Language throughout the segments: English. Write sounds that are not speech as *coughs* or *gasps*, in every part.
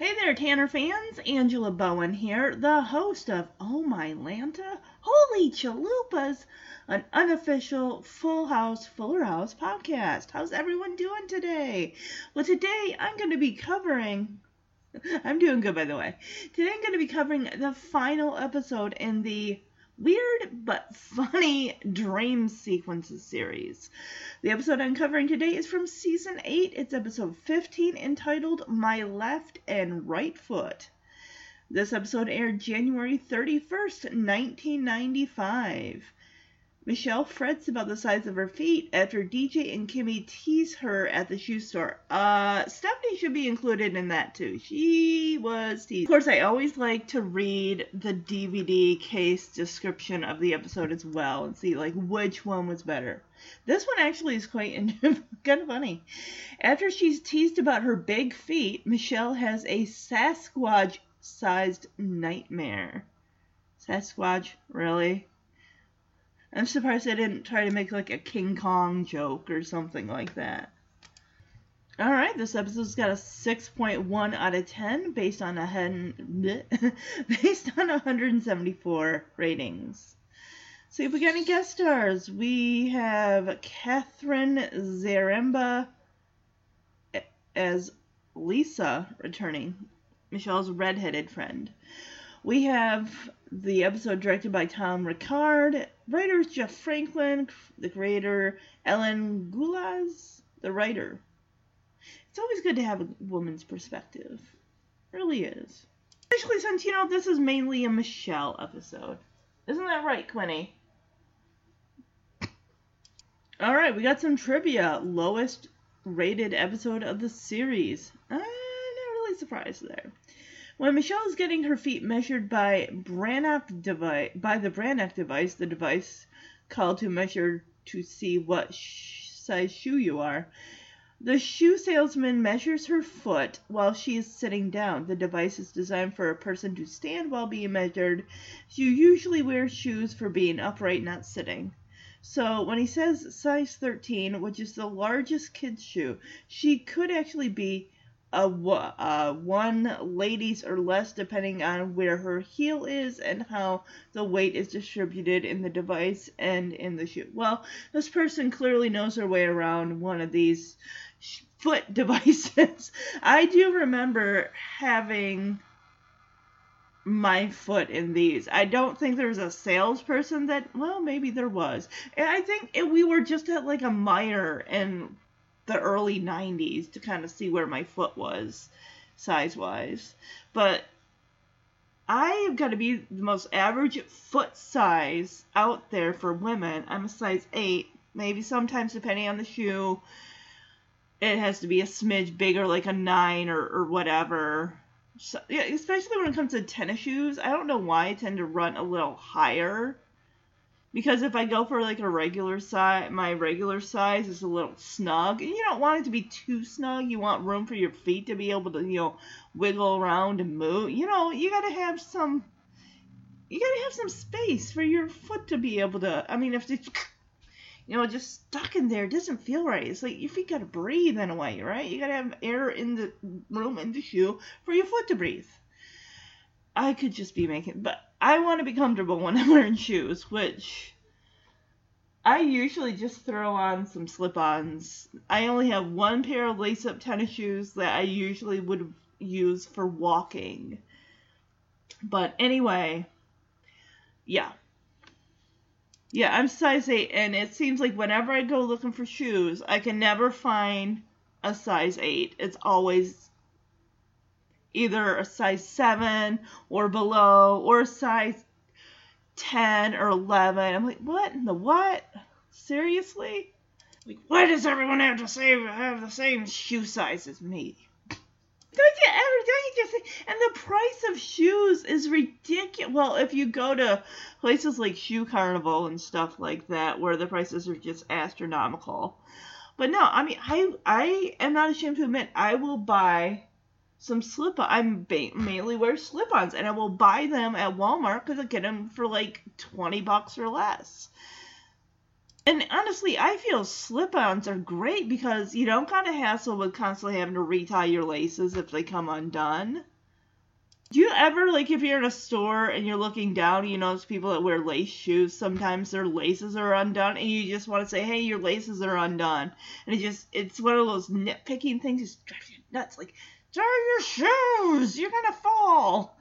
Hey there, Tanner fans. Angela Bowen here, the host of Oh My Lanta, Holy Chalupas, an unofficial Full House, Fuller House podcast. How's everyone doing today? Well, today I'm going to be covering. *laughs* I'm doing good, by the way. Today I'm going to be covering the final episode in the weird but funny dream sequences series. The episode I'm covering today is from season 8. It's episode 15 entitled My Left and Right Foot. This episode aired January 31st, 1995. Michelle frets about the size of her feet after DJ and Kimmy tease her at the shoe store. Uh, Stephanie should be included in that too. She was teased. Of course, I always like to read the DVD case description of the episode as well and see like which one was better. This one actually is quite *laughs* kind of funny. After she's teased about her big feet, Michelle has a Sasquatch sized nightmare. Sasquatch, really? I'm surprised they didn't try to make like a King Kong joke or something like that. Alright, this episode's got a 6.1 out of 10 based on a hen, *laughs* based on 174 ratings. So if we got any guest stars. We have Kathryn Zaremba as Lisa returning, Michelle's redheaded friend. We have the episode directed by Tom Rickard, writers Jeff Franklin, the creator Ellen Guylas, the writer. It's always good to have a woman's perspective. It really is. You know, this is mainly a Michelle episode. Isn't that right, Quinny? Alright, we got some trivia. Lowest rated episode of the series. I'm not really surprised there. When Michelle is getting her feet measured by Brannock device, by the Brannock device, the device called to measure to see what sh- size shoe you are, the shoe salesman measures her foot while she is sitting down. The device is designed for a person to stand while being measured. You usually wear shoes for being upright, not sitting. So when he says size 13, which is the largest kid's shoe, she could actually be a one ladies or less depending on where her heel is and how the weight is distributed in the device and in the shoe. Well, this person clearly knows her way around one of these foot *laughs* devices. I do remember having my foot in these. I don't think there was a salesperson that, well, maybe there was. And I think we were just at like a Meijer and the early 90s to kind of see where my foot was size wise. But I have got to be the most average foot size out there for women. I'm a size 8, maybe sometimes depending on the shoe. It has to be a smidge bigger, like a 9 or, or whatever. So, yeah, especially when it comes to tennis shoes. I don't know why I tend to run a little higher because if I go for like a regular size, my regular size is a little snug, and you don't want it to be too snug. You want room for your feet to be able to, you know, wiggle around and move. You know, you gotta have some, you gotta have some space for your foot to be able to. I mean, if it's, *laughs* you know, just stuck in there, doesn't feel right. It's like your feet gotta breathe in a way, right? You gotta have air in the room in the shoe for your foot to breathe. I could just be making, but I want to be comfortable when I'm *laughs* wearing shoes, which I usually just throw on some slip-ons. I only have one pair of lace-up tennis shoes that I usually would use for walking. But anyway, yeah. Yeah, I'm size 8, and it seems like whenever I go looking for shoes, I can never find a size 8. It's always either a size 7 or below or a size 10 or 11. I'm like, what in the what? Seriously? Like, why does everyone have to say have the same shoe size as me? Don't you ever, don't you just, and the price of shoes is ridiculous. Well, if you go to places like Shoe Carnival and stuff like that, where the prices are just astronomical. But no, I mean, I I am not ashamed to admit I will buy some slip I'm ba- mainly wear slip-ons and I will buy them at Walmart because I get them for like 20 bucks or less. And honestly, I feel slip-ons are great because you don't kind of hassle with constantly having to retie your laces if they come undone. Do you ever like if you're in a store and you're looking down, you notice people that wear lace shoes, sometimes their laces are undone and you just want to say, "Hey, your laces are undone." And it just it's one of those nitpicking things just drives you nuts like Tie your shoes! You're gonna fall!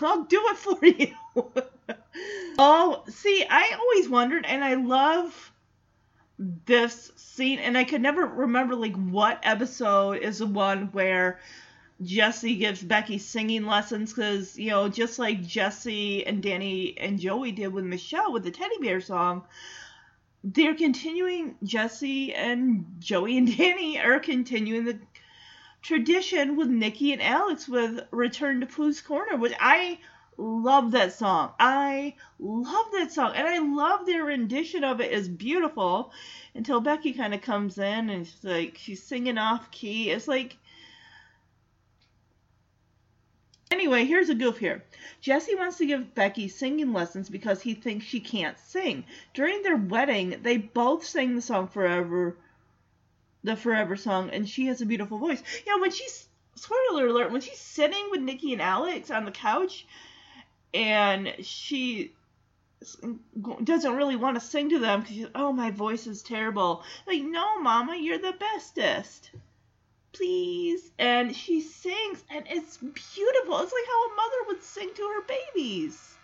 I'll do it for you! *laughs* oh, see, I always wondered, and I love this scene, and I could never remember, like, what episode is the one where Jesse gives Becky singing lessons, because, you know, just like Jesse and Danny and Joey did with Michelle with the teddy bear song, they're continuing, Jesse and Joey and *laughs* Danny are continuing the tradition with Nikki and Alex with Return to Pooh's Corner, which I love that song. I love that song. And I love their rendition of it is beautiful until Becky kind of comes in and she's like, she's singing off key. It's like, Anyway, here's a goof here. Jesse wants to give Becky singing lessons because he thinks she can't sing. During their wedding, they both sang the song Forever the Forever song, and she has a beautiful voice. Yeah, when she's spoiler alert, when she's sitting with Nikki and Alex on the couch, and she doesn't really want to sing to them because she's, oh, my voice is terrible. Like, no, Mama, you're the bestest. Please. And she sings, and it's beautiful. It's like how a mother would sing to her babies.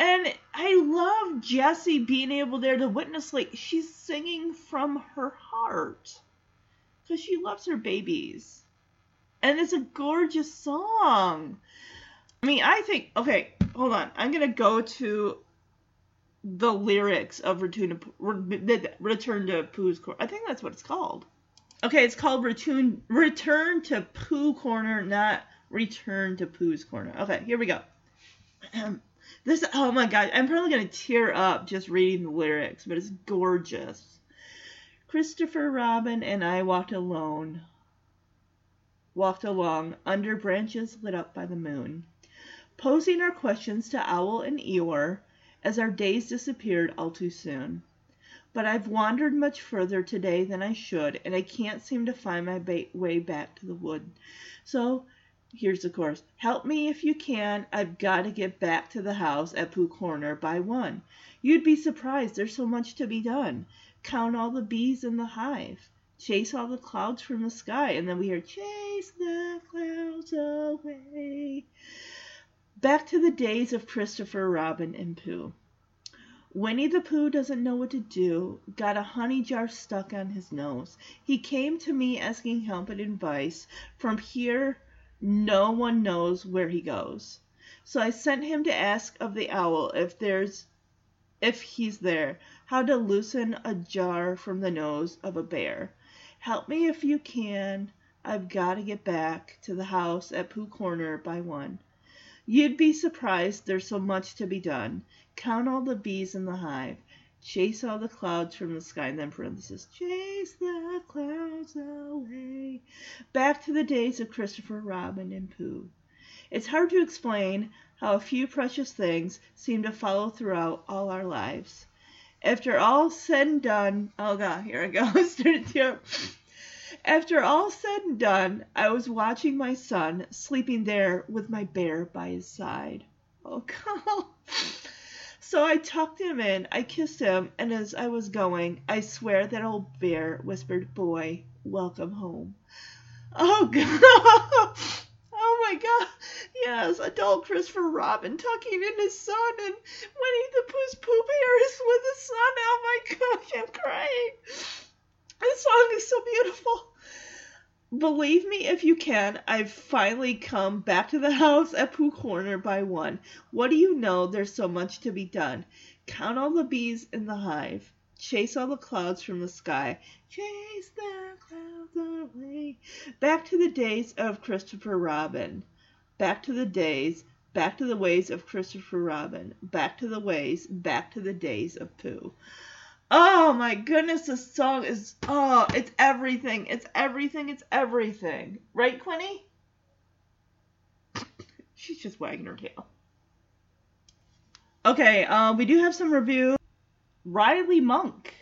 And I love Jesse being able there to witness, like, she's singing from her heart. Because she loves her babies. And it's a gorgeous song. I mean, I think, okay, hold on. I'm going to go to the lyrics of Return to, Return to Pooh's Corner. I think that's what it's called. Okay, it's called Return, Return to Pooh Corner, not Return to Pooh's Corner. Okay, here we go. *clears throat* This, oh my god, I'm probably gonna tear up just reading the lyrics, but it's gorgeous. Christopher Robin and I walked alone, walked along under branches lit up by the moon, posing our questions to Owl and Eeyore as our days disappeared all too soon. But I've wandered much further today than I should, and I can't seem to find my ba- way back to the wood. So Here's the chorus. Help me if you can. I've got to get back to the house at Pooh Corner by one. You'd be surprised. There's so much to be done. Count all the bees in the hive. Chase all the clouds from the sky. And then we hear, Chase the clouds away. Back to the days of Christopher Robin and Pooh. Winnie the Pooh doesn't know what to do, got a honey jar stuck on his nose. He came to me asking help and advice. From here no one knows where he goes. So I sent him to ask of the owl if there's if he's there, how to loosen a jar from the nose of a bear. Help me if you can. I've got to get back to the house at Pooh Corner by one. You'd be surprised there's so much to be done. Count all the bees in the hive. Chase all the clouds from the sky, and then parenthesis, chase the clouds away. Back to the days of Christopher Robin and Pooh. It's hard to explain how a few precious things seem to follow throughout all our lives. After all said and done, oh god, here I go. *laughs* started to after all said and done, I was watching my son sleeping there with my bear by his side. Oh *laughs* god. So I tucked him in, I kissed him, and as I was going, I swear that old bear whispered, Boy, welcome home. Oh, *laughs* God! Oh my God! Yes, adult Christopher Robin tucking in his son, and Winnie the Pooh's Pooh Bear is with his son. Oh my gosh, *laughs* I'm crying! This song is so beautiful. Believe me if you can, I've finally come back to the house at Pooh Corner by one. What do you know? There's so much to be done. Count all the bees in the hive. Chase all the clouds from the sky. Chase the clouds away. Back to the days of Christopher Robin. Back to the days. Back to the ways of Christopher Robin. Back to the ways. Back to the days of Pooh. Oh my goodness, this song is oh, it's everything. It's everything. It's everything. Right, Quinny? *laughs* She's just wagging her tail. Okay, uh, we do have some review. Riley Monk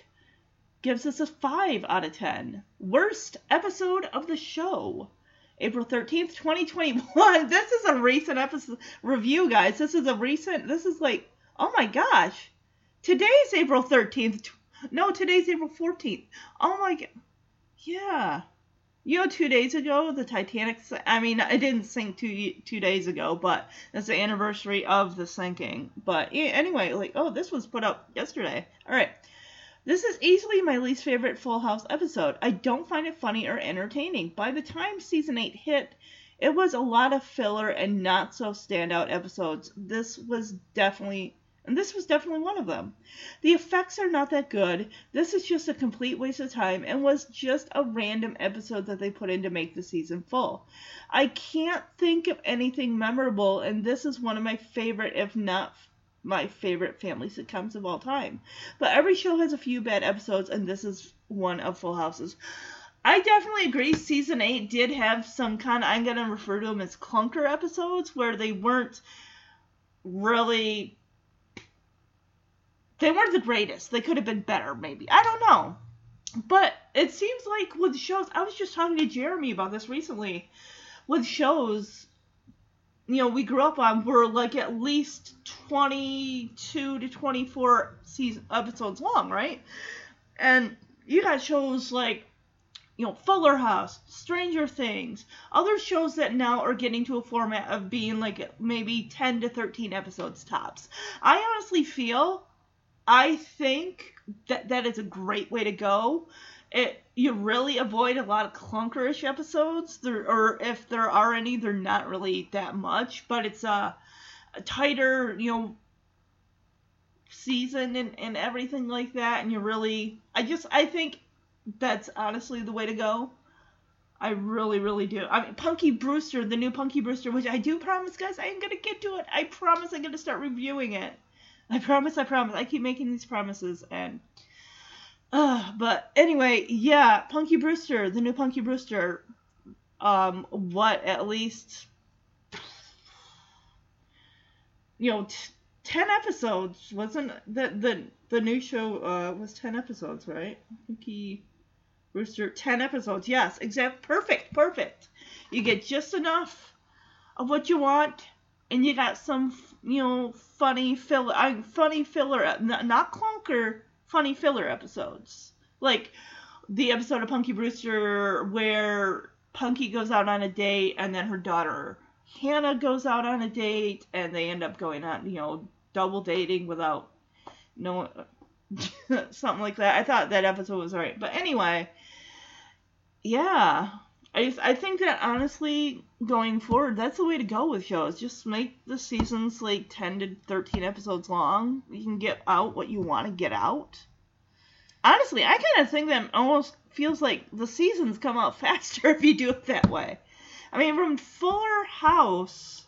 gives us a 5 out of 10. Worst episode of the show. April 13th, 2021. *laughs* This is a recent episode review, guys. This is a recent, this is like, oh my gosh. Today's April 13th. No, today's April 14th. Oh my god. Yeah. You know, two days ago, the Titanic. I mean, it didn't sink two two days ago, but that's the anniversary of the sinking. But anyway, like, oh, this was put up yesterday. All right. This is easily my least favorite Full House episode. I don't find it funny or entertaining. By the time season 8 hit, it was a lot of filler and not so standout episodes. This was definitely and this was definitely one of them. The effects are not that good. This is just a complete waste of time and was just a random episode that they put in to make the season full. I can't think of anything memorable, and this is one of my favorite, if not my favorite family sitcoms of all time. But every show has a few bad episodes, and this is one of Full House's. I definitely agree. Season 8 did have some kind of, I'm going to refer to them as clunker episodes where they weren't really they weren't the greatest. They could have been better, maybe. I don't know. But it seems like with shows, I was just talking to Jeremy about this recently. With shows, you know, we grew up on were like at least 22 to 24 season episodes long, right? And you got shows like you know, Fuller House, Stranger Things, other shows that now are getting to a format of being like maybe 10 to 13 episodes tops. I honestly feel I think that that is a great way to go. It you really avoid a lot of clunkerish episodes, there, or if there are any, they're not really that much. But it's a, a tighter, you know, season and, and everything like that. And you really, I just, I think that's honestly the way to go. I really, really do. I mean, Punky Brewster, the new Punky Brewster, which I do promise, guys, I am gonna get to it. I promise I'm gonna start reviewing it. I promise, I promise. I keep making these promises and uh, but anyway, yeah, Punky Brewster, the new Punky Brewster, um, what at least you know, t- ten episodes wasn't the the the new show uh was ten episodes, right? Punky Brewster, ten episodes. Yes, exact, perfect, perfect. You get just enough of what you want, and you got some you know, funny filler, uh, funny filler, not, not clunker, funny filler episodes. Like the episode of Punky Brewster where Punky goes out on a date and then her daughter Hannah goes out on a date and they end up going on, you know, double dating without no *laughs* something like that. I thought that episode was alright. But anyway, yeah. I, I think that honestly, going forward, that's the way to go with shows. Just make the seasons like 10 to 13 episodes long. You can get out what you want to get out. Honestly, I kind of think that almost feels like the seasons come out *laughs* faster if you do it that way. I mean, from Fuller House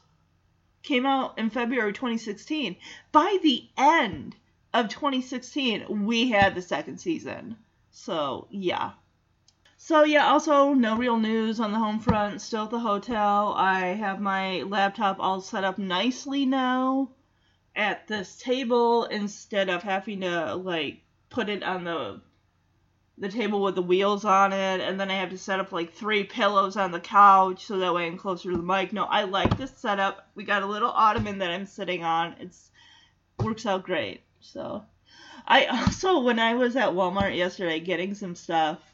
came out in February 2016. By the end of 2016, we had the second season. So, yeah. So yeah, also no real news on the home front. Still at the hotel. I have my laptop all set up nicely now at this table instead of having to like put it on the the table with the wheels on it and then I have to set up like three pillows on the couch so that way I'm closer to the mic. No, I like this setup. We got a little ottoman that I'm sitting on. It's works out great. So I also when I was at Walmart yesterday getting some stuff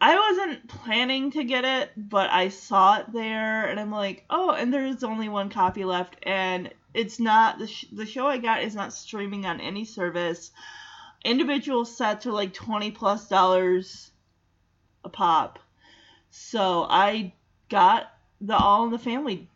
I wasn't planning to get it, but I saw it there, and I'm like, oh, and there's only one copy left, and it's not the sh- the show I got is not streaming on any service. Individual sets are like twenty plus dollars a pop, so I got the All in the Family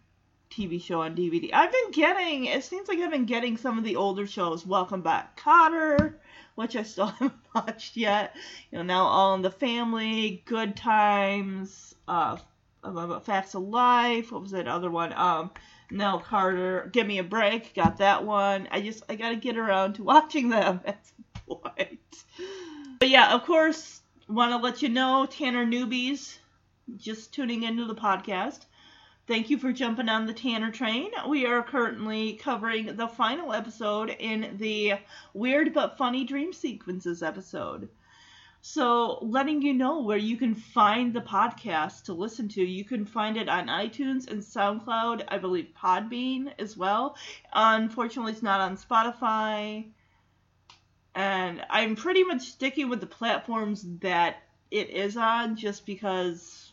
TV show on DVD. I've been getting, it seems like I've been getting some of the older shows. Welcome Back Kotter, which I still *laughs* haven't watched yet. You know, now All in the Family, Good Times, uh, Facts of Life. What was that other one? Um, Nell Carter, Give Me a Break. Got that one. I just, I gotta get around to *laughs* watching them *laughs* at some point. But yeah, of course, want to let you know, Tanner newbies, just tuning into the podcast. Thank you for jumping on the Tanner train. We are currently covering the final episode in the Weird but Funny Dream Sequences episode. So, letting you know where you can find the podcast to listen to. You can find it on iTunes and SoundCloud, I believe Podbean as well. Unfortunately, it's not on Spotify. And I'm pretty much sticking with the platforms that it is on just because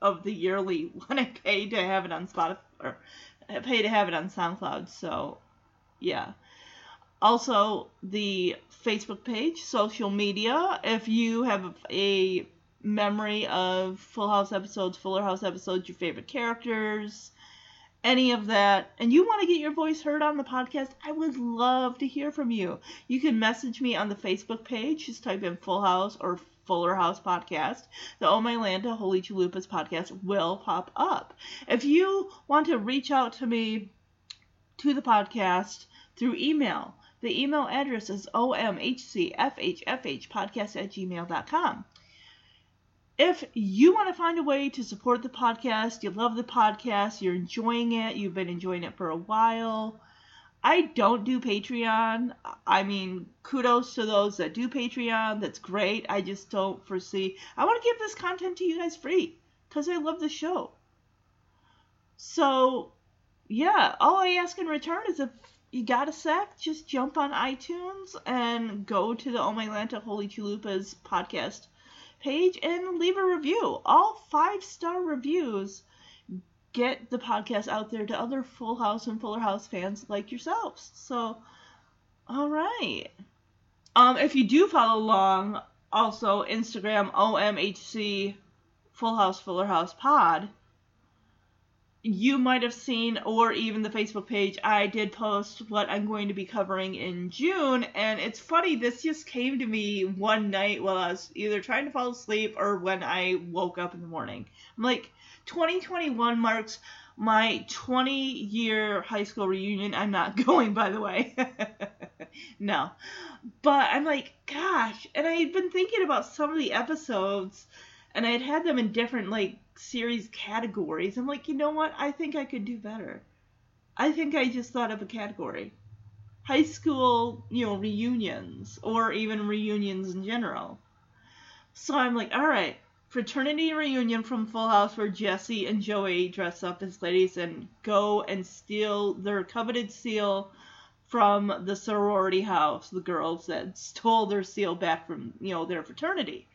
of the yearly *laughs* one I pay to have it on Spotify or uh, pay to have it on SoundCloud. So, yeah. Also, the Facebook page, social media. If you have a memory of Full House episodes, Fuller House episodes, your favorite characters, any of that, and you want to get your voice heard on the podcast, I would love to hear from you. You can message me on the Facebook page. Just type in Full House or Fuller House podcast, the Oh My Lanta Holy Chalupas podcast will pop up. If you want to reach out to me to the podcast through email, the email address is omhcfhfhpodcast at gmail.com. If you want to find a way to support the podcast, you love the podcast, you're enjoying it, you've been enjoying it for a while, I don't do Patreon. I mean, kudos to those that do Patreon. That's great. I just don't foresee. I want to give this content to you guys free because I love the show. So, yeah, all I ask in return is if you got a sec, just jump on iTunes and go to the Oh My Lanta Holy Chalupas podcast page and leave a review. All five star reviews get the podcast out there to other Full House and Fuller House fans like yourselves. So, all right. Um, if you do follow along, also Instagram OMHC Full House Fuller House Pod, you might have seen, or even the Facebook page, I did post what I'm going to be covering in June. And it's funny, this just came to me one night while I was either trying to fall asleep or when I woke up in the morning. I'm like, 2021 marks my 20 year high school reunion. I'm not *laughs* going, by the way. *laughs* no. But I'm like, gosh. And I had been thinking about some of the episodes, and I had had them in different, like, series categories. I'm like, you know what? I think I could do better. I think I just thought of a category. High school, you know, reunions, or even reunions in general. So I'm like, all right, fraternity reunion from Full House where Jesse and Joey dress up as ladies and go and steal their coveted seal from the sorority house, the girls that stole their seal back from, you know, their fraternity.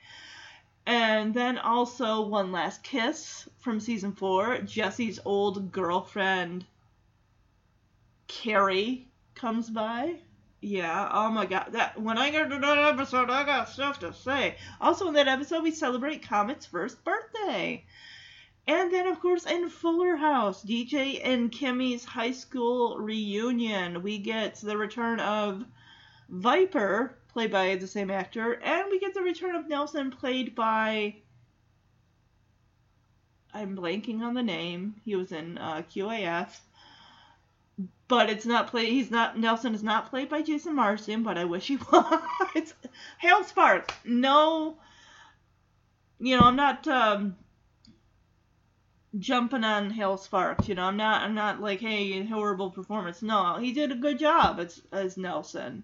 And then also One Last Kiss from season four. Jesse's old girlfriend, Carrie, comes by. Yeah, oh my god. That when I get to that episode, I got stuff to say. Also in that episode we celebrate Comet's first birthday. And then of course in Fuller House, DJ and Kimmy's high school reunion, we get the return of Viper, played by the same actor, and we get the return of Nelson played by I'm blanking on the name. He was in uh, QAF but it's not played. He's not Nelson is not played by Jason Marsden, but I wish he *laughs* was. Hal Sparks, no. You know, I'm not um, jumping on Hal Sparks. You know, I'm not. I'm not like, hey, horrible performance. No, he did a good job as as Nelson,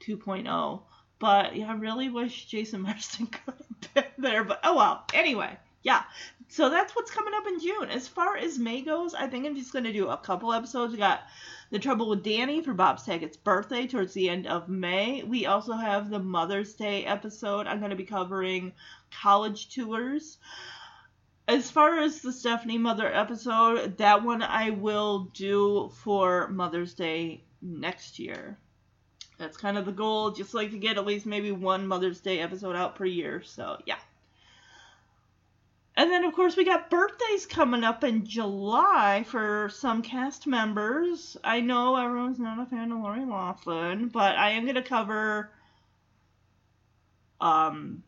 2.0. But yeah, I really wish Jason Marsden *laughs* could have been there. But oh well. Anyway, yeah. So that's what's coming up in June. As far as May goes, I think I'm just gonna do a couple episodes. We got The Trouble with Danny for Bob Saget's birthday towards the end of May. We also have the Mother's Day episode. I'm gonna be covering college tours. As far as the Stephanie Mother episode, that one I will do for Mother's Day next year. That's kind of the goal, just like to get at least maybe one Mother's Day episode out per year. So, yeah. And then, of course, we got birthdays coming up in July for some cast members. I know everyone's not a fan of Lori Loughlin, but I am going to cover um,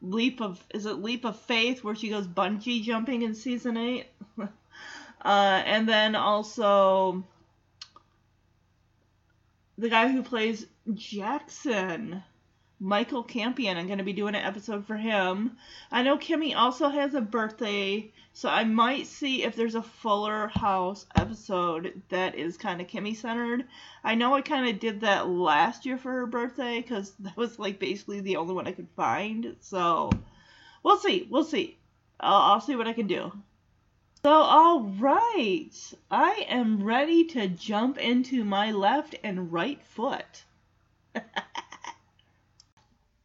Leap of is it Leap of Faith where she goes bungee jumping in season eight, *laughs* uh, and then also the guy who plays Jackson Michael Campion. I'm going to be doing an episode for him. I know Kimmy also has a birthday, so I might see if there's a Fuller House episode that is kind of Kimmy centered. I know I kind of did that last year for her birthday because that was like basically the only one I could find. So we'll see. We'll see. I'll, I'll see what I can do. So, all right, I am ready to jump into my left and right foot. *laughs*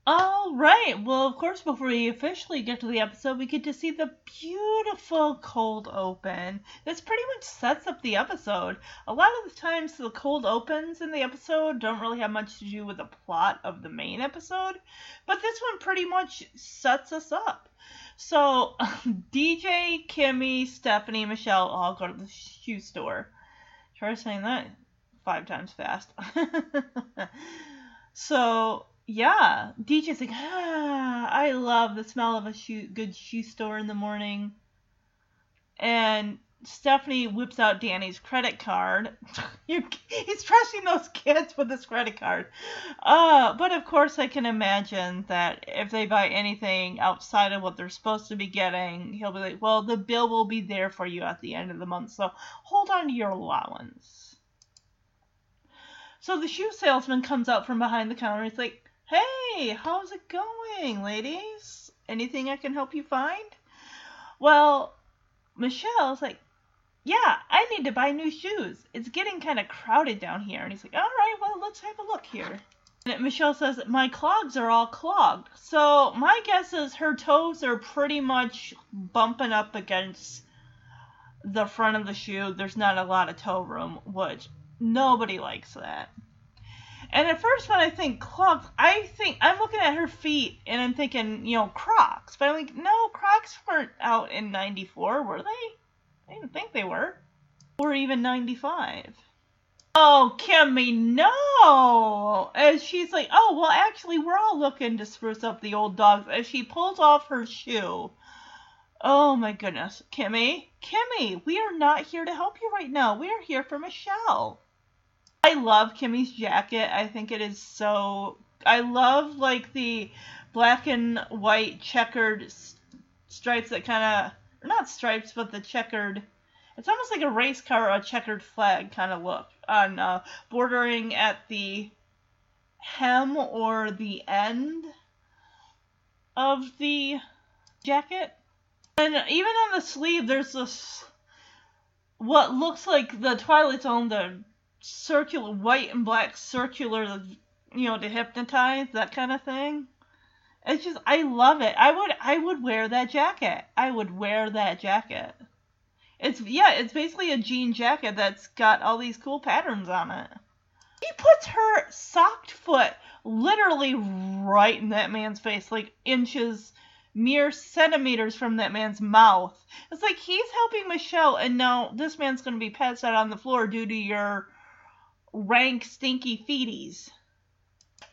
All right. Well, of course, before we officially get to the episode, we get to see the beautiful cold open. This pretty much sets up the episode. A lot of the times, the cold opens in the episode don't really have much to do with the plot of the main episode, but this one pretty much sets us up. So, *laughs* DJ, Kimmy, Stephanie, Michelle all go to the shoe store. Try saying that five times fast. *laughs* so, yeah, DJ's like, ah, I love the smell of a shoe, good shoe store in the morning. And Stephanie whips out Danny's credit card. *laughs* he's trusting those kids with his credit card. Uh, but of course, I can imagine that if they buy anything outside of what they're supposed to be getting, he'll be like, well, the bill will be there for you at the end of the month, so hold on to your allowance. So the shoe salesman comes out from behind the counter. He's like, Hey, how's it going, ladies? Anything I can help you find? Well, Michelle's like, yeah, I need to buy new shoes. It's getting kind of crowded down here. And he's like, all right, well, let's have a look here. And Michelle says, my clogs are all clogged. So my guess is her toes are pretty much bumping up against the front of the shoe. There's not a lot of toe room, which nobody likes that. And at first, when I think clogs, I think I'm looking at her feet and I'm thinking, you know, Crocs. But I'm like, no, Crocs weren't out in '94, were they? I didn't think they were. Or even '95. Oh, Kimmy, no! As she's like, oh, well, actually, we're all looking to spruce up the old dogs. As she pulls off her shoe. Oh my goodness. Kimmy, Kimmy, we are not here to help you right now. We are here for Michelle. I love Kimmy's jacket. I think it is so. I love like the black and white checkered stripes that kind of not stripes, but the checkered. It's almost like a race car a checkered flag kind of look on uh, bordering at the hem or the end of the jacket. And even on the sleeve, there's this what looks like the Twilight Zone, the circular white and black circular you know to hypnotize that kind of thing. It's just i love it. I would i would wear that jacket. I would wear that jacket. It's yeah it's basically a jean jacket that's got all these cool patterns on it. He puts her socked foot literally right in that man's face like inches mere centimeters from that man's mouth. It's like he's helping michelle and now this man's going to be passed out on the floor due to your rank stinky feeties.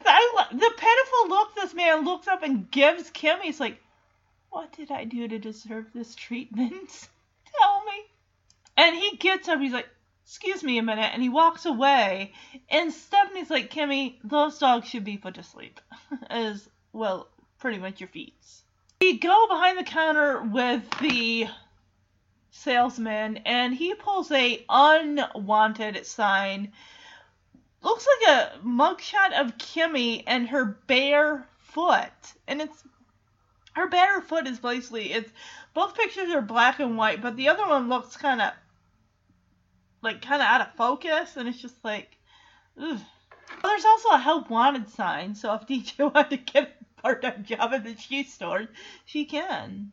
I, the pitiful look this man looks up and gives Kim. He's like, "What did I do to deserve this treatment? *laughs* Tell me." And he gets up. He's like, "Excuse me a minute," and he walks away. And Stephanie's like, "Kimmy, those dogs should be put to sleep." *laughs* As well, pretty much your feet. We go behind the counter with the salesman, and he pulls a unwanted sign looks like a mugshot of Kimmy and her bare foot. And it's her bare foot is basically it's both pictures are black and white, but the other one looks kind of like kind of out of focus, and it's just like, ugh. Well, there's also a help wanted sign, so if *laughs* DJ wanted to get a part-time job at the shoe store, she can.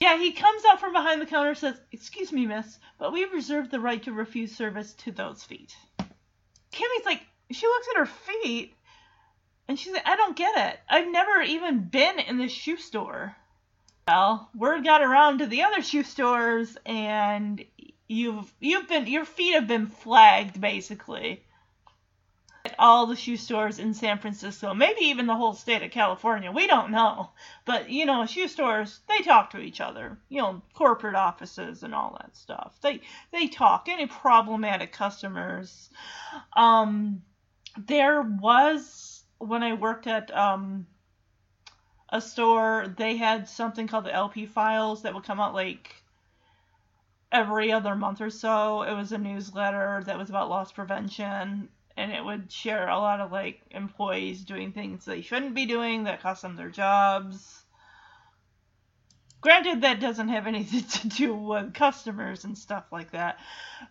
Yeah, he comes out from behind the counter says, Excuse me, miss, but we reserve the right to refuse service to those feet. Kimmy's like, she looks at her feet and she's like, I don't get it. I've never even been in the shoe store. Well, word got around to the other shoe stores, and you've you've been your feet have been flagged basically all the shoe stores in San Francisco, maybe even the whole state of California. We don't know, but you know, shoe stores they talk to each other. You know, corporate offices and all that stuff. They they talk. Any problematic customers. Um, there was when I worked at um a store, they had something called the LP files that would come out like every other month or so. It was a newsletter that was about loss prevention and it would share a lot of like employees doing things they shouldn't be doing that cost them their jobs. Granted, that doesn't have *laughs* anything to do with customers and stuff like that.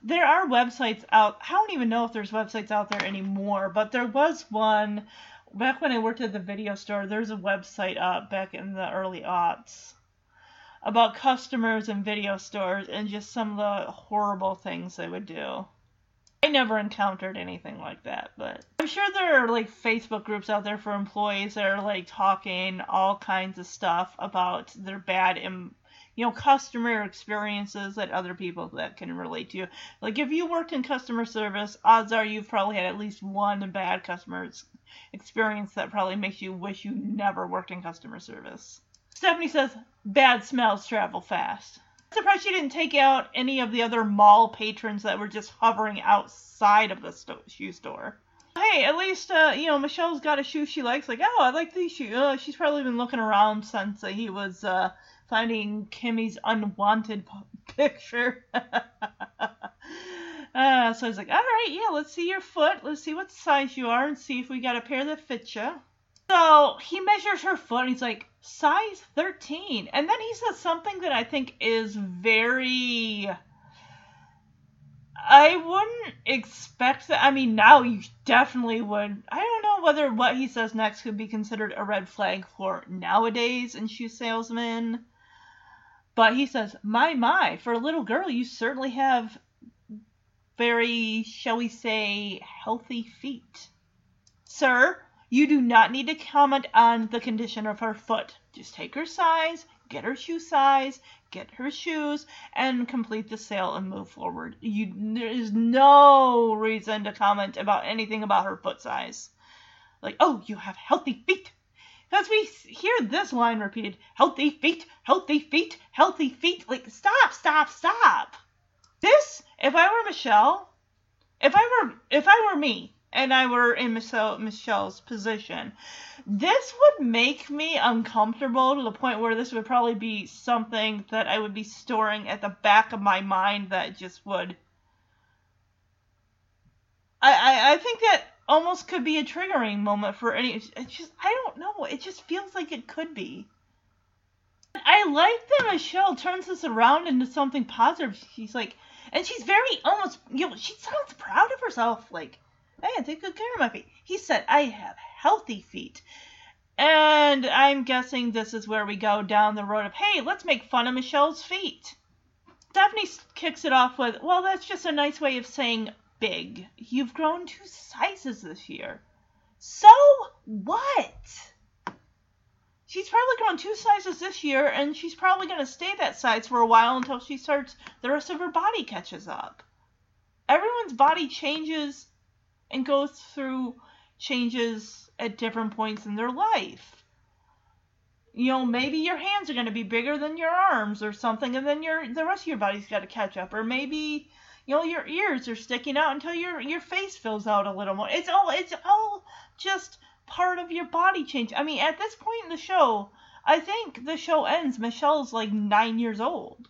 There are websites out. I don't even know if there's websites out there anymore, but there was one back when I worked at the video store. There's a website up back in the early aughts about customers and video stores and just some of the horrible things they would do. I never encountered anything like that, but I'm sure there are like Facebook groups out there for employees that are like talking all kinds of stuff about their bad, Im- you know, customer experiences that other people that can relate to. Like if you worked in customer service, odds are you've probably had at least one bad customer experience that probably makes you wish you never worked in customer service. Stephanie says, bad smells travel fast surprised she didn't take out any of the other mall patrons that were just hovering outside of the sto- shoe store. Hey, at least uh, you know Michelle's got a shoe she likes. Like, oh, I like these shoes. Uh, she's probably been looking around since uh, he was uh, finding Kimmy's unwanted p- *laughs* picture. *laughs* uh, so he's like, all right, yeah, let's see your foot. Let's see what size you are and see if we got a pair that fits you. So he measures her foot and he's like, size 13. And then he says something that I think is very. I wouldn't expect that. I mean, now you definitely would. I don't know whether what he says next could be considered a red flag for nowadays in shoe salesmen. But he says, My, my, for a little girl, you certainly have very, shall we say, healthy feet. Sir, you do not need to comment on the condition of her foot. Just take her size, get her shoe size, get her shoes, and complete the sale and move forward. You, there is no reason to comment about anything about her foot size. Like, oh, you have healthy feet. Because we hear this line repeated healthy feet, healthy feet, healthy feet. Like, stop, stop, stop. This, if I were Michelle, if I were, if I were me, and I were in Michelle, Michelle's position, this would make me uncomfortable to the point where this would probably be something that I would be storing at the back of my mind that just would. I, I, I think that almost could be a triggering moment for any. It's just I don't know. It just feels like it could be. I like that Michelle turns this around into something positive. She's like, and she's very almost, you know, she sounds proud of herself. Like, I take good care of my feet. He said, I have healthy feet. And I'm guessing this is where we go down the road of, hey, let's make fun of Michelle's feet. Stephanie kicks it off with, well, that's just a nice way of saying big. You've grown two sizes this year. So what? She's probably grown two sizes this year, and she's probably going to stay that size for a while until she starts, the rest of her body catches up. Everyone's body changes and goes through changes at different points in their life. You know, maybe your hands are going to be bigger than your arms or something, and then your the rest of your body's got to catch up. Or maybe you know your ears are sticking out until your your face fills out a little more. It's all it's all just part of your body change. I mean, at this point in the show, I think the show ends. Michelle's like nine years old.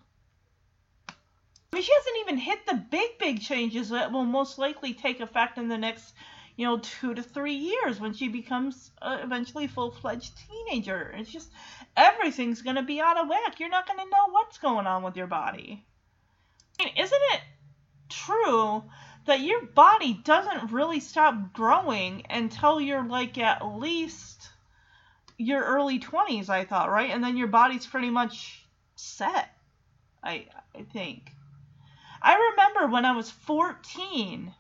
Mean, she hasn't even hit the big, big changes that will most likely take effect in the next, you know, two to three years when she becomes uh, eventually full-fledged teenager. It's just everything's gonna be out of whack. You're not gonna know what's going on with your body. I mean, isn't it true that your body doesn't really stop growing until you're like at least your early 20s, I thought, right? And then your body's pretty much set. I I think. I remember when I was 14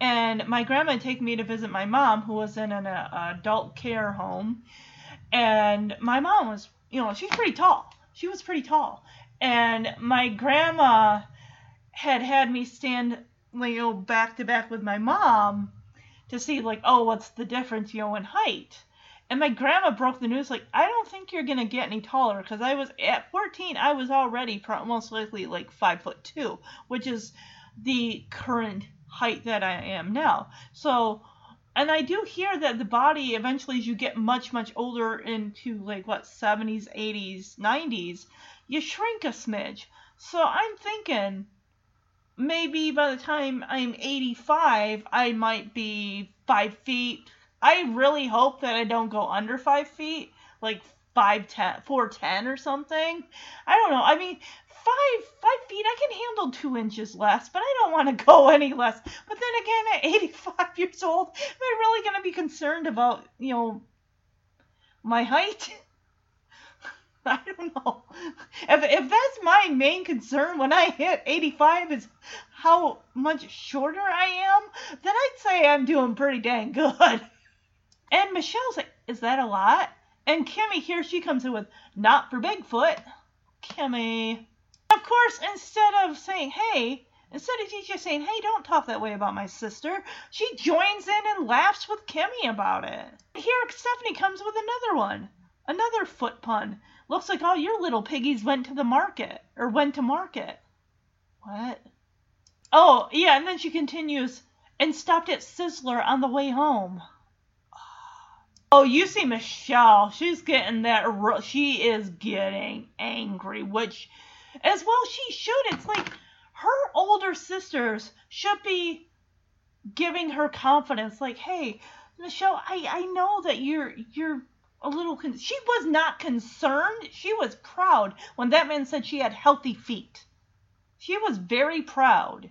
and my grandma had taken me to visit my mom who was in an uh, adult care home and my mom was you know she's pretty tall she was pretty tall. And my grandma had had me stand, you know, back to back with my mom to see, like, oh, what's the difference, you know, in height. And my grandma broke the news, like, I don't think you're to get any taller because I was, at 14, I was already pro- most likely like 5 foot 2, which is the current height that I am now. So, and I do hear that the body eventually, as you get much, much older into like what, 70s, 80s, 90s, you shrink a smidge. So I'm thinking maybe by the time I'm 85, I might be 5 feet. I really hope that I don't go under 5 feet, like five ten, four ten or something. I don't know. I mean, five five feet I can handle two inches less, but I don't want to *laughs* go any less. But then again, at 85 *laughs* years old, am I really going to be concerned about you know my height? *laughs* I don't know. If if that's my main concern when I hit 85 is how much shorter I am, then I'd say I'm doing pretty dang good. And Michelle's like, is that a lot? And Kimmy here she comes in with, not for Bigfoot. Kimmy. Of course, instead of saying, hey, instead of DJ saying, hey, don't talk that way about my sister, she joins in and laughs with Kimmy about it. Here, Stephanie comes with another one. Another foot pun. Looks like all your little piggies went to the market, or went to market. What? Oh, yeah, and then she continues, and stopped at Sizzler on the way home. Oh, you see Michelle. She's getting that. She is getting angry, which, as well, she should. It's like her older sisters should be giving her confidence. Like, hey, Michelle, I I know that you're you're a little. Con-. She was not concerned. She was proud when that man said she had healthy feet. She was very proud,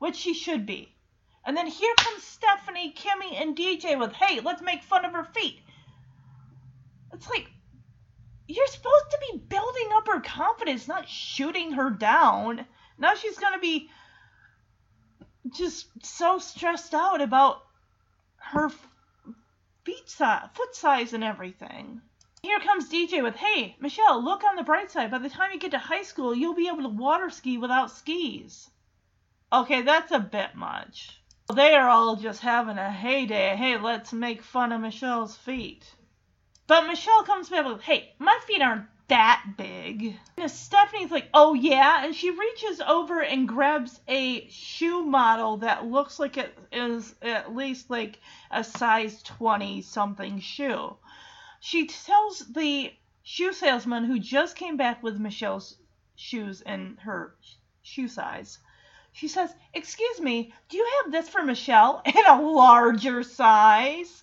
which she should be. And then here comes Stephanie, Kimmy, and DJ with, hey, let's make fun of her feet. It's like, you're supposed to be building up her confidence, not shooting her down. Now she's going to be just so stressed out about her feet size, foot size and everything. Here comes DJ with, hey, Michelle, look on the bright side. By the time you get to high school, you'll be able to water ski without skis. Okay, that's a bit much. They are all just having a heyday. Hey, let's make fun of Michelle's feet. But Michelle comes back with, hey, my feet aren't that big. And Stephanie's like, oh yeah? And she reaches over and grabs a shoe model that looks like it is at least like a size 20 something shoe. She tells the shoe salesman who just came back with Michelle's shoes and her shoe size she says, Excuse me, do you have this for Michelle *laughs* in a larger size?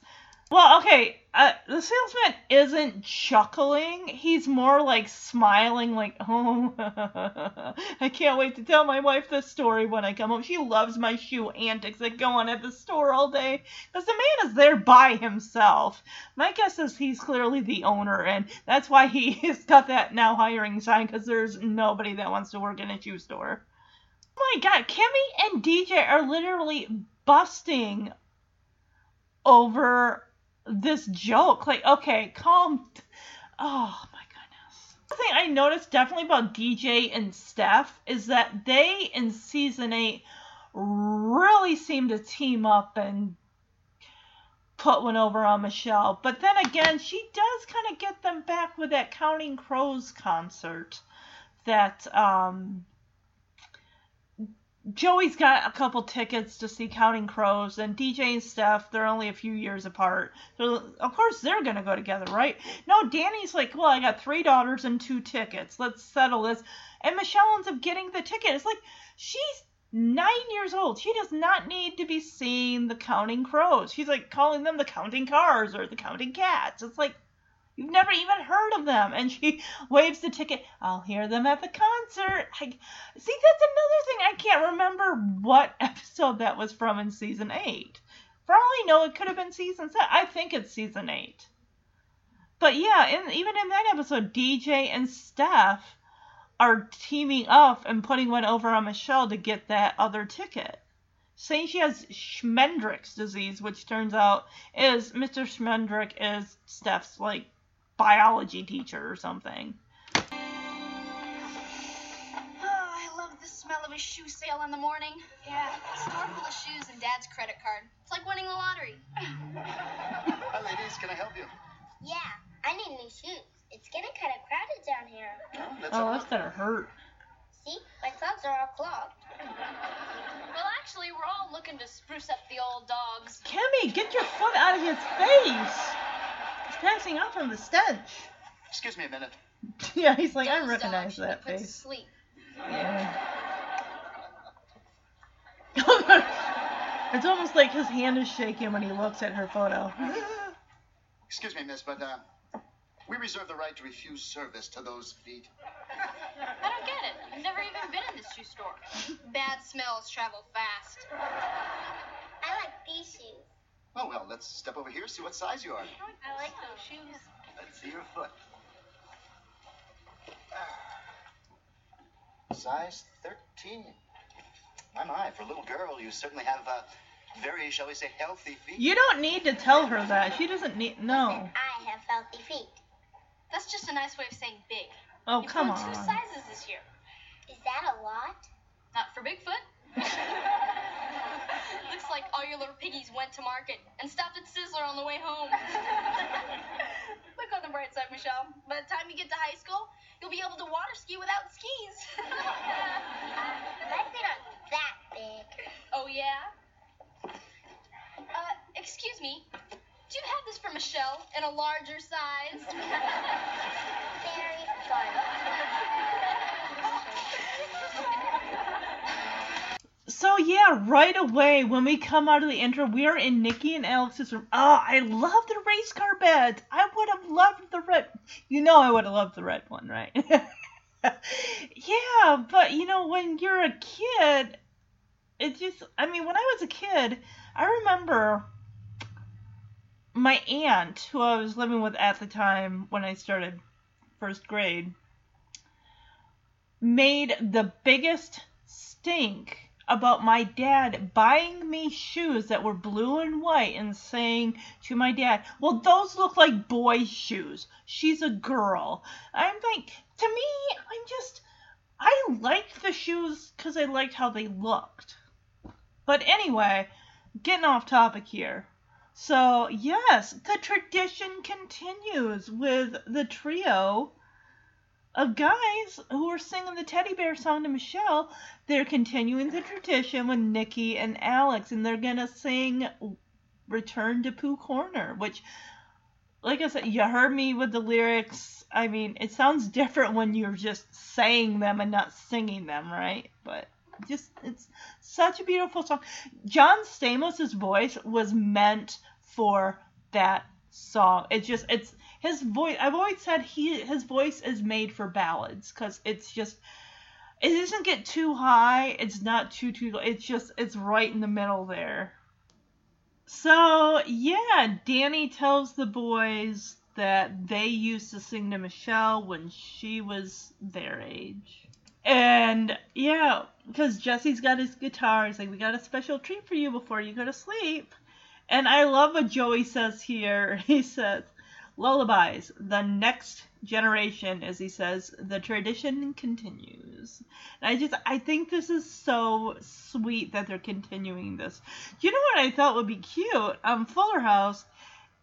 Well, okay, uh, the salesman isn't chuckling. He's more like smiling, like, *laughs* oh, *laughs* I can't wait to tell my wife this story when I come home. She loves my shoe antics that go on at the store all day because the man is there by himself. My guess is he's clearly the owner, and that's why he has got that now hiring sign because there's nobody that wants to work in a shoe store. Oh my god, Kimmy and DJ are literally busting over this joke. Like, okay, calm. Oh my goodness. The thing I noticed definitely about DJ and Steph is that they in season eight really seem to team up and put one over on Michelle. But then again, she does kind of get them back with that Counting Crows concert that um Joey's got a couple tickets to see Counting Crows, and DJ and Steph, they're only a few years apart. So, of course, they're going to go together, right? No, Danny's like, well, I got three daughters and two tickets. Let's settle this. And Michelle ends up getting the ticket. It's like, she's nine years old. She does not need to be seeing the Counting Crows. She's like calling them the Counting Cars or the Counting Cats. It's like, You've never even heard of them. And she *laughs* waves the ticket. I'll hear them at the concert. I, see, that's another thing. I can't remember what *laughs* episode that was from in season eight. For all I know, it could have been season seven. I think it's season eight. But yeah, in, even in that episode, DJ and Steph are teaming up and putting one over on Michelle to get that other ticket saying she has Schmendrick's disease, which turns out is Mr. Schmendrick is Steph's like biology teacher or something. Oh, I love the smell of a shoe sale in the morning? Yeah, store full of shoes and dad's credit card. It's like winning the lottery. Hi, ladies. Can I help you? Yeah, I need new shoes. It's getting kind of crowded down here. Oh, let's Oh, that's look. gonna hurt. See, my socks are all clogged. Well, actually, we're all looking to spruce up the old dogs. Kimmy, get your foot out of his face. He's passing out from the stench. Excuse me a minute. *laughs* yeah, he's like, I recognize dogs should be that put to face. sleep. Yeah. *laughs* it's almost like his hand is shaking when he looks at her photo. *laughs* Excuse me, miss, but uh, we reserve the right to refuse service to those feet. I don't get it. I've never even been in this shoe store. Bad smells travel fast. I like these shoes. Oh, well, let's step over here, see what size you are. I like those shoes. Let's see your foot. Size 13. My, my, for a little girl, you certainly have uh, very, shall we say, healthy feet. You don't need to tell her that. She doesn't need. No. I have healthy feet. That's just a nice way of saying big. Oh, you come grew two sizes this year. Is that a lot? Not for Bigfoot. *laughs* Looks like all your little piggies went to market and stopped at Sizzler on the way home. *laughs* Look on the bright side, Michelle. By the time you get to high school, you'll be able to water ski without skis. My feet aren't that big. oh, yeah? Uh, excuse me. Do you have this for Michelle in a larger size? *laughs* Very fun. So yeah, right away when we come out of the intro, we are in Nikki and Alex's room. Oh, I love the race car beds. I would have loved the red. You know, I would have loved the red one, right? *laughs* yeah, but you know, when you're a kid, it just. I mean, when I was a kid, I remember my aunt, who I was living with at the time when I started first grade, made the biggest stink about my dad buying me shoes that were blue and white and saying to my dad, Well, those look like boys' shoes. She's a girl. I'm like, to me, I'm just, I liked the shoes because I liked how they looked. But anyway, getting off topic here. So, yes, the tradition continues with the trio of guys who are singing the teddy bear song to Michelle. They're continuing the tradition with Nikki and Alex, and they're gonna sing Return to Pooh Corner, which, like I said, you heard me with the lyrics. I mean, it sounds different when you're just saying them and not singing them, right? But just, it's such a beautiful song. John Stamos' voice was meant for that song. It's just, it's his voice i've always said he his voice is made for ballads because it's just it doesn't get too high it's not too too it's just it's right in the middle there. So yeah danny tells the boys that they used to sing to michelle when she was their age. And yeah because jesse's got his guitar he's like we got a special treat for you before you go to sleep. And i love what joey says here. *laughs* He says lullabies the next generation as he says the tradition continues. And i just i think this is so sweet that they're continuing this. You know what i thought would be cute? Um fuller house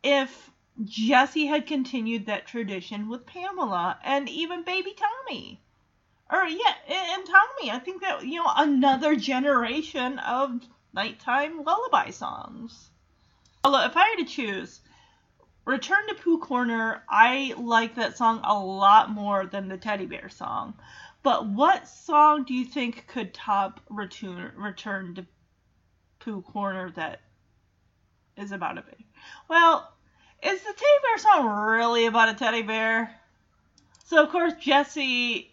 if jesse had continued that tradition with pamela and even baby tommy. Or yeah and tommy i think that you know another generation of nighttime lullaby songs. Although if i had to choose Return to Pooh Corner, I like that song a lot more than the Teddy Bear song. But what song do you think could top Return, Return to Pooh Corner that is about a bear? Well, is the Teddy Bear song really about a teddy bear? So, of course, Jesse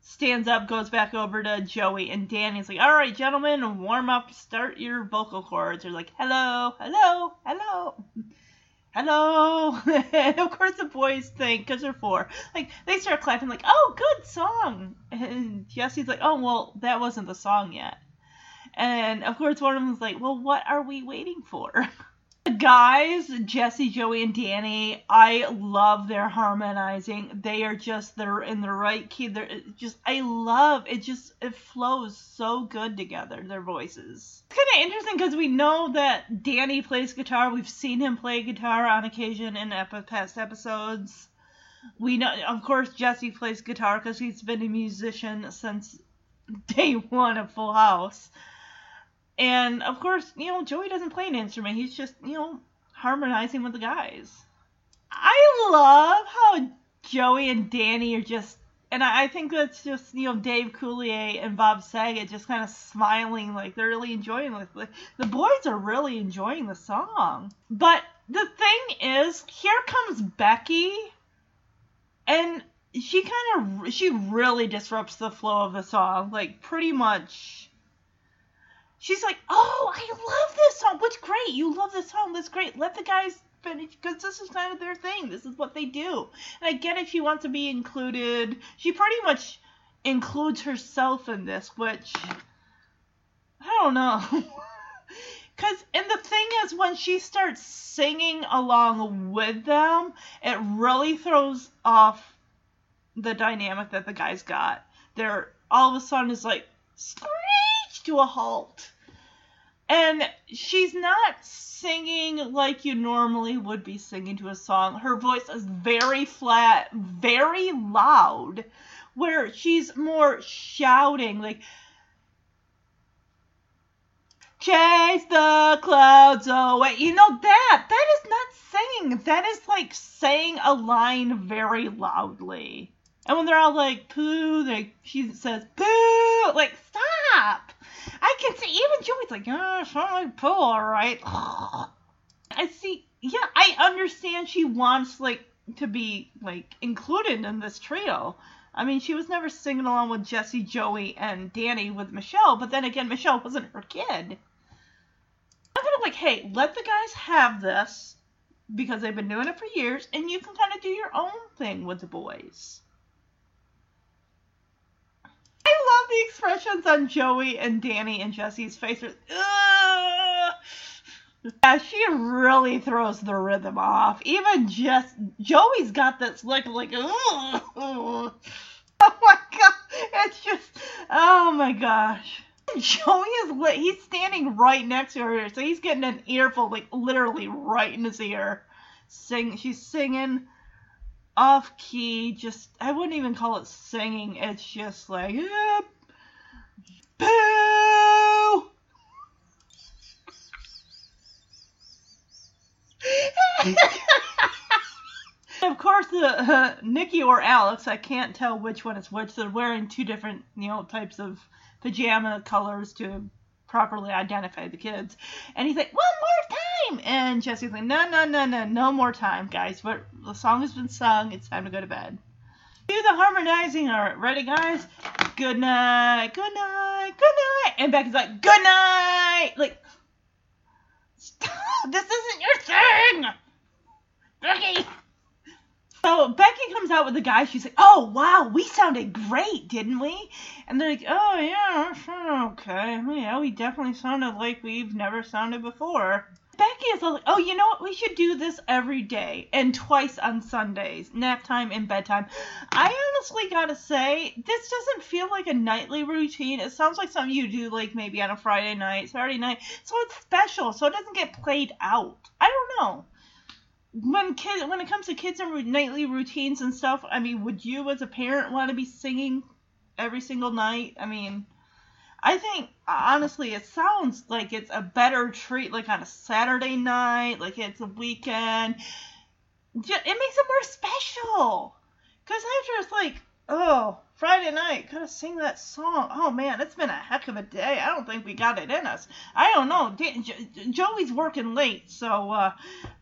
stands up, goes back over to Joey, and Danny's like, All right, gentlemen, warm up, start your vocal cords. They're like, Hello, hello, hello hello? And *laughs* of course the boys think because they're four. Like they start clapping like oh good song. And jesse's like oh well that wasn't the song yet. And of course one of them's like well what are we waiting for *laughs* guys, Jesse, Joey, and Danny, I love their harmonizing. They are just they're in the right key. They're just I love it. Just it flows so good together. Their voices. It's kind of interesting because we know that Danny plays guitar. We've seen him play guitar on occasion in past episodes. We know, of course, Jesse plays guitar because he's been a musician since *laughs* day one of Full House. And of course, you know, Joey doesn't play an instrument. He's just, you know, harmonizing with the guys. I love how Joey and Danny are just, and I think that's just, you know, Dave Coulier and Bob Saget just kind of smiling like they're really enjoying it. Like, The boys are really enjoying the song. But the thing is, here comes Becky, and she kind of, she really disrupts the flow of the song. Like, pretty much she's like, "Oh, I love this song. What's great? You love this song. That's great. Let the guys finish because this is kind of their thing. This is what they do." And I get it. She wants to be included. She pretty much includes herself in this, which I don't know. *laughs* Cause and the thing is, when she starts singing along with them, it really throws off the dynamic that the guys got. They're all of a sudden is like to a halt. And she's not singing like you normally would be singing to a song. Her voice is very flat, very loud, where she's more shouting, like, Chase the clouds away. You know that? That is not singing. That is like saying a line very loudly. And when they're all like poo, like she says poo, like stop. I can see even Joey's like, yeah, it's not like all right. *sighs* I see. Yeah, I understand she wants like to be like included in this trio. I mean, she was never singing along with Jesse, Joey, and Danny with Michelle, but then again, Michelle wasn't her kid. I'm kind of like, hey, let the guys have this because they've been doing it for years, and you can kind of do your own thing with the boys. Love the expressions on Joey and Danny and Jesse's faces. Ugh. Yeah, she really throws the rhythm off. Even just Joey's got this look like, Ugh. *laughs* oh my god, it's just, oh my gosh. Joey is lit. He's standing right next to her, so he's getting an earful, like literally right in his ear. Sing, she's singing off key. Just, I wouldn't even call it singing. It's just like, "Ah, boo. *laughs* of course, the uh, Nikki or Alex, I can't tell which one is which. They're wearing two different, you know, types of pajama colors to properly identify the kids. And he's like, one more time. And Jesse's like, no, no, no, no, no more time, guys. But the song has been sung. It's time to go to bed. Do the harmonizing. All right, ready, guys? Good night, good night, good night. And Becky's like, good night. Like, stop. This isn't your thing. Becky. So Becky comes out with the guy. She's like, "Oh wow, we sounded great, didn't we?" And they're like, "Oh yeah, sure, okay, yeah, we definitely sounded like we've never sounded before." Becky is like, "Oh, you know what? We should do this every day and twice on Sundays, nap time and bedtime." I honestly gotta say, this doesn't feel like a nightly routine. It sounds like something you do like maybe on a Friday night, Saturday night. So it's special, so it doesn't get played out. I don't know when kid when it comes to kids and nightly routines and stuff, I mean, would you as a parent want to be singing every single night? I mean, I think honestly, it sounds like it's a better treat, like on a Saturday night, like it's a weekend. It makes it more special. Cause after it's like, oh, Friday night, gotta sing that song. Oh man, it's been a heck of a day. I don't think we got it in us. I don't know. Joey's working late, so uh,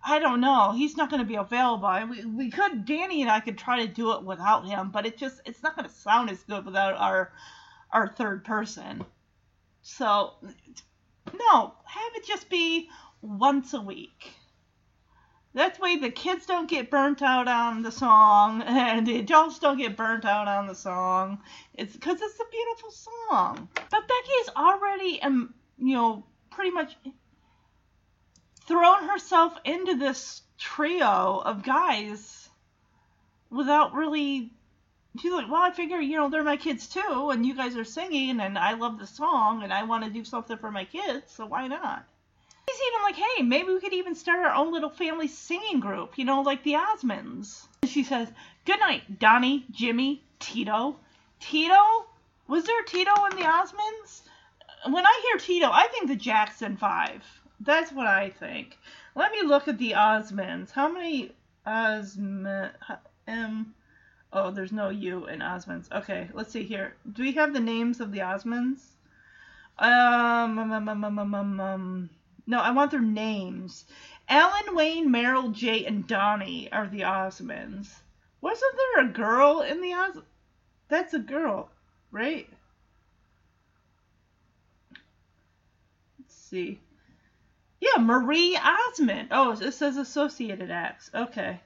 I don't know. He's not to be available. We, we could, Danny and I could try to do it without him, but it just, it's not to sound as good without our, our third person. So, no, have it just be once a week. That way the kids don't get burnt out on the song, *laughs* and the adults don't get burnt out on the song. It's because it's a beautiful song. But Becky is already, um, you know, pretty much thrown herself into this trio of guys without really she's like, well, I figure, you know, they're my kids too, and you guys are singing, and I love the song, and I want to do something for my kids, so why not? He's even like, hey, maybe we could even start our own little family singing group, you know, like the Osmonds. And she says, good night, Donnie, Jimmy, Tito. Tito? Was there Tito in the Osmonds? When I hear Tito, I think the Jackson Five. That's what I think. Let me look at the Osmonds. How many Osmond? Oh, there's no you in Osmonds. Okay, let's see here. Do we have the names of the Osmonds? Um, um, um, um, um, um, um, um. No, I want their names. Alan, Wayne, Merrill, Jay, and Donnie are the Osmonds. Wasn't there a girl in the Os? That's a girl, right? Let's see. Yeah, Marie Osmond. Oh, it says Associated Acts. Okay.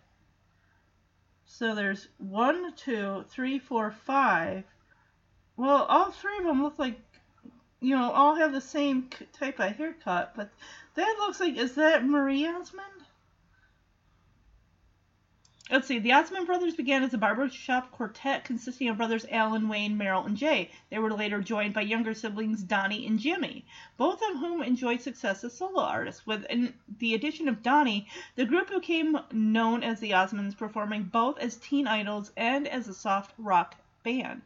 So there's one, two, three, four, five. Well, all three of them look like, you know, all have the same type of haircut, but that looks like, is that Marie Osmond? Let's see. The Osmond brothers began as a barbershop quartet consisting of brothers Alan, Wayne, Merrill, and Jay. They were later joined by younger siblings Donnie and Jimmy, both of whom enjoyed success as solo artists. With the addition of Donnie, the group became known as the Osmonds, performing both as teen idols and as a soft rock band.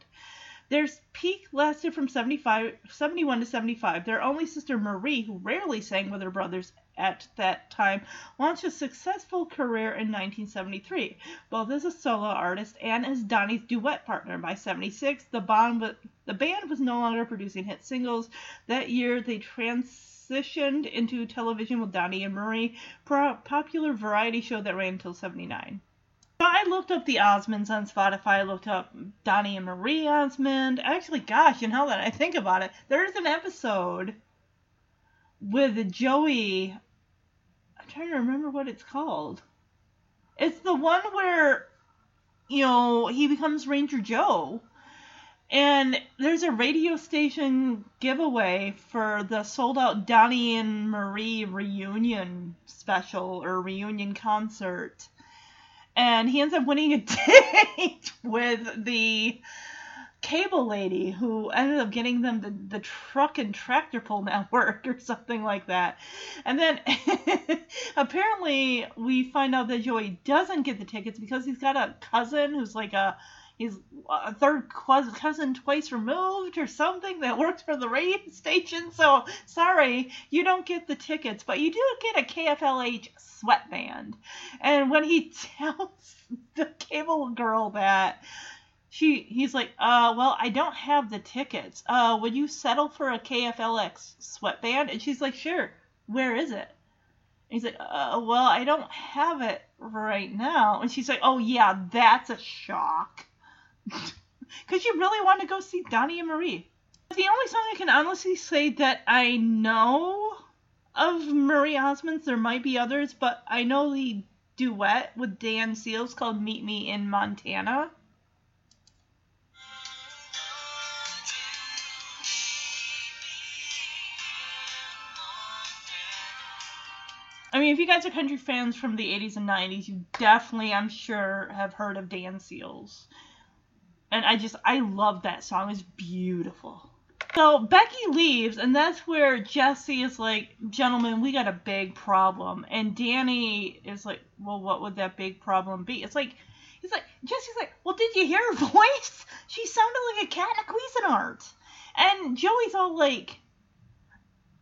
Their peak lasted from 75, 71 to 75. Their only sister Marie, who rarely sang with her brothers at that time, launched a successful career in 1973, both as a solo artist and as Donnie's duet partner. By 76, the, bond, the band was no longer producing hit singles. That year, they transitioned into television with Donnie and Marie, a popular variety show that ran until 79. So I looked up the Osmonds on Spotify. I looked up Donnie and Marie Osmond. Actually, gosh, and now that I think about it, there is an episode with Joey. I'm trying to remember what it's called. It's the one where, you know, he becomes Ranger Joe. And there's a radio station giveaway for the sold out Donnie and Marie reunion special or reunion concert and he ends up winning a *laughs* date with the cable lady who ended up getting them the, the truck and tractor pull network *laughs* or something like that. And then *laughs* apparently we find out that Joey doesn't get the tickets because he's got a cousin who's like a he's a third cousin twice removed or something that works for the radio *laughs* station. So sorry, you don't get the tickets, but you do get a KFLH sweatband. And when he tells the cable girl that she he's like, uh, well, I don't have the tickets. Uh, would you settle for a KFLX sweatband? And she's like, sure. Where is it? And he's like, uh, well, I don't have it right now. And she's like, oh yeah, that's a shock. *laughs* Because you really want to go see Donnie and Marie. The only song I can honestly say that I know of Marie Osmond's, there might be others, but I know the duet with Dan Seals called Meet Me in Montana. I mean, if you guys are country fans from the 80s and 90s, you definitely, I'm sure, have heard of Dan Seals. And I just, I love that song. It's beautiful. So Becky leaves, and that's where Jesse is like, gentlemen, we got a big problem. And Danny is like, well, what would that big problem be? It's like, he's like, Jesse's like, well, did you hear her *laughs* voice? She sounded like a cat in a Cuisinart. And Joey's all like,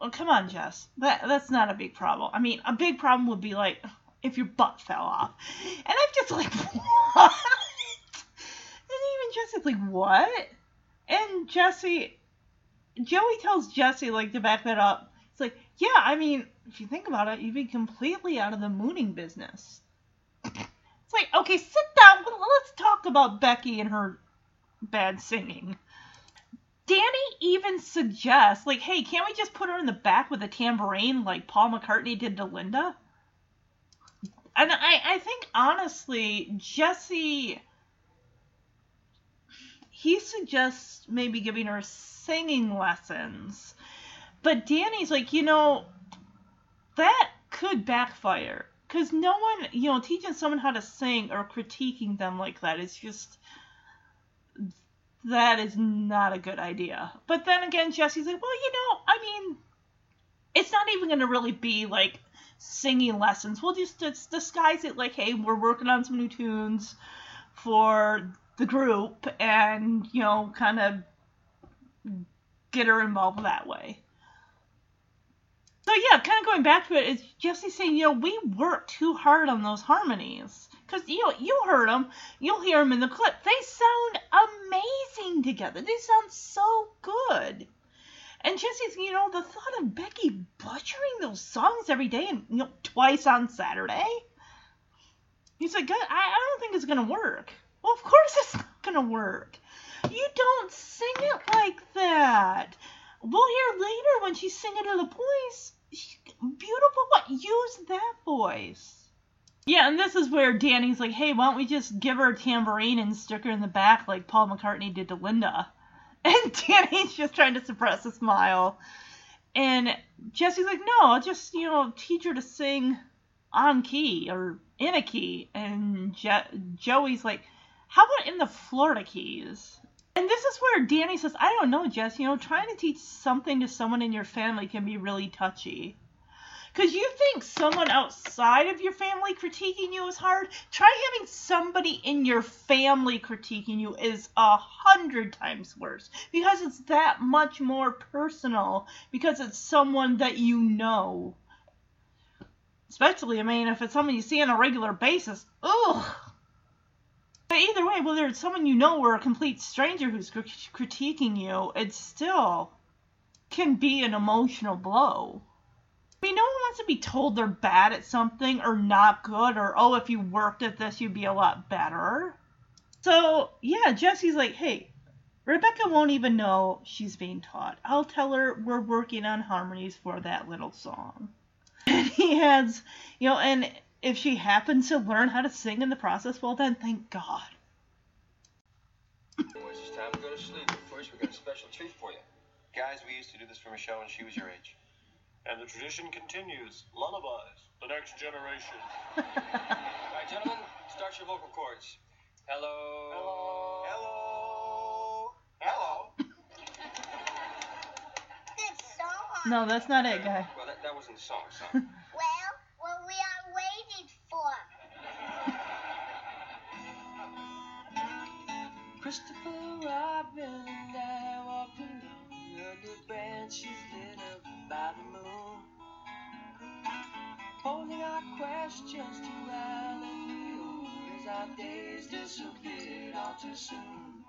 well, come on, Jess. That that's not a big problem. I mean, a big problem would be like if your butt fell off. And I'm just like, *laughs* what? And even Jesse's like, what? And Jesse, Joey tells Jesse like to back that up. It's like, yeah, I mean, if you think about it, you'd be completely out of the mooning business. It's like, okay, sit down. Let's talk about Becky and her bad singing. Danny even suggests, like, hey, can't we just put her in the back with a tambourine like Paul McCartney did to Linda? And I, I think honestly, Jesse he suggests maybe giving her singing lessons. But Danny's like, you know, that could backfire because no one, you know, teaching someone how to sing or critiquing them like that is just that is not a good idea. But then again, Jesse's like, well, you know, I mean, it's not even going to really be like singing lessons. We'll just, disguise it like, hey, we're working on some new tunes for the group and, you know, kind of get her involved that way. So yeah, kind of going back to it is Jesse saying, you know, we worked too hard on those harmonies because you you heard them, you'll hear them in the clip. They sound amazing together. They sound so good. And Jesse's, you know, the thought of Becky butchering those songs every day and you know twice on Saturday. He's like, I, I don't think it's gonna work. Well, of course it's *laughs* not gonna work. You don't sing it like that. We'll hear later when she's singing in a voice. Beautiful. What? Use that voice. Yeah, and this is where Danny's like, hey, why don't we just give her a tambourine and stick her in the back like Paul McCartney did to Linda? *laughs* And Danny's just trying to suppress a smile. And Jesse's like, no, I'll just, you know, teach her to sing on key or in a key. And Je- Joey's like, how about in the Florida keys? And this is where Danny says, I don't know, Jess, you know, trying to teach something to someone in your family can be really touchy. Because you think someone outside of your family critiquing you is hard? Try having somebody in your family critiquing you is a hundred times worse. Because it's that much more personal. Because it's someone that you know. Especially, I mean, if it's someone you see on a regular basis. Ugh. But either way, whether it's someone you know or a complete stranger who's critiquing you, it still can be an emotional blow. I mean, no one wants to be told they're bad at something or not good or, oh, if you worked at this, you'd be a lot better. So, yeah, Jesse's like, hey, Rebecca won't even know she's being taught. I'll tell her we're working on harmonies for that little song. *laughs* And he has, you know, and if she happens to learn how to sing in the process, well, then thank God. It's time to go to sleep. But first, we got a special treat for you. Guys, we used to do this for Michelle when she was your age. And the tradition continues. Lullabies, the next generation. *laughs* All right, gentlemen, start your vocal cords. Hello. Hello. Hello. Good song. No, that's not it, guy. Well, that, that wasn't the song, son. *laughs* Well, what we are waiting for. Christopher Robin and I walked along under branches lit up by the moon, posing our questions to Alan as our days disappeared all too soon.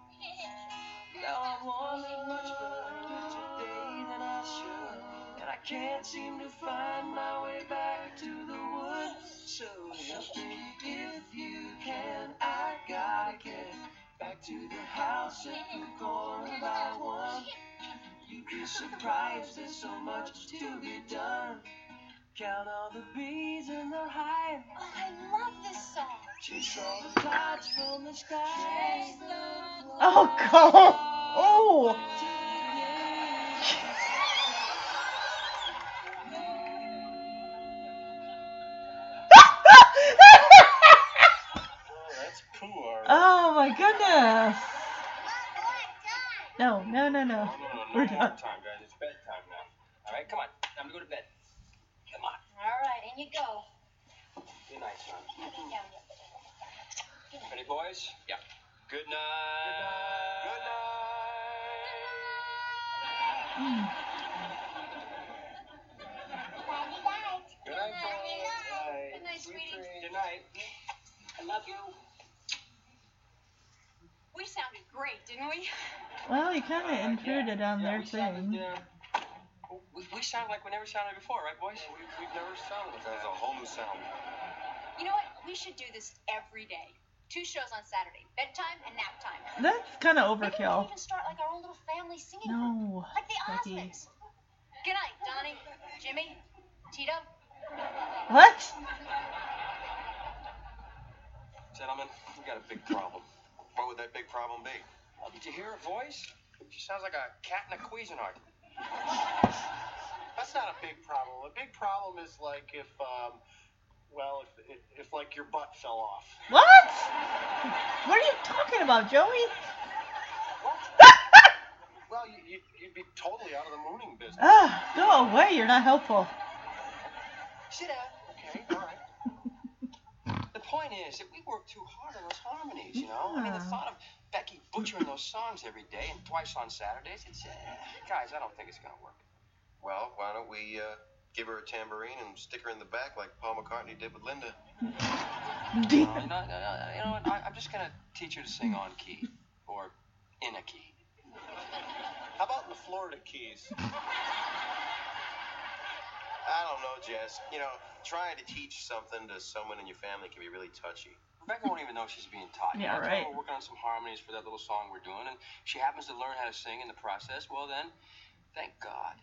Now I'm wondering much further today than I should, and I can't seem to find my way back to the woods. So help me if you can, I gotta get back to the house at the corner by one. You'd be surprised there's so much to be done. Count all the bees in the hive, Oh, I love this song. chase all the clouds from the sky. Oh, God. Oh. Oh, oh, my goodness. One more time. No, no, no, no. We're no more done. time, guys. It's bedtime now. All right, come on. Time to go to bed. Come on. All right, in you go. Good night, son. Ready, boys? Yeah. Good night. Good Mm. Nighty night. Good night, boys. Good night, Sweet sweetie. Good night. I love you. We sounded great, didn't we? *laughs* Well, you kind of intruded on Yeah, their we sounded, thing. uh, we, we sound like we never sounded before, right, boys? We, we've never sounded like that. That's a whole new sound. You know what? We should do this every day. Two shows on Saturday, bedtime and nap time. That's kind of Maybe we can even start like our own little family singing group, No. like the Becky. Osmonds. Good night, Donnie, Jimmy, Tito. What? Gentlemen, we got a big problem. What would that big problem be? Oh, did you hear her voice? She sounds like a cat in a Cuisinart. That's not a big problem. A big problem is like if, um, well, if, if, if like your butt fell off. What? What are you talking about, Joey? *laughs* Well, you, you'd be totally out of the mooning business. Ah, go away. You're not helpful. Sit down. Okay, all right. the point is that we work too hard on those harmonies, you know? I mean, the thought of Becky butchering those songs every day and twice on Saturdays, it's, uh, guys, I don't think it's going to work. Well, why don't we uh, give her a tambourine and stick her in the back like Paul McCartney did with Linda? You, know, uh, you know what? I, I'm just going to teach her to sing on key or in a key. How about in the Florida Keys? I don't know, Jess. You know, trying to teach something to someone in your family can be really touchy. Rebecca won't even know she's being taught. you Yeah, know? I told her right. We're working on some harmonies for that little song we're doing, and she happens to learn how to sing in the process. Well, then, thank God.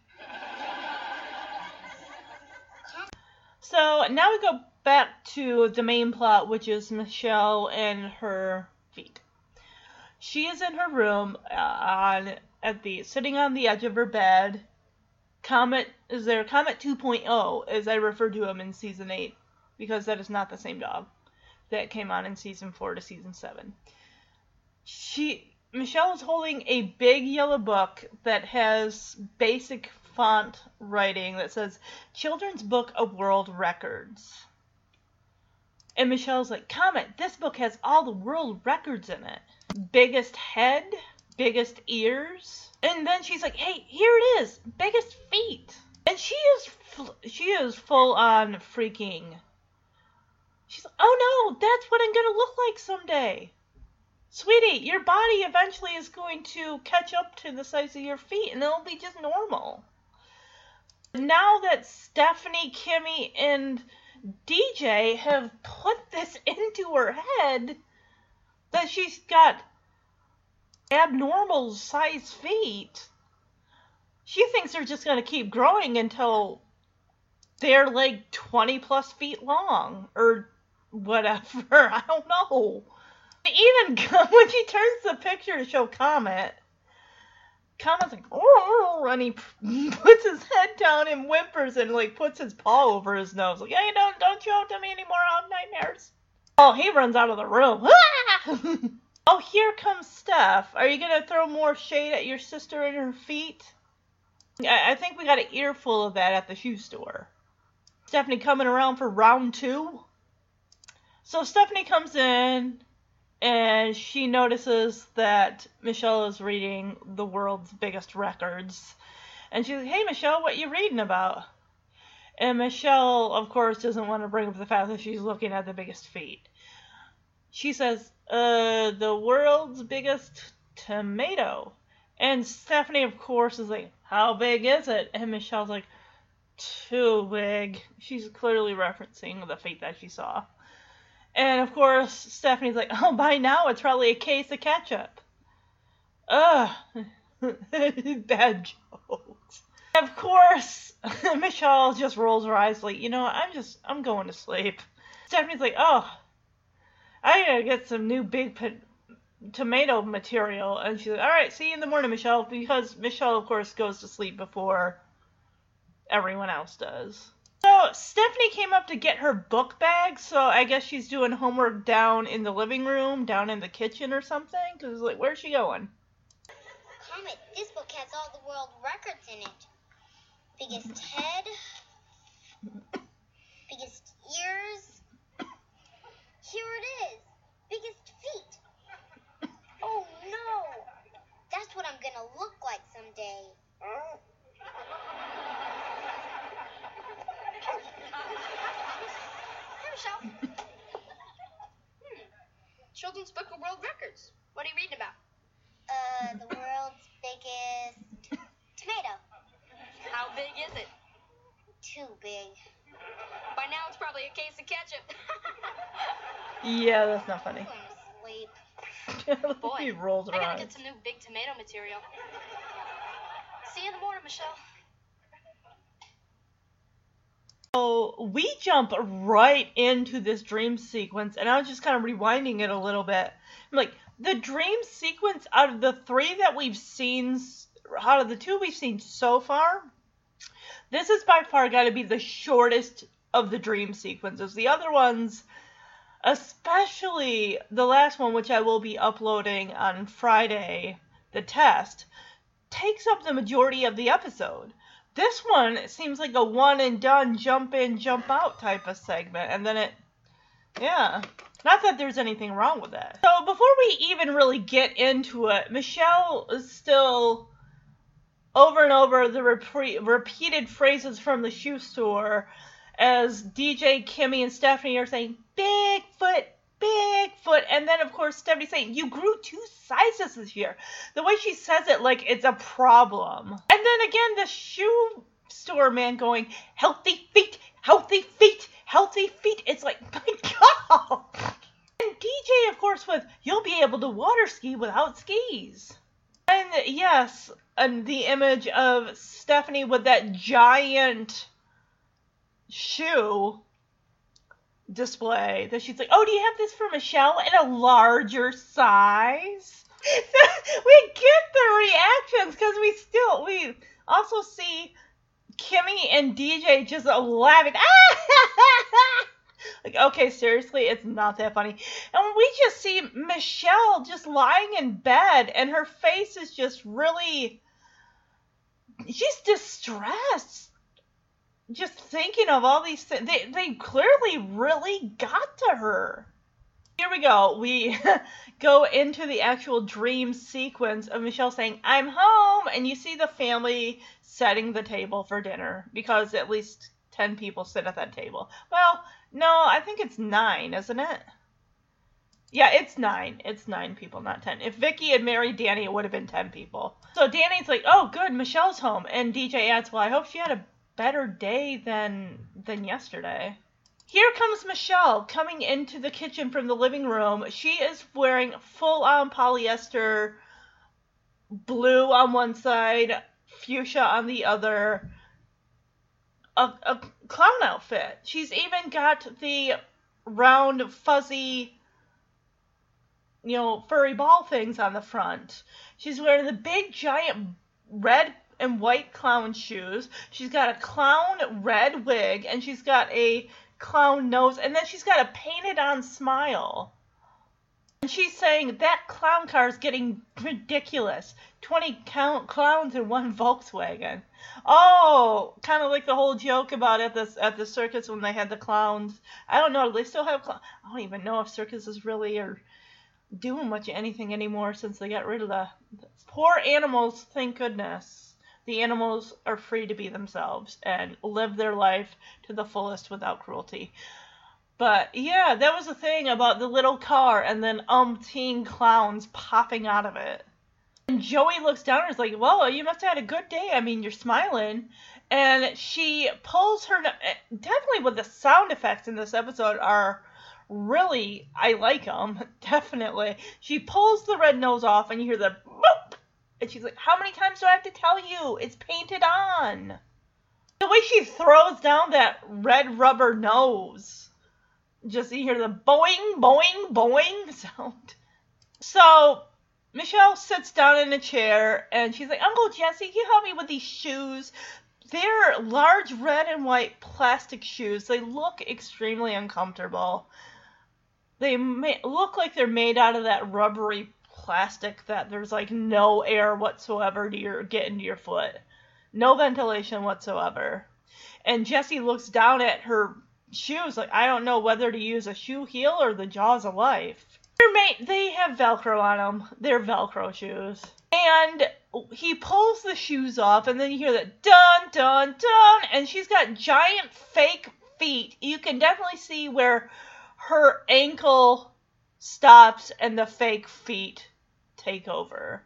So now we go back to the main plot, which is Michelle and her feet. She is in her room uh, on at the sitting on the edge of her bed. Comet is there Comet 2.0 as I refer to him in season 8 because that is not the same dog that came on in season 4 to season 7. She Michelle is holding a big yellow book that has basic font writing that says Children's Book of World Records. And Michelle's like, Comet, this book has all the world records in it. Biggest head, biggest ears. And then she's like, hey, here it is, biggest feet. And she is, fl- she is full on freaking. She's like, oh no, that's what I'm gonna look like someday. Sweetie, your body eventually is going to catch up to the size of your feet and it'll be just normal. Now that Stephanie, Kimmy, and DJ have put this *laughs* into her head that she's got abnormal size feet, she thinks they're just going to keep growing until they're like 20 plus feet long or whatever. *laughs* I don't know. Even *laughs* when she turns the picture to show Comet, Comet's like, oh, and he *laughs* puts his head down and whimpers and like puts his paw over his nose, like, hey, don't don't show it to me anymore. I have nightmares. Oh, he runs out of the room. Oh, here comes Steph. Are you gonna throw more shade at your sister and her feet? I, I think we got an earful of that at the shoe store. Stephanie coming around for round two. So Stephanie comes in and she notices that Michelle is reading the world's biggest records. And she's like, Hey, Michelle, what you reading about? And Michelle, of course, doesn't want to bring up the fact that she's looking at the biggest feet. She says, Uh, the world's biggest tomato. And Stephanie, of course, is like, How big is it? And Michelle's like, Too big. She's clearly referencing the fate that she saw. And of course, Stephanie's like, oh, by now it's probably a case of ketchup. Ugh. *laughs* Bad jokes. Of course, *laughs* Michelle just rolls her eyes like, you know I'm just, I'm going to sleep. Stephanie's like, oh, I gotta get some new big po- tomato material. And she's like, alright, see you in the morning, Michelle. Because Michelle, of course, goes to sleep before everyone else does. So Stephanie came up to get her book bag, so I guess she's doing homework down in the living room, down in the kitchen or something. Cause like, where's she going? Comet, this book has all the world records in it. Biggest head, biggest ears. Here it is. Biggest feet. *laughs* Oh no. That's what I'm gonna look like someday. Michelle. hmm. Children's Book of World Records. What are you reading about? Uh, the world's *laughs* biggest *laughs* tomato. How big is it? Too big. By now it's probably a case of ketchup. *laughs* Yeah, that's not funny. I'm going to sleep. Boy, he rolls her I gotta get some new big tomato material. See you in the morning, Michelle. So we jump right into this dream sequence, and I was just kind of rewinding it a little bit. I'm like, the dream sequence out of the three that we've seen, out of the two we've seen so far, This is by far got to be the shortest of the dream sequences. The other ones, especially the last one, which I will be uploading on Friday, the test, takes up the majority of the episode. This one seems like a one and done, jump in, jump out type of segment, and then it, yeah. Not that there's anything wrong with that. So before we even really get into it, Michelle is still over and over the repre- repeated phrases from the shoe store as DJ, Kimmy, and Stephanie are saying, Bigfoot, Bigfoot. And then, of course, Stephanie saying, You grew two sizes this year. The way she says it, like it's a problem. And then again, the shoe store man going, Healthy feet, healthy feet, healthy feet. It's like, *laughs* my God. And DJ, of course, with, You'll be able to water ski without skis. And yes, and the image of Stephanie with that giant shoe display that she's like, "Oh, do you have this for Michelle in a larger size?" *laughs* we get the reactions because we still we also see Kimmy and DJ just laughing. *laughs* like, okay, seriously, it's not that funny. And we just see Michelle just lying in bed, and her face is just really. She's distressed just thinking of all these things, they, they clearly really got to her. Here we go. We *laughs* go into the actual dream sequence of Michelle saying, I'm home. And you see the family setting the table for dinner because at least 10 people sit at that table. Well, no, I think it's nine, isn't it? Yeah, it's nine. It's nine people, not ten. If Vicky had married Danny, it would have been ten people. So Danny's like, "Oh, good, Michelle's home," and DJ adds, "Well, I hope she had a better day than than yesterday. Here comes Michelle coming into the kitchen from the living room. She is wearing full on polyester blue on one side, fuchsia on the other, a, a clown outfit. She's even got the round, fuzzy, you know, furry ball things on the front. She's wearing the big, giant red and white clown shoes. She's got a clown red wig, and she's got a clown nose, and then she's got a painted on smile. And she's saying that clown car is getting ridiculous. 20 count clowns in one *laughs* Volkswagen. Oh, kind of like the whole joke about at the at the circus when they had the clowns. I don't know. Do they still have clowns? I don't even know if circuses really are doing much anything anymore since they got rid of the, the poor animals. Thank goodness the animals are free to be themselves and live their life to the fullest without cruelty. But yeah, that was the thing about the little car and then umpteen clowns popping out of it. And Joey looks down and is like, Well, you must have had a good day. I mean, you're smiling. And she pulls her. Eh, definitely, with the sound effects in this episode are really. I like them. *laughs* Definitely. She pulls the red nose off, and you hear the boop and she's like, How many times do I have to tell you? It's painted on. The way she throws down that red rubber nose. Just you hear the boing, boing, boing sound. So Michelle sits down in a chair and she's like, Uncle Jesse, can you help me with these shoes? They're large red and white plastic shoes. They look extremely uncomfortable. They look like they're made out of that rubbery plastic that there's like no air whatsoever to your get into your foot. No ventilation whatsoever. And Jesse looks down at her shoes like I don't know whether to use a shoe heel or the jaws of life. Your mate, they have Velcro on them. They're Velcro shoes. And he pulls the shoes off, and then you hear that dun dun dun, and she's got giant fake feet. You can definitely see where her ankle stops and the fake feet take over.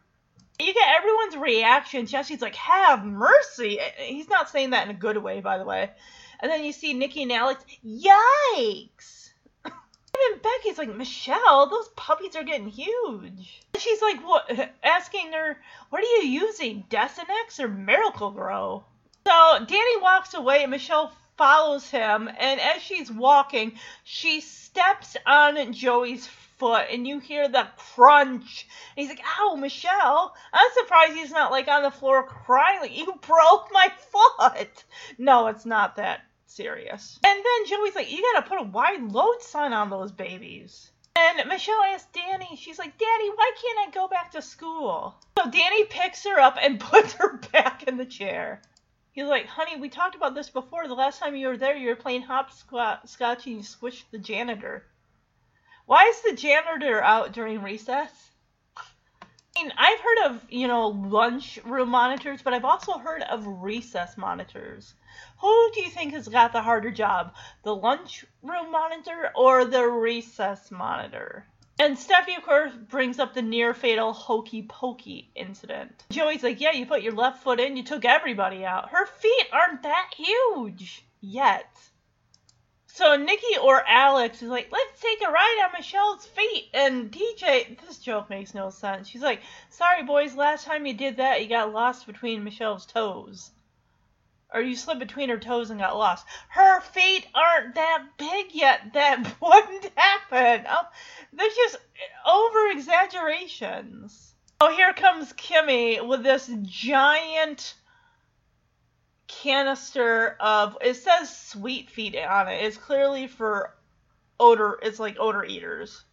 You get everyone's reaction. Jesse's like, "Have mercy." He's not saying that in a good way, by the way. And then you see Nikki and Alex, "Yikes!" *laughs* Even Becky's like, "Michelle, those puppies are getting huge." And she's like, "What?" *laughs* Asking her, "What are you using, Desenex or Miracle-Gro? So Danny walks away, and Michelle follows him. And as she's walking, she steps on Joey's foot and you hear the crunch. And he's like, Ow, Michelle. I'm surprised he's not like on the floor crying, like, You *laughs* broke my foot. No, it's not that serious. And then Joey's like, You gotta put a wide load sign on those babies. And Michelle asks Danny, she's like, Daddy, why can't I go back to school? So Danny picks her up and *laughs* puts her back in the chair. He's like, honey, we talked about this before. The last time you were there, you were playing hopscotch and you squished the janitor. Why is the janitor out during recess? I mean, I've heard of, you know, lunchroom monitors, but I've also heard of recess monitors. Who do you think has got the harder job? The lunchroom monitor or the recess monitor? And Steffi, of course, brings up the near fatal hokey pokey incident. Joey's like, Yeah, you put your left foot in, you took everybody out. Her feet aren't that huge yet. So Nikki or Alex is like, let's take a ride on Michelle's feet. And DJ, this joke makes no sense. She's like, sorry boys, last time you did that, you got lost between Michelle's toes. Or you slipped between her toes and got lost. Her feet aren't that big yet. That *laughs* wouldn't happen. Oh, they're just over exaggerations. Oh, here comes Kimmy with this giant canister of it says sweet feet on it. It's clearly for odor it's like odor eaters.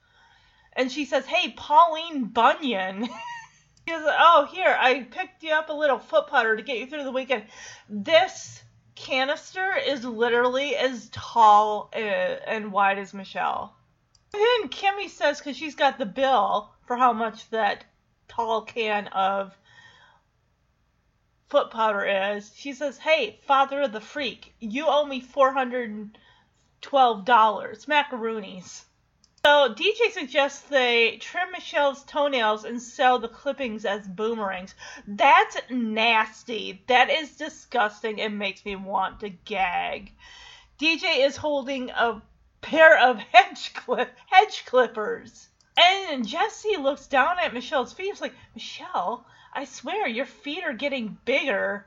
And she says, Hey, Pauline Bunyan. *laughs* she Oh, here, I picked you up a little foot powder to get you through the weekend. This canister is literally as tall uh, and wide as Michelle. And then Kimmy says, because she's got the bill for how much that tall can of foot powder is. She says, Hey, father of the freak, you owe me $412 macaroonies. So DJ suggests they trim Michelle's toenails and sell the clippings as boomerangs. That's nasty. That is disgusting and makes me want to gag. DJ is holding a pair of *laughs* hedge hedge clippers. And Jesse looks down at Michelle's feet. He's like, Michelle, I swear your feet are getting bigger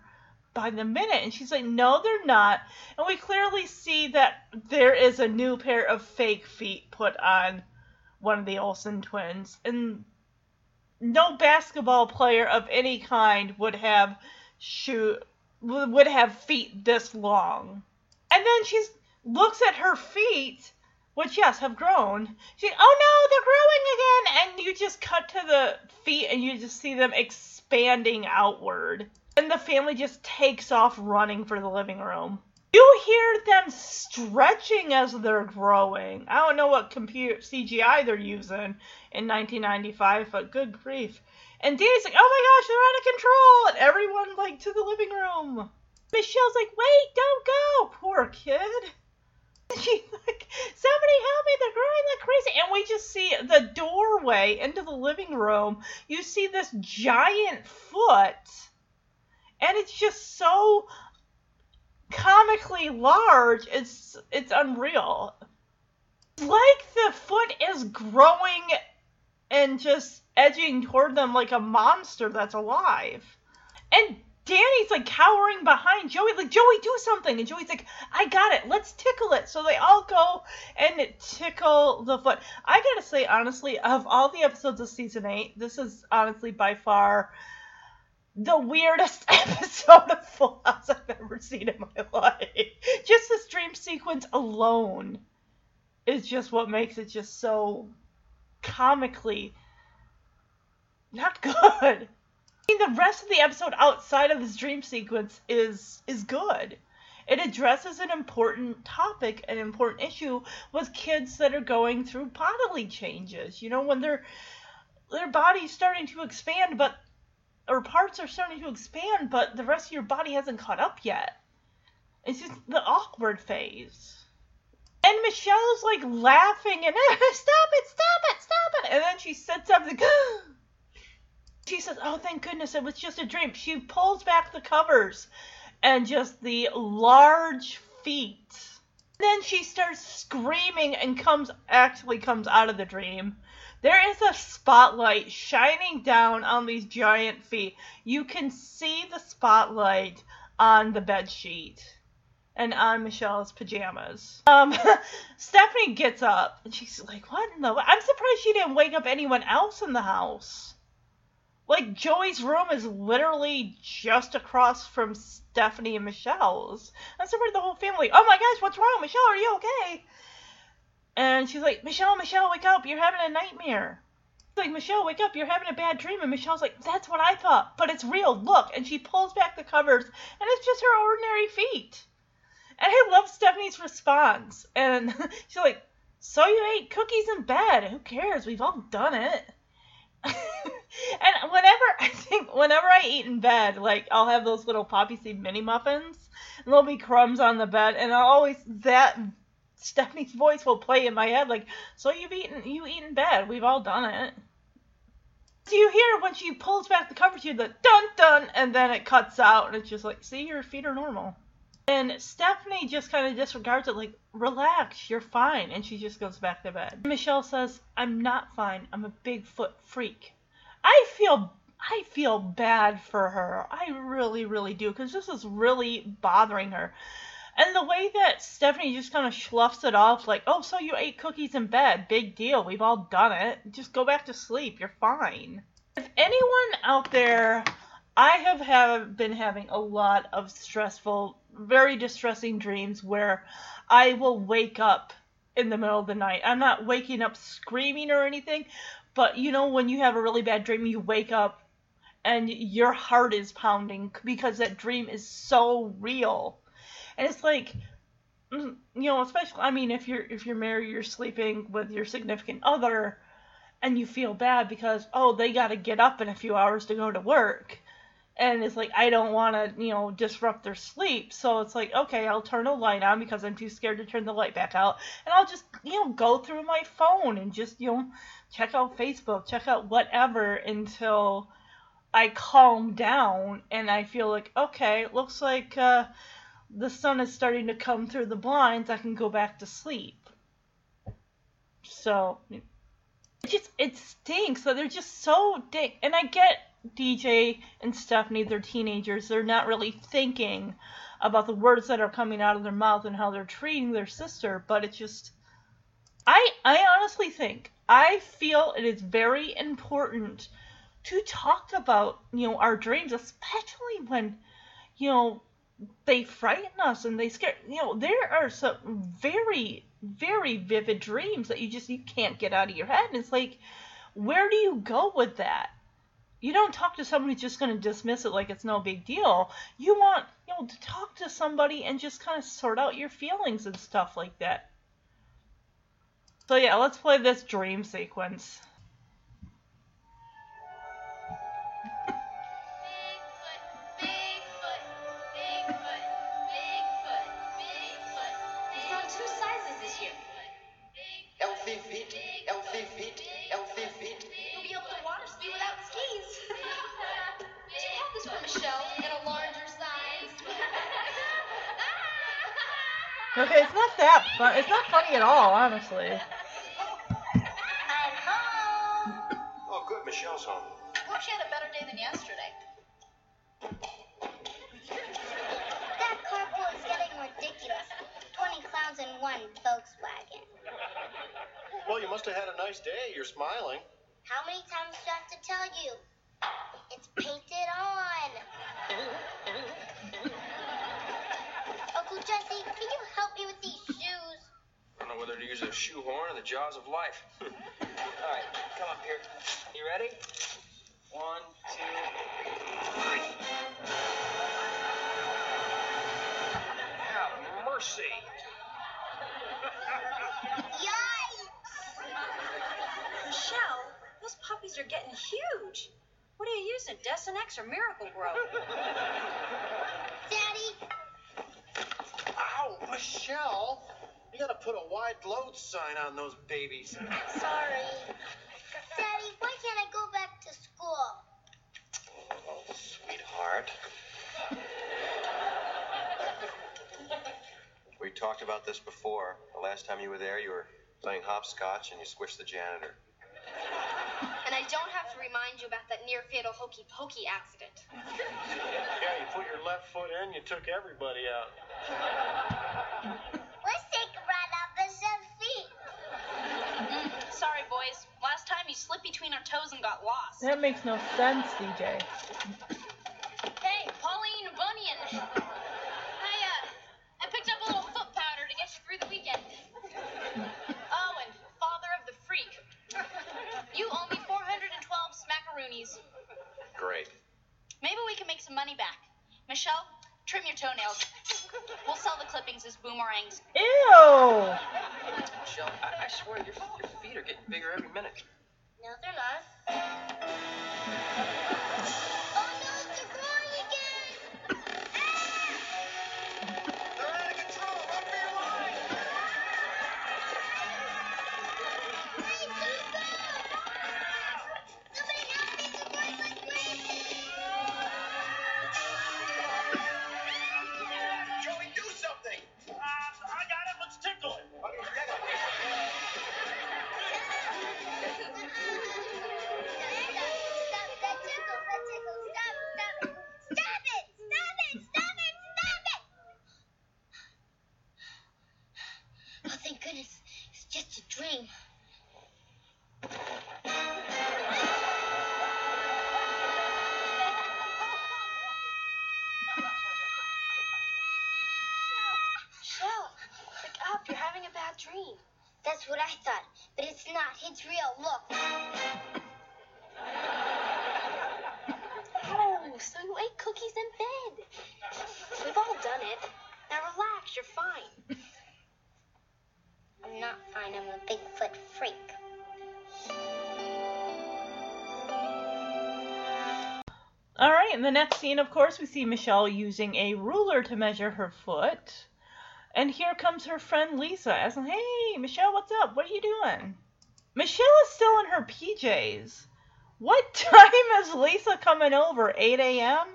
by the minute. And she's like, No, they're not. And we clearly see that there is a new pair of fake feet put on one of the Olsen twins. And no basketball player of any kind would have shoe would have feet this long. And then she looks at her feet which yes have grown. She, oh no, they're growing again, and you just cut to the feet and you just see them expanding outward, and the family just takes off running for the living room. You hear them stretching as they're growing. I don't know what computer CGI they're using in 1995, but good grief. And Danny's like, oh my gosh, they're out of control! And everyone, like, to the living room. Michelle's like, wait, don't go! Poor kid. *laughs* She's like, somebody help me, they're growing like crazy. And we just see the doorway into the living room. You see this giant foot, and it's just so comically large. It's it's unreal. It's like the foot is growing and just edging toward them like a monster that's alive. And Danny's like cowering behind Joey, like, Joey, do something. And Joey's like, I got it. Let's tickle it. So they all go and tickle the foot. I gotta say, honestly, of all the episodes of season eight, this is honestly by far the weirdest *laughs* episode of Full House I've ever seen in my life. Just the dream sequence alone is just what makes it just so comically not good. I mean, the rest of the episode outside of this dream sequence is is good. It addresses an important topic, an important issue with kids that are going through bodily changes. You know, when their their body's starting to expand, but or parts are starting to expand, but the rest of your body hasn't caught up yet. It's just the awkward phase. And Michelle's like laughing and *laughs* stop it, stop it, stop it, and then she sits up and *gasps* she says, Oh, thank goodness, it was just a dream. She pulls back the covers and just the large feet. Then she starts screaming and comes actually comes out of the dream. There is a spotlight shining down on these giant feet. You can see the spotlight on the bed sheet. and on Michelle's pajamas. Um, *laughs* Stephanie gets up and she's like, "What in the? I'm surprised she didn't wake up anyone else in the house." Like Joey's room is literally just across from Stephanie and Michelle's. I'm surprised the whole family. Oh my gosh, what's wrong, Michelle? Are you okay? And she's like, Michelle, Michelle, wake up! You're having a nightmare. She's like, Michelle, wake up! You're having a bad dream. And Michelle's like, That's what I thought, but it's real. Look, and she pulls back the covers, and it's just her ordinary feet. And I love Stephanie's response. And *laughs* she's like, So you ate cookies in bed. Who cares? We've all done it. *laughs* and whenever *laughs* I think whenever I eat in bed, like I'll have those little poppy seed mini muffins, and there'll be crumbs on the bed, and I'll always that Stephanie's voice will play in my head like, "So you've eaten you eat in bed? We've all done it." So you hear when she pulls back the covers, you hear the dun dun, and then it cuts out, and it's just like, "See, your feet are normal." And Stephanie just kind of disregards it, like, relax, you're fine. And she just goes back to bed. Michelle says, I'm not fine. I'm a Bigfoot freak. I feel. I feel bad for her. I really, really do, because this is really bothering her. And the way that Stephanie just kind of sloughs it off, like, oh, so you ate cookies in bed. Big deal. We've all done it. Just go back to sleep. You're fine. If anyone out there, I have have been having a lot of stressful very distressing dreams where I will wake up in the middle of the night. I'm not waking up screaming or anything, but you know, when you have a really bad dream, you wake up and your heart is pounding because that dream is so real. And it's like, mm, you know, especially, I mean, if you're, if you're married, you're sleeping with your significant other and you feel bad because, oh, they got to get up in a few hours to go to work and it's like I don't want to, you know, disrupt their sleep. So it's like, okay, I'll turn the light on because I'm too scared to turn the light back out, and I'll just, you know, go through my phone and just, you know, check out Facebook, check out whatever until I calm down and I feel like, okay, it looks like uh, the sun is starting to come through the blinds. I can go back to sleep. So it just it stinks. So they're just so dick, and I get DJ and Stephanie, they're teenagers. They're not really thinking about the words that are coming out of their mouth and how they're treating their sister, but it's just I I honestly think I feel it is very important to talk about, you know, our dreams, especially when, you know, they frighten us and they scare you know, there are some very, very vivid dreams that you just you can't get out of your head. And it's like, where do you go with that? You don't talk to somebody just going to dismiss it like it's no big deal. You want, you know, to talk to somebody and just kind of sort out your feelings and stuff like that. So yeah, let's play this dream sequence. Okay, it's not that fun. It's not funny at all, honestly. I'm home. Oh, good. Michelle's home. Hope she had a better day than yesterday. That carpool is getting ridiculous. 20 clowns in one Volkswagen. Well, you must have had a nice day. You're smiling. How many times do I have to tell you? It's painted on. Uncle Jesse, can you help me with these shoes? I don't know whether to use a shoehorn or the jaws of life. *laughs* All right, come up here. You ready? One, two, three. Have mercy. *laughs* Yikes! Michelle, those puppies are getting huge. What are you using, Desenex or Miracle-Gro? Daddy, Ow, Michelle! You gotta put a wide load sign on those babies. sorry. Daddy, why can't I go back to school? Oh, sweetheart. We talked about this before. The last time you were there, you were playing hopscotch and you squished the janitor. And I don't have to remind you about that near fatal hokey pokey accident. Yeah, you put your left foot in, you took everybody out. Let's take a ride on Michelle's feet. Mm, sorry, boys. Last time you slipped between our toes and got lost. That makes no sense, DJ. Hey, Pauline Bunyan. I, uh, I picked up a little foot powder to get you through the weekend. Oh, and father of the freak. You owe me 412 smackaroonies. Great. Maybe we can make some money back. Michelle, trim your toenails. We'll sell the clippings as boomerangs. Ew! Michelle, I, I swear your, your feet are getting bigger every minute. No, they're not. That's what I thought, but it's not. It's real. Look. *laughs* Oh, so you ate cookies in bed. We've all done it. Now relax. You're fine. I'm not fine. I'm a Bigfoot freak. Alright, in the next scene, of course, we see Michelle using a ruler to measure her foot. And here comes her friend Lisa asking, Hey, Michelle, what's up? What are you doing? Michelle is still in her PJs. What *laughs* time is Lisa coming over? 8 a.m.?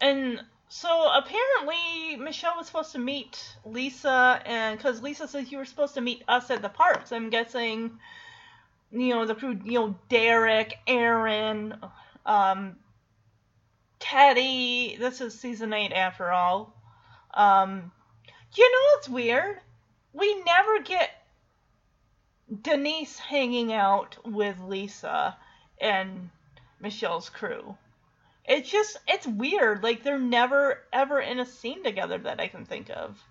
And so apparently Michelle was supposed to meet Lisa, and because Lisa says you were supposed to meet us at the park, so I'm guessing, you know, the crew, you know, Derek, Aaron, um, Teddy. This is season eight after all. Um, you know what's weird? We never get Denise hanging out with Lisa and Michelle's crew. It's just it's weird. Like they're never ever in a scene together that I can think of.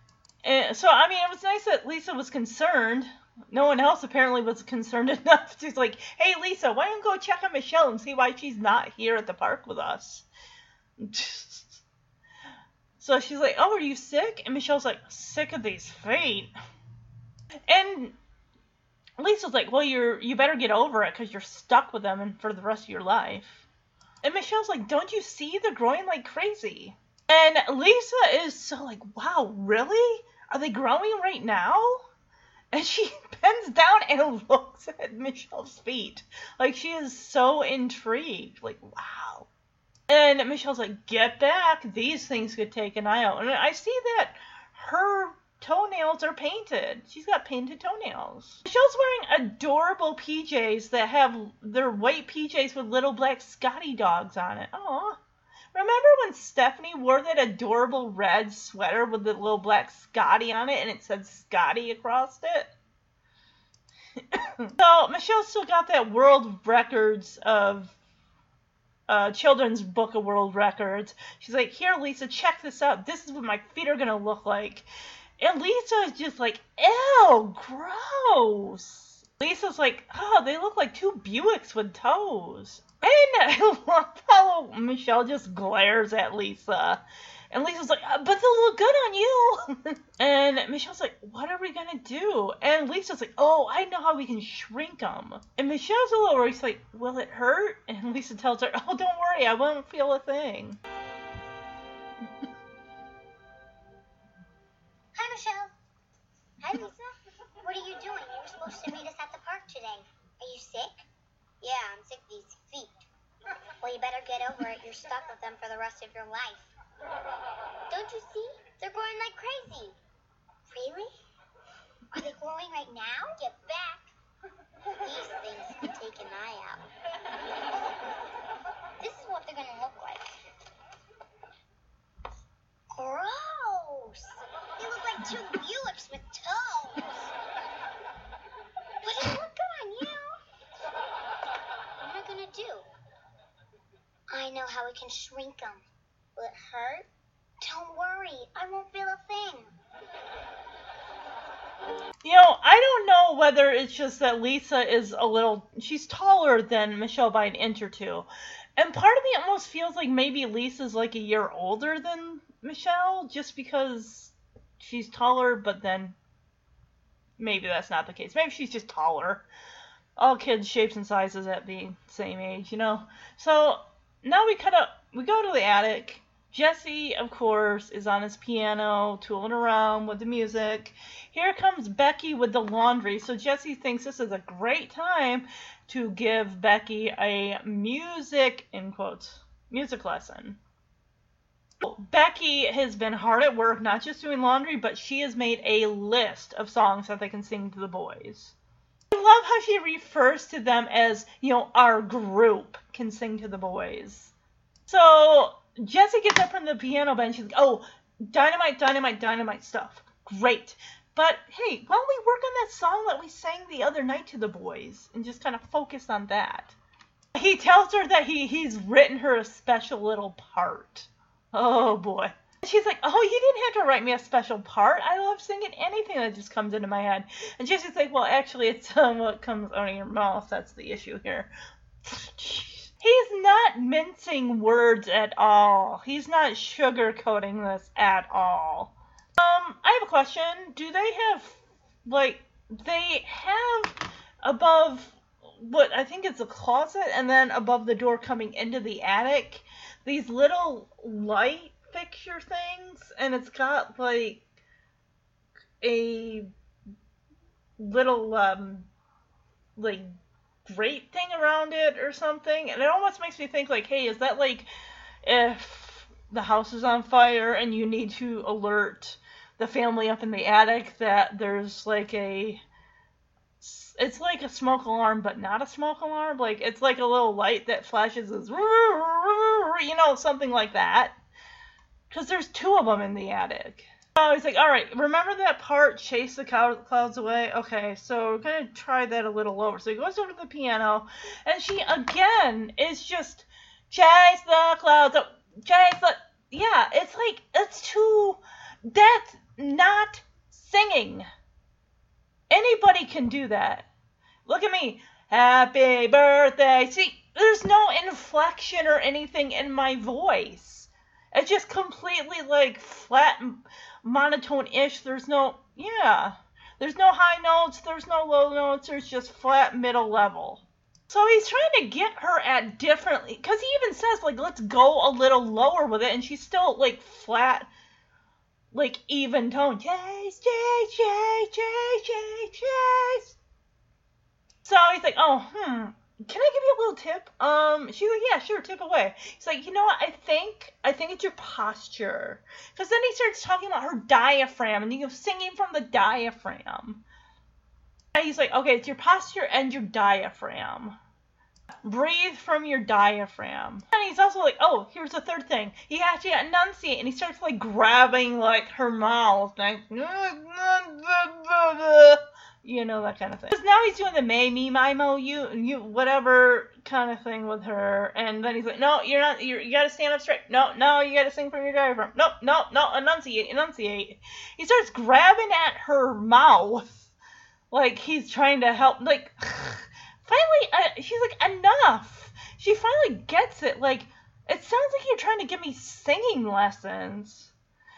And so I mean, it was nice that Lisa was concerned. No one else apparently was concerned *laughs* enough. She's like, "Hey Lisa, why don't you go check on Michelle and see why she's not here at the park with us?" So she's like, "Oh, are you sick?" And Michelle's like, "Sick of these feet." And Lisa's like, "Well, you're you better get over it because you're stuck with them and for the rest of your life." And Michelle's like, "Don't you see they're growing like crazy?" And Lisa is so like, "Wow, really? Are they growing right now?" And she *laughs* bends down and looks at Michelle's feet. Like she is so intrigued. Like, wow. And Michelle's like, get back. These things could take an eye out. And I see that her toenails are painted. She's got painted toenails. Michelle's wearing adorable PJs that have their white PJs with little black Scotty dogs on it. Aw. Remember when Stephanie wore that adorable red sweater with the little black Scotty on it and it said Scotty across it? *coughs* so Michelle still got that world records of uh, children's book of world records. She's like, here, Lisa, check this out. This is what my feet are gonna look like. And Lisa is just like, ew, gross. Lisa's like, oh, they look like two Buicks with toes. *laughs* And I love how Michelle just glares at Lisa. And Lisa's like, uh, but they'll look good on you. *laughs* and Michelle's like, what are we going to do? And Lisa's like, oh, I know how we can shrink them. And Michelle's a little worried. She's like, will it hurt? And Lisa tells her, oh, don't worry. I won't feel a thing. Hi, Michelle. Hi, Lisa. What are you doing? You were supposed to meet us at the park today. Are you sick? Yeah, I'm sick of these feet. Well, you better get over it. You're stuck with them for the rest of your life. Don't you see? They're growing like crazy. Really? Are they growing right now? Get back. These things can take an eye out. This is what they're gonna look like. Gross! They look like two Buicks with toes. But it look good on you. What am I gonna do? I know how we can shrink them. Will it hurt? Don't worry, I won't feel a thing. You know, I don't know whether it's just that Lisa is a little. She's taller than Michelle by an inch or two. And part of me almost feels like maybe Lisa's like a year older than Michelle just because she's taller, but then maybe that's not the case. Maybe she's just taller. All kids' shapes and sizes at the same age, you know? So now we cut up, we go to the attic. Jesse, of course, is on his piano, tooling around with the music. Here comes Becky with the laundry. So Jesse thinks this is a great time to give Becky a music, in quotes, music lesson. Becky has been hard at work, not just doing laundry, but she has made a list of songs that they can sing to the boys. I love how she refers to them as, you know, our group can sing to the boys. So Jesse gets up from the piano bench. She's like, oh, dynamite, dynamite, dynamite stuff. Great. But hey, why don't we work on that song that we sang the other night to the boys and just kind of focus on that? He tells her that he, he's written her a special little part. Oh boy. She's like, oh, you didn't have to write me a special part. I love singing anything that just comes into my head. And Jesse's like, well, actually, it's um, what comes out of your mouth. That's the issue here. *laughs* He's not mincing words at all. He's not sugarcoating this at all. Um, I have a question. Do they have, like, they have above what I think it's a closet, and then above the door coming into the attic, these little light fixture things, and it's got like a little um like grate thing around it or something, and it almost makes me think like, hey, is that like if the house is on fire and you need to alert the family up in the attic that there's like a it's like a smoke alarm but not a smoke alarm. Like it's like a little light that flashes as you know something like that. Because there's two of them in the attic Oh, he's like, all right, remember that part, chase the clouds away? Okay, so we're going to try that a little lower. So he goes over to the piano, and she, again, is just, chase the clouds, chase the, yeah, it's like, it's too, that's not singing. Anybody can do that. Look at me. Happy birthday. See, there's no inflection or anything in my voice. It's just completely like flat monotone-ish. There's no, yeah. There's no high notes, there's no low notes, there's just flat middle level. So he's trying to get her at differently, because he even says, like, let's go a little lower with it, and she's still, like, flat, like, even tone. Chase, chase, chase, chase, chase, chase. So he's like, oh, hmm, can I give you a little tip? Um, she's like, yeah, sure, tip away. He's like, you know what? I think, I think it's your posture. Because then he starts talking about her diaphragm, and you go singing from the diaphragm. And he's like, okay, it's your posture and your diaphragm. Breathe from your diaphragm. And he's also like, oh, here's the third thing. He has to enunciate, and he starts like grabbing like her mouth, like *laughs* *laughs* you know that kind of thing. Because now he's doing the may me mimo you you whatever kind of thing with her, and then he's like, no, you're not. You're, you got to stand up straight. No, no, you got to sing from your diaphragm. No, no, no, enunciate, enunciate. He starts grabbing at her mouth, like he's trying to help. Like *sighs* finally, uh, she's like, enough. She finally gets it. Like it sounds like you're trying to give me singing lessons.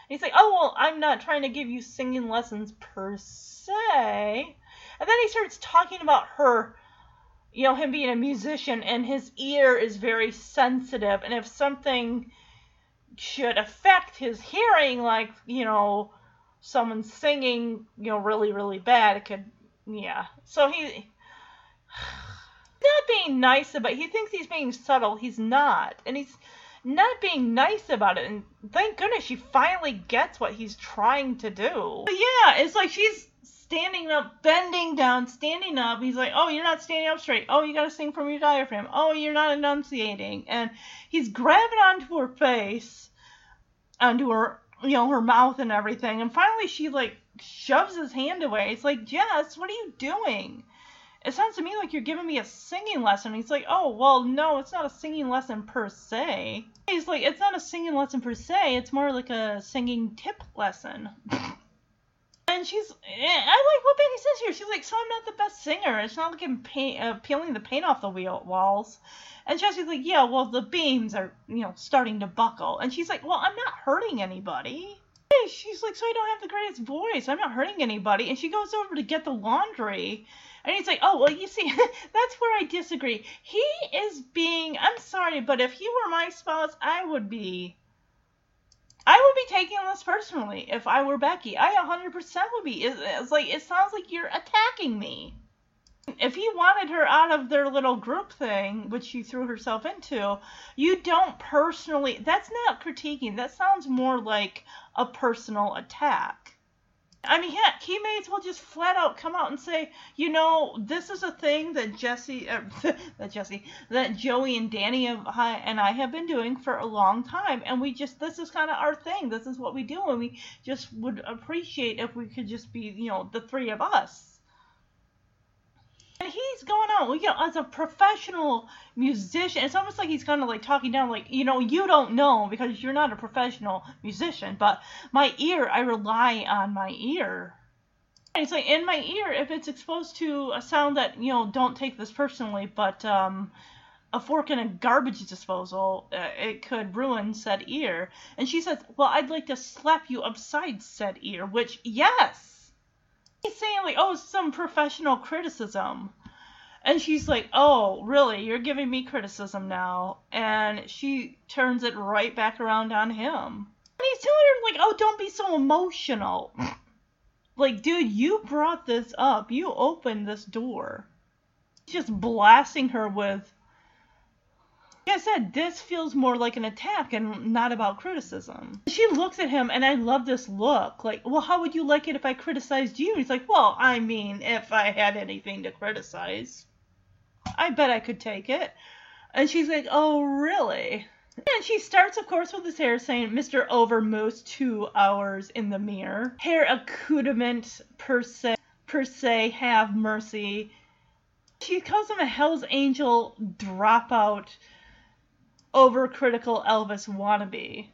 He's like, oh well, I'm not trying to give you singing lessons per se. And then he starts talking about her, you know, him being a musician, and his ear is very sensitive. And if something should affect his hearing, like, you know, someone singing, you know, really, really bad, it could, yeah. So he. *sighs* Not being nice about it, he thinks he's being subtle. He's not. And he's not being nice about it. And thank goodness she finally gets what he's trying to do. But yeah, it's like she's standing up, bending down, standing up. He's like, "Oh, you're not standing up straight. Oh, you got to sing from your diaphragm. Oh, you're not enunciating." And he's grabbing onto her face, onto her you know, her mouth and everything. And finally, she like shoves his hand away. It's like, Jess, what are you doing? It sounds to me like you're giving me a singing lesson. He's like, oh, well, no, it's not a singing lesson per se. He's like, it's not a singing lesson per se. It's more like a singing tip lesson. *laughs* And she's, eh, I like what Becky says here. She's like, so I'm not the best singer. It's not like I'm paint, uh, peeling the paint off the wheel, walls. And Jesse's like, yeah, well, the beams are, you know, starting to buckle. And she's like, well, I'm not hurting anybody. She's like, so I don't have the greatest voice. I'm not hurting anybody. And she goes over to get the laundry. And he's like, oh, well, you see, *laughs* that's where I disagree. He is being, I'm sorry, but if he were my spouse, I would be I would be taking this personally if I were Becky. I 100% would be. It's like it sounds like you're attacking me. If he wanted her out of their little group thing, which she threw herself into, you don't personally. That's not critiquing. That sounds more like a personal attack. I mean, heck, he may as well just flat out come out and say, you know, this is a thing that Jesse, uh, *laughs* that Jesse, that Joey and Danny have, and I have been doing for a long time, and we just, this is kind of our thing. This is what we do, and we just would appreciate if we could just be, you know, the three of us. And he's going on, you know, as a professional musician. It's almost like he's kind of like talking down, like, you know, you don't know because you're not a professional musician, but my ear, I rely on my ear. It's like in my ear, if it's exposed to a sound that, you know, don't take this personally, but um, a fork in a garbage disposal, uh, it could ruin said ear. And she says, well, I'd like to slap you upside said ear, which, yes he's saying like, oh, some professional criticism. And she's like, oh, really? You're giving me criticism now. And she turns it right back around on him. And he's telling her, like, oh, don't be so emotional. like, dude, you brought this up. You opened this door. Just blasting her with I said, this feels more like an attack and not about criticism. She looks at him, and I love this look. Like, well, how would you like it if I criticized you? he's like, well, I mean, if I had anything to criticize, I bet I could take it. And she's like, oh, really? And she starts, of course, with his hair saying, Mr. Overmoose, two hours in the mirror. Hair accoutrement per se, per se, have mercy. She calls him a Hell's Angel dropout overcritical Elvis wannabe.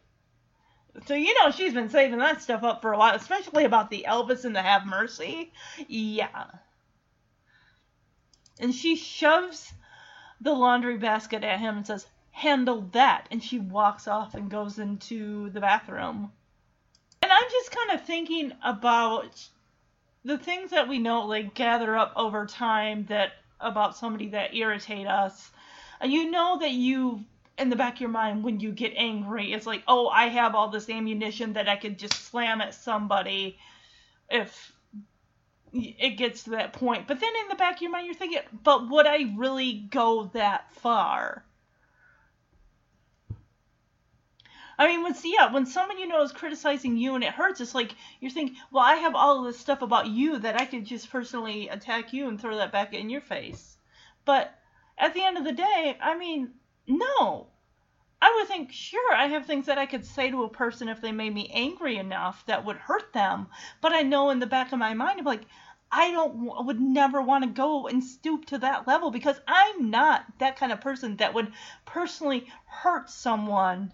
So you know she's been saving that stuff up for a while, especially about the Elvis and the Have Mercy. Yeah. And she shoves the laundry basket at him and says, "Handle that." And she walks off and goes into the bathroom. And I'm just kind of thinking about the things that we know like gather up over time that about somebody that irritate us. And you know that you've in the back of your mind when you get angry. It's like, oh, I have all this ammunition that I could just slam at somebody if it gets to that point. But then in the back of your mind, you're thinking, but would I really go that far? I mean, when yeah, when someone you know is criticizing you and it hurts, it's like you're thinking, well, I have all this stuff about you that I could just personally attack you and throw that back in your face. But at the end of the day, I mean, no. I would think, sure, I have things that I could say to a person if they made me angry enough that would hurt them. But I know in the back of my mind, I'm like, I don't would never want to go and stoop to that level because I'm not that kind of person that would personally hurt someone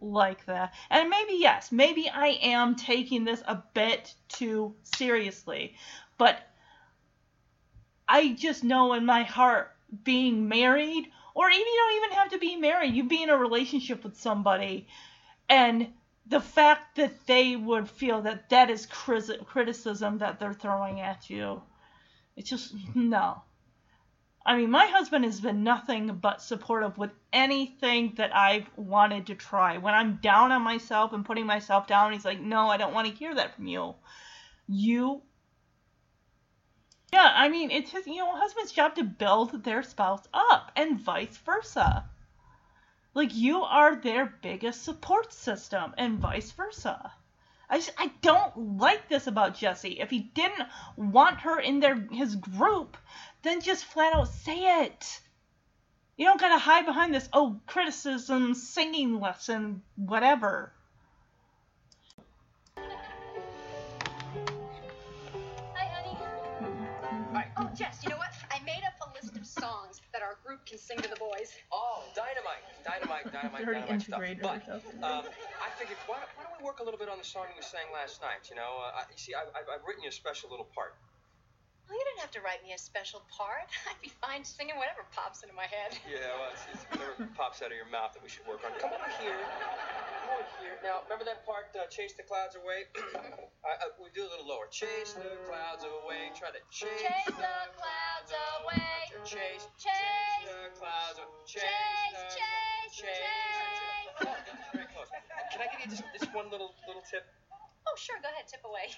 like that. And maybe yes, maybe I am taking this a bit too seriously. But I just know in my heart being married or even you don't even have to be married. You be in a relationship with somebody, and the fact that they would feel that that is criticism that they're throwing at you, it's just no. I mean, my husband has been nothing but supportive with anything that I've wanted to try. When I'm down on myself and putting myself down, he's like, "No, I don't want to hear that from you. You yeah, I mean, it's his, you know, husband's job to build their spouse up and vice versa. Like, you are their biggest support system and vice versa. I just, I don't like this about Jesse. If he didn't want her in their his group, then just flat out say it. You don't gotta hide behind this, oh, criticism, singing lesson, whatever. Jess, you know what? I made up a list of songs that our group can sing to the boys. Oh, dynamite, dynamite, *laughs* dynamite, dynamite stuff. But um, I figured, why, why, don't we work a little bit on the song we sang last night? You know, uh, I, you see, I, have written you a special little part. Well, you didn't have to write me a special part. *laughs* I'd be fine singing whatever pops into my head. Yeah, well, it's, it's whatever pops out of your mouth that we should work on. Come over here. Come over here. Now, remember that part, uh, Chase the Clouds Away? *clears throat* I, I, we do a little lower. Chase the clouds away. Try to chase, Chase the clouds away. Chase, Chase. the clouds away. Chase, the- chase, chase. Oh, that's very close. Can I give you just this one little little tip? Oh, sure, go ahead, tip away.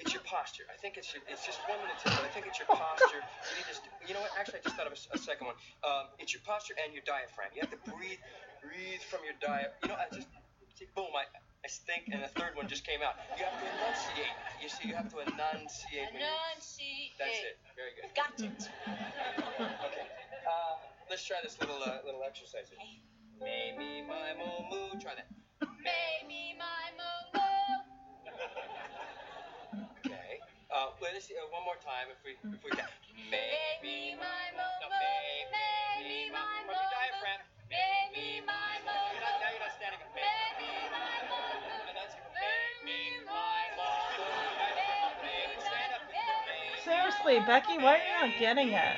It's your posture. I think it's your, it's just one little tip, but I think it's your posture. You need to, you know what? Actually, I just thought of a second one. Um, it's your posture and your diaphragm. You have to breathe, breathe from your diaphragm. You know, I just, see, boom, I, I stink, and the third one just came out. You have to enunciate. You see, you have to enunciate. Enunciate. That's it. Very good. Got it. Okay. Uh, let's try this little uh, little exercise. here. Me, me, my, moo, moo. Try that. May me my moo moo. Okay. Uh, well, let's see, uh, one more time if we if we can. May me my moo No, moo. may, May me my From moo your moo. diaphragm. May me my Seriously, Becky, why are you not getting it?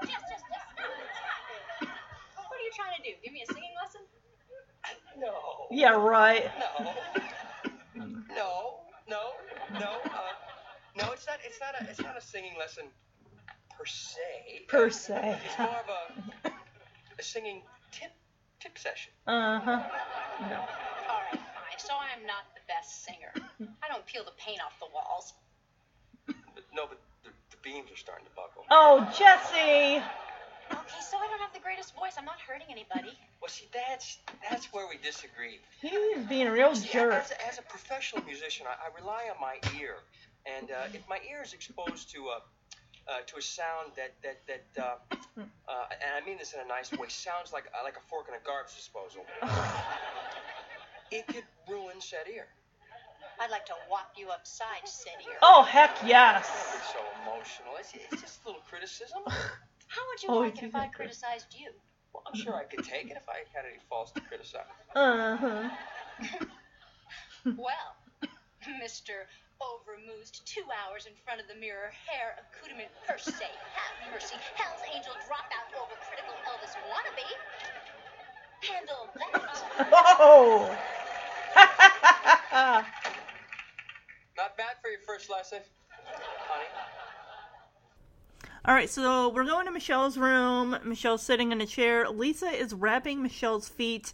Just, just, just. What are you trying to do? Give me a singing lesson? No. Yeah, right. No. No. No. No. Uh, no. It's not. It's not a. It's not a singing lesson per se. Per se. It's more of a a singing tip tip session. Uh huh. No. All right, fine. So I'm not the best singer. I don't peel the paint off the walls. But, no, but the, the beams are starting to buckle. Oh, Jesse! Okay, so I don't have the greatest voice. I'm not hurting anybody. *laughs* Well, see, that's that's where we disagree. He's being a real See, jerk. As, a, as a professional musician, I, I rely on my ear, and uh, if my ear is exposed to a uh, to a sound that that that uh, uh, and I mean this in a nice way, sounds like like a fork in a garbage disposal, *laughs* it could ruin said ear. I'd like to whop you upside, said ear. Oh, heck yes. It's so emotional. It's, it's just a little criticism. How would you Oh, like it if I criticized you? Well, I'm sure I could take it if I had any faults to criticize. Uh huh. *laughs* Well, Mr. Overmoosed, two hours in front of the mirror, hair accoutrement per se, have mercy, Hell's Angel dropout over critical Elvis wannabe. Handle that. Whoa! *laughs* Not bad for your first lesson, honey. All right, so we're going to Michelle's room. Michelle's sitting in a chair. Lisa is wrapping Michelle's feet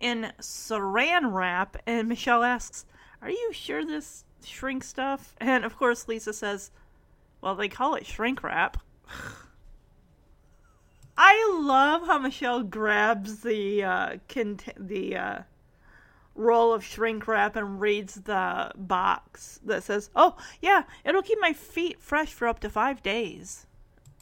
in saran wrap, and Michelle asks, Are you sure this shrink stuff? And of course, Lisa says, Well, they call it shrink wrap. I love how Michelle grabs the uh, cont- the uh, roll of shrink wrap and reads the box that says, "Oh, yeah, it'll keep my feet fresh for up to five days."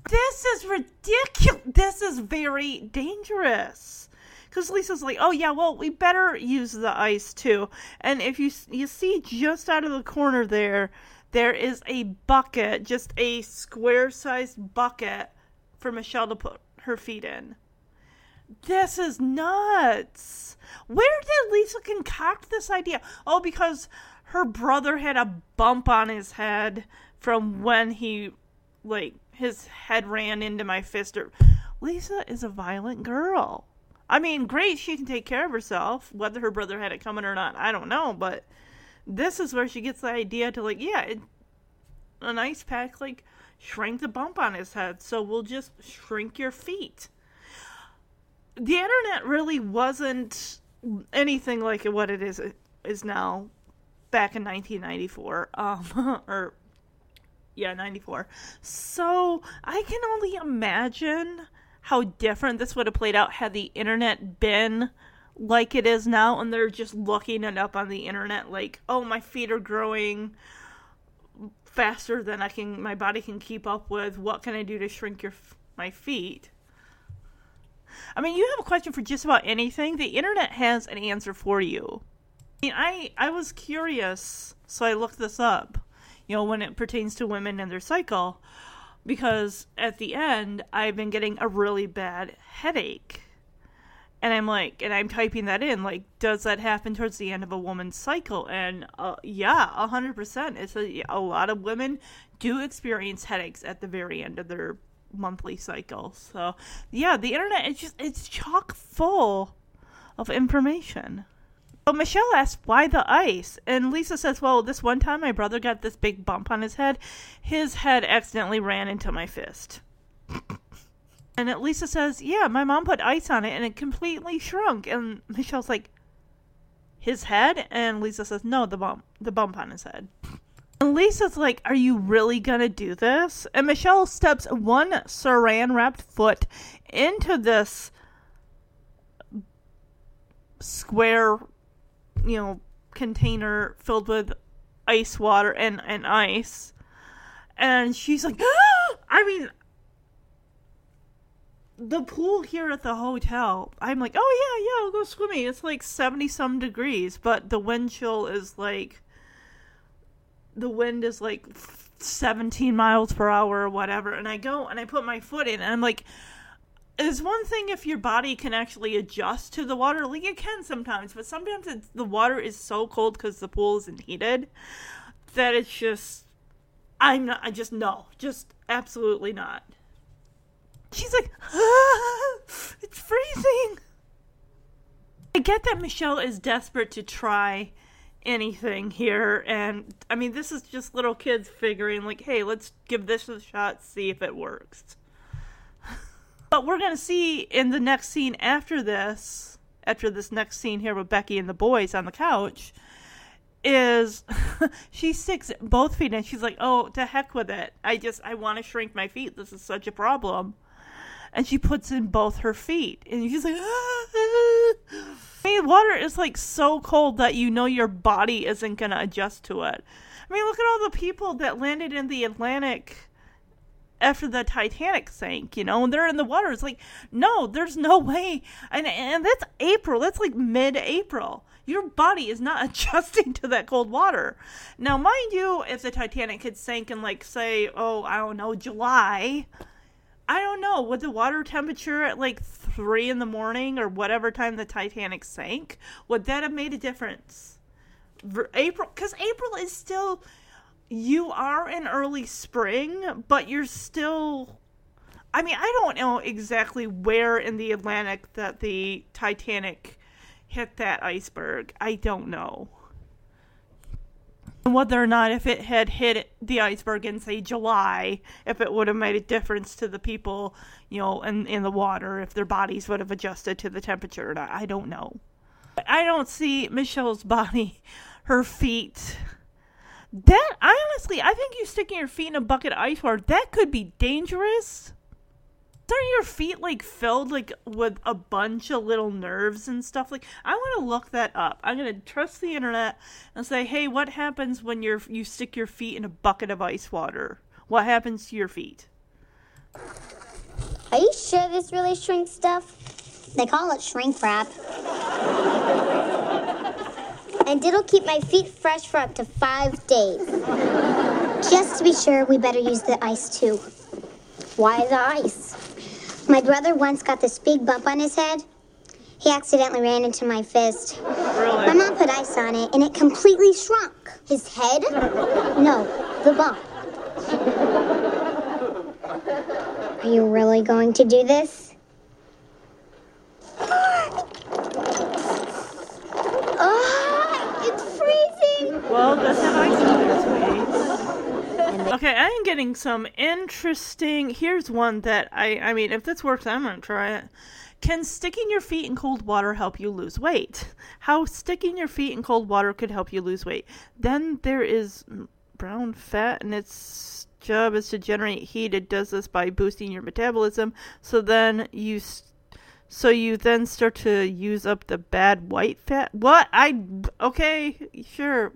This is ridiculous. This is very dangerous. Because Lisa's like, "Oh yeah, well we better use the ice too." And if you you see just out of the corner there, there is a bucket, just a square-sized bucket for Michelle to put her feet in. This is nuts. Where did Lisa concoct this idea? Oh, because her brother had a bump on his head from when he, like, his head ran into my fist. Or Lisa is a violent girl. I mean, great, she can take care of herself. Whether her brother had it coming or not, I don't know. But this is where she gets the idea to, like, yeah, it, an ice pack, like, shrank the bump on his head. So we'll just shrink your feet the internet really wasn't anything like what it is is now back in 1994 um *laughs* or yeah 94 so i can only imagine how different this would have played out had the internet been like it is now and they're just looking it up on the internet like oh my feet are growing faster than i can my body can keep up with what can i do to shrink your my feet I mean, you have a question for just about anything, the internet has an answer for you. I mean, I I was curious, so I looked this up. You know, when it pertains to women and their cycle, because at the end I've been getting a really bad headache. And I'm like, and I'm typing that in, like, does that happen towards the end of a woman's cycle? And uh, yeah, 100%. It's a, a lot of women do experience headaches at the very end of their monthly cycle. So yeah, the internet is just, it's chock full of information. So Michelle asks, why the ice? And Lisa says, well, this one time my brother got this big bump on his head. His head accidentally ran into my fist. *laughs* and Lisa says, yeah, my mom put ice on it and it completely shrunk. And Michelle's like, his head? And Lisa says, no, the bump, the bump on his head. And Lisa's like, Are you really gonna do this? And Michelle steps one saran wrapped foot into this square, you know, container filled with ice water and, and ice. And she's like, ah! *gasps* I mean, the pool here at the hotel, I'm like, oh yeah, yeah, I'll go swimming. It's like 70 some degrees, but the wind chill is like, the wind is like 17 miles per hour or whatever. And I go and I put my foot in, and I'm like, it's one thing if your body can actually adjust to the water, like it can sometimes, but sometimes the water is so cold because the pool isn't heated that it's just, I'm not, I just, no, just absolutely not. She's like, ah, *laughs* it's freezing. I get that Michelle is desperate to try anything here, and I mean, this is just little kids figuring, like, hey, let's give this a shot, see if it works. *laughs* But we're going to see in the next scene after this, after this next scene here with Becky and the boys on the couch, is *laughs* she sticks both feet and she's like, "Oh, to heck with it! I just I want to shrink my feet. This is such a problem." And she puts in both her feet, and she's like, *laughs* ah, ah, ah. I mean, water is like so cold that you know your body isn't gonna adjust to it. I mean, look at all the people that landed in the Atlantic after the Titanic sank, you know, and they're in the water. It's like, no, there's no way. And and that's April. That's like mid-April. Your body is not *laughs* adjusting to that cold water. Now, mind you, if the Titanic had sank in like say, oh, I don't know, July, I don't know, with the water temperature at like three in the morning or whatever time the Titanic sank, would that have made a difference? April, because April is still you are in early spring, but you're still. I mean, I don't know exactly where in the Atlantic that the Titanic hit that iceberg. I don't know. Whether or not, if it had hit the iceberg in, say, July, if it would have made a difference to the people, you know, in, in the water, if their bodies would have adjusted to the temperature or not. I don't know. I don't see Michelle's body, her feet, that I honestly, I think you sticking your feet in a bucket of ice water that could be dangerous. Aren't your feet like filled like with a bunch of little nerves and stuff? Like I want to look that up. I'm gonna trust the internet and say, hey, what happens when you're you stick your feet in a bucket of ice water? What happens to your feet? Are you sure this really shrinks stuff? They call it shrink wrap and it'll keep my feet fresh for up to five days. Just to be sure, we better use the ice too. Why the ice? My brother once got this big bump on his head. He accidentally ran into my fist. Really? My mom put ice on it, and it completely shrunk. His head? No, the bump. Are you really going to do this? oh, it's freezing! Well, that's have ice Okay, I am getting some interesting. Here's one that I. I mean, if this works, I'm gonna try it. Can sticking your feet in cold water help you lose weight? How sticking your feet in cold water could help you lose weight? Then there is brown fat, and its job is to generate heat. It does this by boosting your metabolism. So then you. St- so you then start to use up the bad white fat. What? I okay, sure.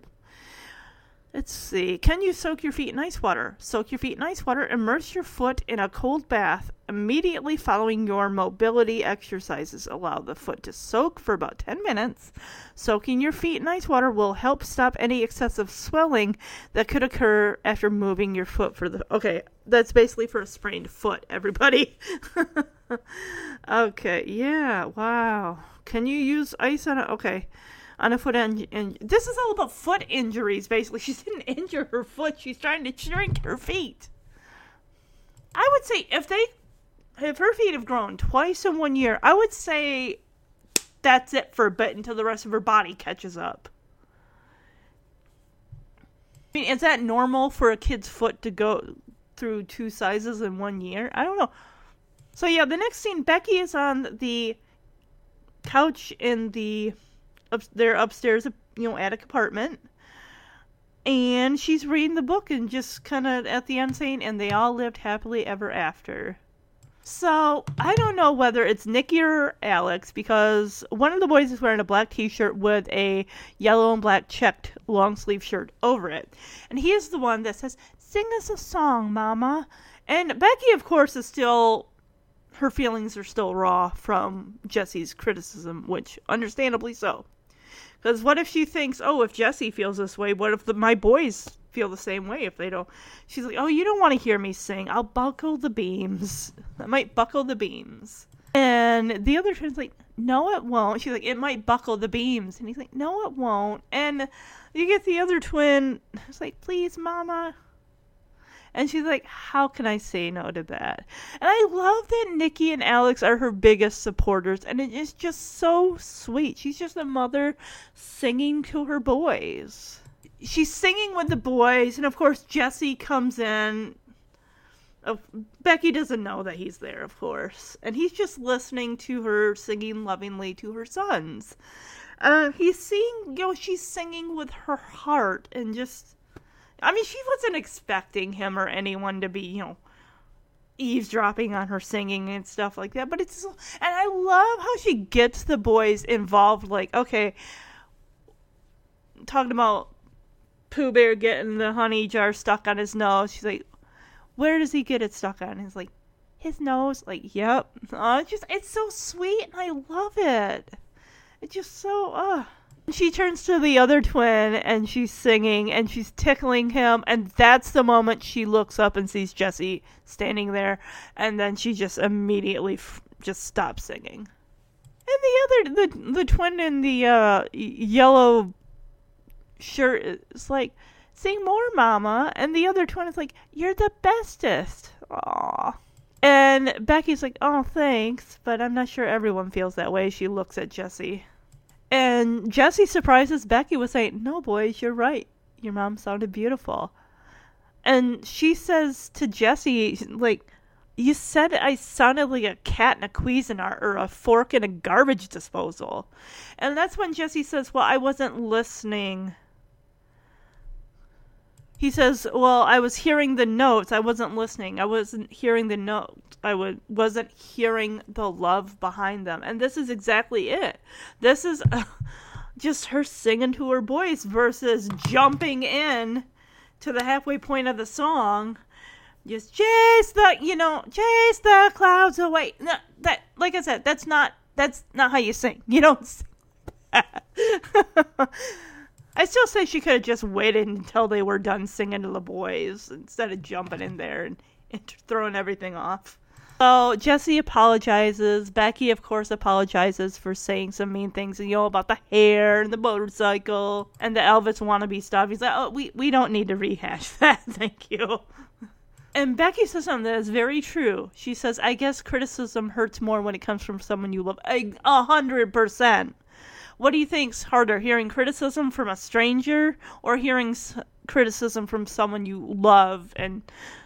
Let's see. Can you soak your feet in ice water? Soak your feet in ice water. Immerse your foot in a cold bath immediately following your mobility exercises. Allow the foot to soak for about 10 minutes. Soaking your feet in ice water will help stop any excessive swelling that could occur after moving your foot for the. Okay, that's basically for a sprained foot, everybody. *laughs* okay, yeah, wow. Can you use ice on it? Okay on a foot and, and this is all about foot injuries basically. *laughs* She didn't injure her foot she's trying to shrink her feet. I would say if they if her feet have grown twice in one year i would say that's it for a bit until the rest of her body catches up. I mean is that normal for a kid's foot to go through two sizes in one year? I don't know. So yeah the next scene becky is on the couch in the up, their upstairs, you know, attic apartment. And she's reading the book and just kind of at the end saying, and they all lived happily ever after. So I don't know whether it's Nikki or Alex because one of the boys is wearing a black T-shirt with a yellow and black checked long sleeve shirt over it, and he is the one that says, "Sing us a song, Mama." And Becky, of course, is still her feelings are still raw from Jesse's criticism, which understandably so. Because what if she thinks, oh, if Jesse feels this way, what if the, my boys feel the same way if they don't? She's like, oh, you don't want to hear me sing. I'll buckle the beams. *laughs* I might buckle the beams. And the other twin's like, no, it won't. She's like, it might buckle the beams. And he's like, no, it won't. And you get the other twin, it's like, please, mama, and she's like, How can I say no to that? And I love that Nikki and Alex are her biggest supporters. And it is just so sweet. She's just a mother singing to her boys. She's singing with the boys. And of course, Jesse comes in. Oh, Becky doesn't know that he's there, of course. And he's just listening to her singing lovingly to her sons. Uh, he's seeing, you know, she's singing with her heart and just I mean, she wasn't expecting him or anyone to be, you know, eavesdropping on her singing and stuff like that. But it's, and I love how she gets the boys involved. Like, okay, talking about Pooh Bear getting the honey jar stuck on his nose. She's like, where does he get it stuck on? he's like, his nose. Like, yep. Oh, *laughs* it's just, it's so sweet, and I love it. It's just so, uh she turns to the other twin and she's singing and she's tickling him and that's the moment she looks up and sees Jesse standing there and then she just immediately f- just stops singing. And the other the the twin in the uh, yellow shirt is like sing more mama and the other twin is like you're the bestest. Aww. And Becky's like, "Oh, thanks, but I'm not sure everyone feels that way." She looks at Jesse. And Jesse surprises Becky with saying, No, boys, you're right. Your mom sounded beautiful. And she says to Jesse, like, you said I sounded like a cat in a Cuisinart or a fork in a garbage disposal. And that's when Jesse says, Well, I wasn't listening. He says, Well, I was hearing the notes. I wasn't listening. I wasn't hearing the notes. I would wasn't hearing the love behind them. And this is exactly it. This is uh, just her singing to her voice versus jumping in to the halfway point of the song. Just chase the, you know, chase the clouds away. No, that, like I said, that's not that's not how you sing. You don't. *laughs* *laughs* I still say she could have just waited until they were done singing to the boys instead of jumping in there and, and throwing everything off. So Jesse apologizes. Becky, of course, apologizes for saying some mean things, you know, about the hair and the motorcycle and the Elvis wannabe stuff. He's like, oh, we, we don't need to rehash *laughs* that. Thank you. And Becky says something that is very true. She says, I guess criticism hurts more when it comes from someone you love. A hundred percent. What do you think's harder, hearing criticism from a stranger or hearing criticism from someone you love and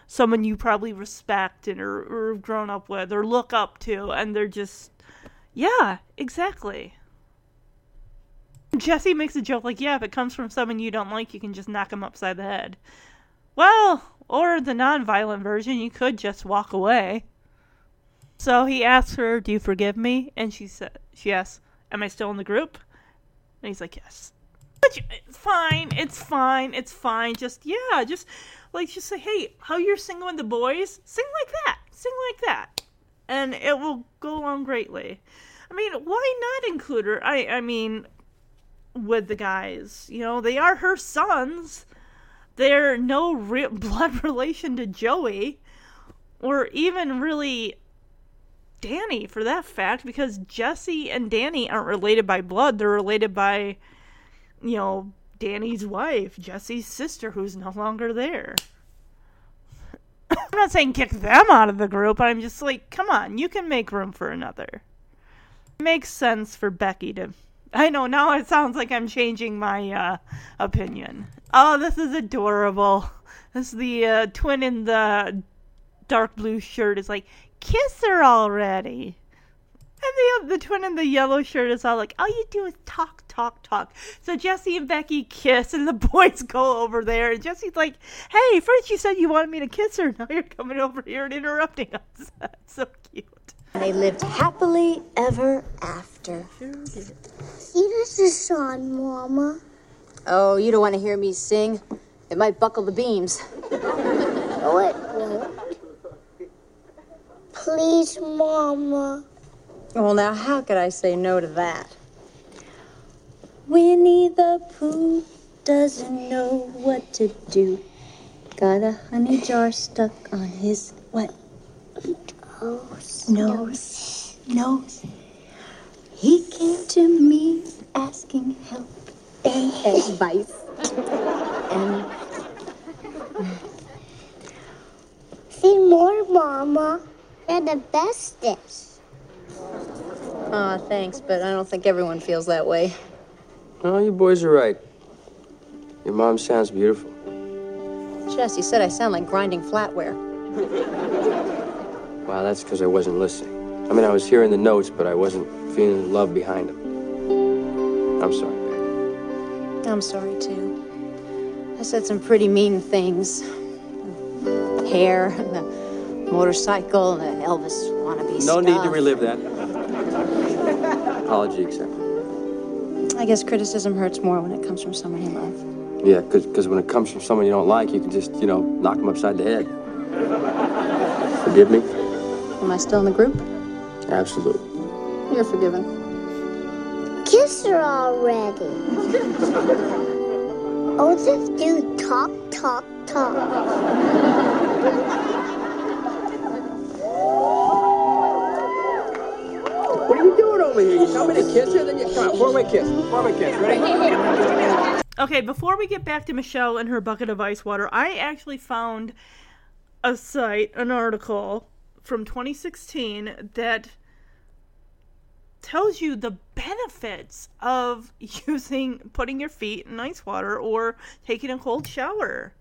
someone you probably respect and or, or grown up with or look up to, and they're just, yeah, exactly. Jesse makes a joke like, yeah, if it comes from someone you don't like, you can just knock them upside the head. Well, or the non-violent version, you could just walk away. So he asks her, "Do you forgive me?" And she "She asks, am I still in the group?" And he's like, "Yes." Which it's fine. It's fine. It's fine. Just yeah, just like just say, hey, how you're singing with the boys? Sing like that. Sing like that, and it will go along greatly. I mean, why not include her? I I mean, with the guys, you know, they are her sons. They're no *laughs* blood relation to Joey, or even really Danny for that fact, because Jesse and Danny aren't related by blood. They're related by, you know, Danny's wife, Jesse's sister, who's no longer there. I'm not saying kick them out of the group. I'm just like, come on, you can make room for another. It makes sense for Becky to. I know now it sounds like I'm changing my uh, opinion. Oh, this is adorable. This is the uh, twin in the dark blue shirt is like, kiss her already. And the the twin in the yellow shirt is all like, all you do is talk, talk, talk. So Jesse and Becky kiss, and the *laughs* boys go over there, and Jesse's like, hey, first you said you wanted me to kiss her, now you're coming over here and interrupting us. *laughs* That's so cute. And They lived happily ever after. See this is song, Mama. Oh, you don't want to hear me sing? It might buckle the beams. *laughs* Oh, it won't. Please, Mama. Well, now, how could I say no to that? Winnie the Pooh doesn't know what to do. Got a honey jar stuck on his what? Nose. Nose. Nose. He came to me asking help and advice. and *laughs* See more, Mama. You're the bestest. Aw, thanks, but I don't think everyone feels that way. No, you boys are right. Your mom sounds beautiful. Jesse said I sound like grinding flatware. Wow, that's because I wasn't listening. I mean, I was hearing the notes, but I wasn't feeling the love behind them. I'm sorry, Becky. I'm sorry, too. I said some pretty mean things. Hair, the motorcycle, the Elvis wannabe No stuff. need to relive that. Apology accepted. I guess criticism hurts more when it comes from someone you love. Yeah, because when it comes from someone you don't like, you can just, you know, knock them upside the head. Forgive me? Am I still in the group? Absolutely. You're forgiven. Kiss her already. *laughs* oh, just do talk, talk, talk. Over? You me to kiss then you come on, four-way kiss. Four-way kiss, ready? Okay, before we get back to Michelle and her bucket of ice water, I actually found a site, an article from 2016 that tells you the benefits of *laughs* using putting your feet in ice water or taking a cold shower.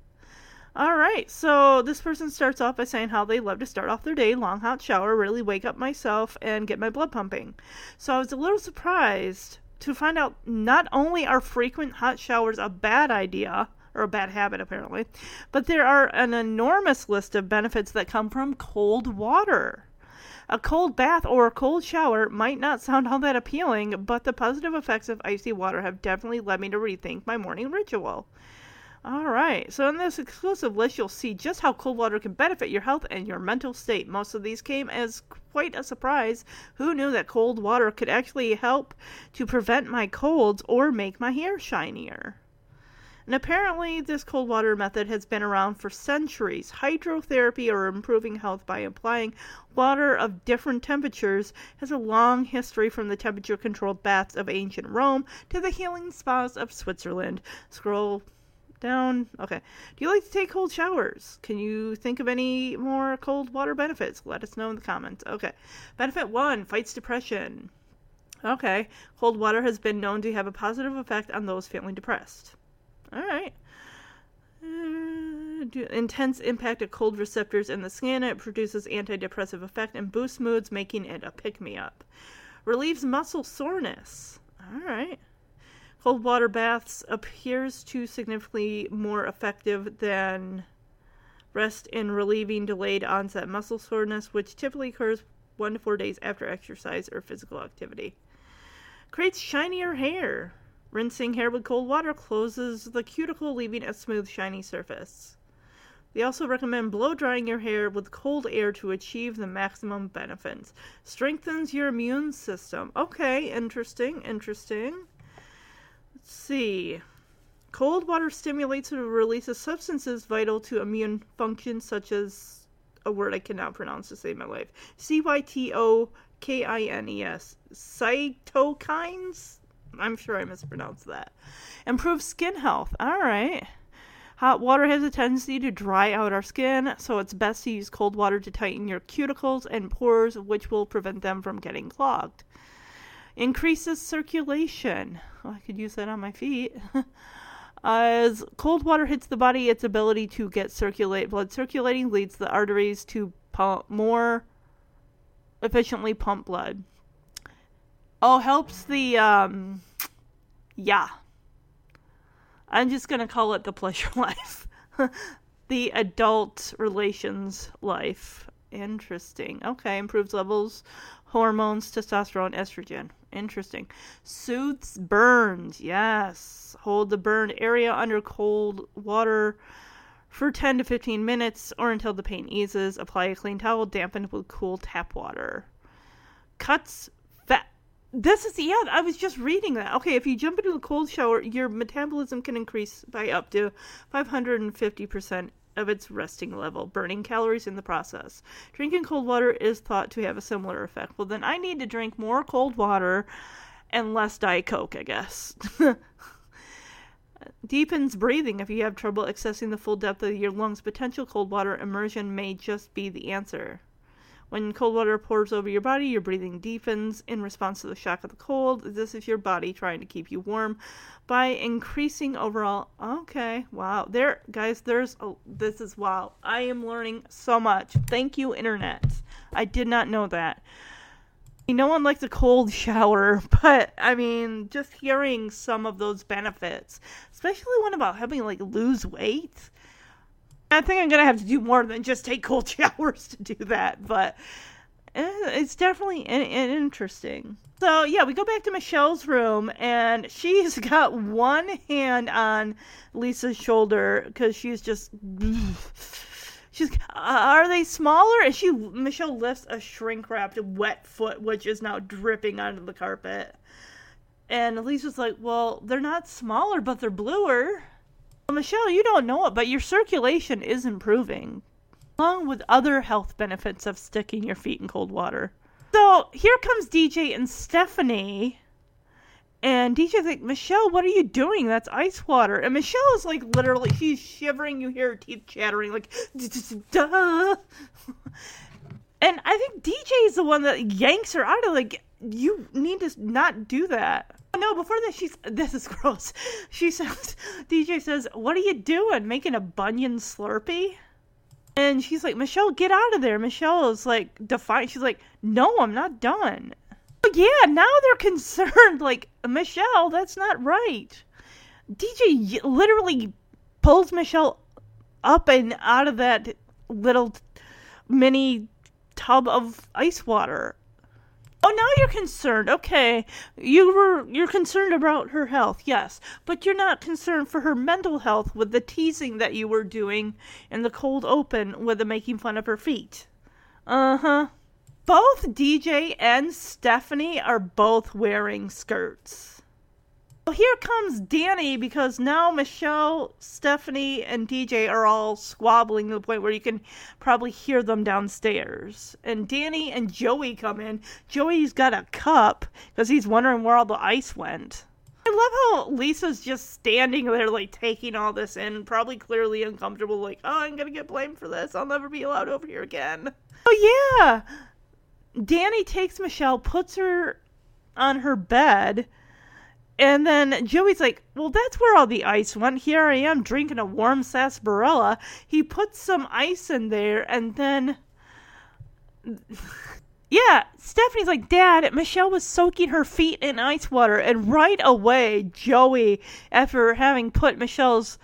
All right, so this person starts off by saying how they love to start off their day, long hot shower, really wake up myself and get my blood pumping. So I was a little surprised to find out not only are frequent hot showers a bad idea, or a bad habit apparently, but there are an enormous list of benefits that come from cold water. A cold bath or a cold shower might not sound all that appealing, but the positive effects of icy water have definitely led me to rethink my morning ritual. All right, so in this exclusive list, you'll see just how cold water can benefit your health and your mental state. Most of these came as quite a surprise. Who knew that cold water could actually help to prevent my colds or make my hair shinier? And apparently, this cold water method has been around for centuries. Hydrotherapy, or improving health by applying water of different temperatures, has a long history from the temperature controlled baths of ancient Rome to the healing spas of Switzerland. Scroll down. Okay. Do you like to take cold showers? Can you think of any more cold water benefits? Let us know in the comments. Okay. Benefit one fights depression. Okay. Cold water has been known to have a positive effect on those feeling depressed. All right. Uh, do- intense impact of cold receptors in the skin. It produces antidepressive effect and boosts moods, making it a pick me up. Relieves muscle soreness. All right. Cold water baths appears to significantly more effective than rest in relieving delayed onset muscle soreness, which typically occurs one to four days after exercise or physical activity. Creates shinier hair. Rinsing hair with cold water closes the cuticle, leaving a smooth, shiny surface. They also recommend blow drying your hair with cold air to achieve the maximum benefits. Strengthens your immune system. Okay, interesting, interesting. See. Cold water stimulates the release of substances vital to immune functions, such as a word I cannot pronounce to save my life. C Y T O K I N E S. Cytokines? I'm sure I mispronounced that. Improves skin health. All right. Hot water has a tendency to dry out our skin, so it's best to use cold water to tighten your cuticles and pores, which will prevent them from getting clogged. Increases circulation. I could use that on my feet. *laughs* As cold water hits the body, its ability to get circulate blood circulating leads the arteries to pump more efficiently pump blood. Oh, helps the um yeah. I'm just going to call it the pleasure *laughs* life. the adult relations life. Interesting. Okay, improves levels hormones, testosterone, estrogen. Interesting. Soothes burns. Yes. Hold the burned area under cold water for 10 to 15 minutes or until the pain eases. Apply a clean towel dampened with cool tap water. Cuts fat. This is, yeah, I was just reading that. Okay, if you jump into a cold shower, your metabolism can increase by up to 550% of its resting level, burning calories in the process. Drinking cold water is thought to have a similar effect. Well, then I need to drink more cold water and less Diet Coke, I guess. *laughs* Deepens breathing if you have trouble accessing the full depth of your lungs. Potential cold water immersion may just be the answer. When cold water pours over your body, your breathing deepens in response to the shock of the cold. This is your body trying to keep you warm by increasing overall. Okay, wow. There, guys, there's. A, this is wow. I am learning so much. Thank you, Internet. I did not know that. No one likes a cold *laughs* shower, but I mean, just hearing some of those benefits, especially one about having like lose weight. I think I'm gonna have to do more than just take cold *laughs* showers to do that, but eh, it's definitely interesting. So yeah, we go back to Michelle's room, and she's *laughs* got one hand on Lisa's shoulder because she's just. *sighs* She's. Uh, are they smaller? And she Michelle lifts a shrink wrapped wet foot, which is now dripping onto the carpet. And Lisa's like, "Well, they're not smaller, but they're bluer." Well, Michelle, you don't know it, but your circulation is improving, along with other health benefits of sticking your feet in cold water. So here comes DJ and Stephanie. And DJ's like, Michelle, what are you doing? That's ice water. And Michelle is like, literally, she's shivering. You hear her teeth chattering, like, duh. *laughs* And I think DJ is the one that yanks her out of, like, you need to not do that. No, before that, she's. This is *laughs* gross. She says, DJ says, What are you doing? Making a bunion slurpee? And she's like, Michelle, get out of there. Michelle is like, defiant. She's like, No, I'm not done. But yeah, now they're *laughs* concerned. Like, Michelle, that's not right. DJ literally pulls Michelle up and out of that little mini tub of ice water. Oh, now you're concerned. Okay, you were you're concerned about her health, yes, but you're not concerned for her mental health with the teasing that you were doing in the cold open with the making fun of her feet. Uh huh. Both DJ and Stephanie are both wearing skirts. Here comes Danny because now Michelle, Stephanie, and DJ are all squabbling to the point where you can probably hear them downstairs. And Danny and Joey come in. Joey's got a cup because he's wondering where all the ice went. I love how Lisa's just standing there, like taking all this in, probably clearly uncomfortable, like, oh, I'm gonna get blamed for this. I'll never be allowed over here again. Oh, yeah! Danny takes Michelle, puts her on her bed and then Joey's like, Well, that's where all the ice went. Here I am drinking a warm sarsaparilla. He puts some ice in there, and then. *laughs* Yeah, Stephanie's like, Dad, Michelle was soaking her feet in ice water. And right away, Joey, after having put Michelle's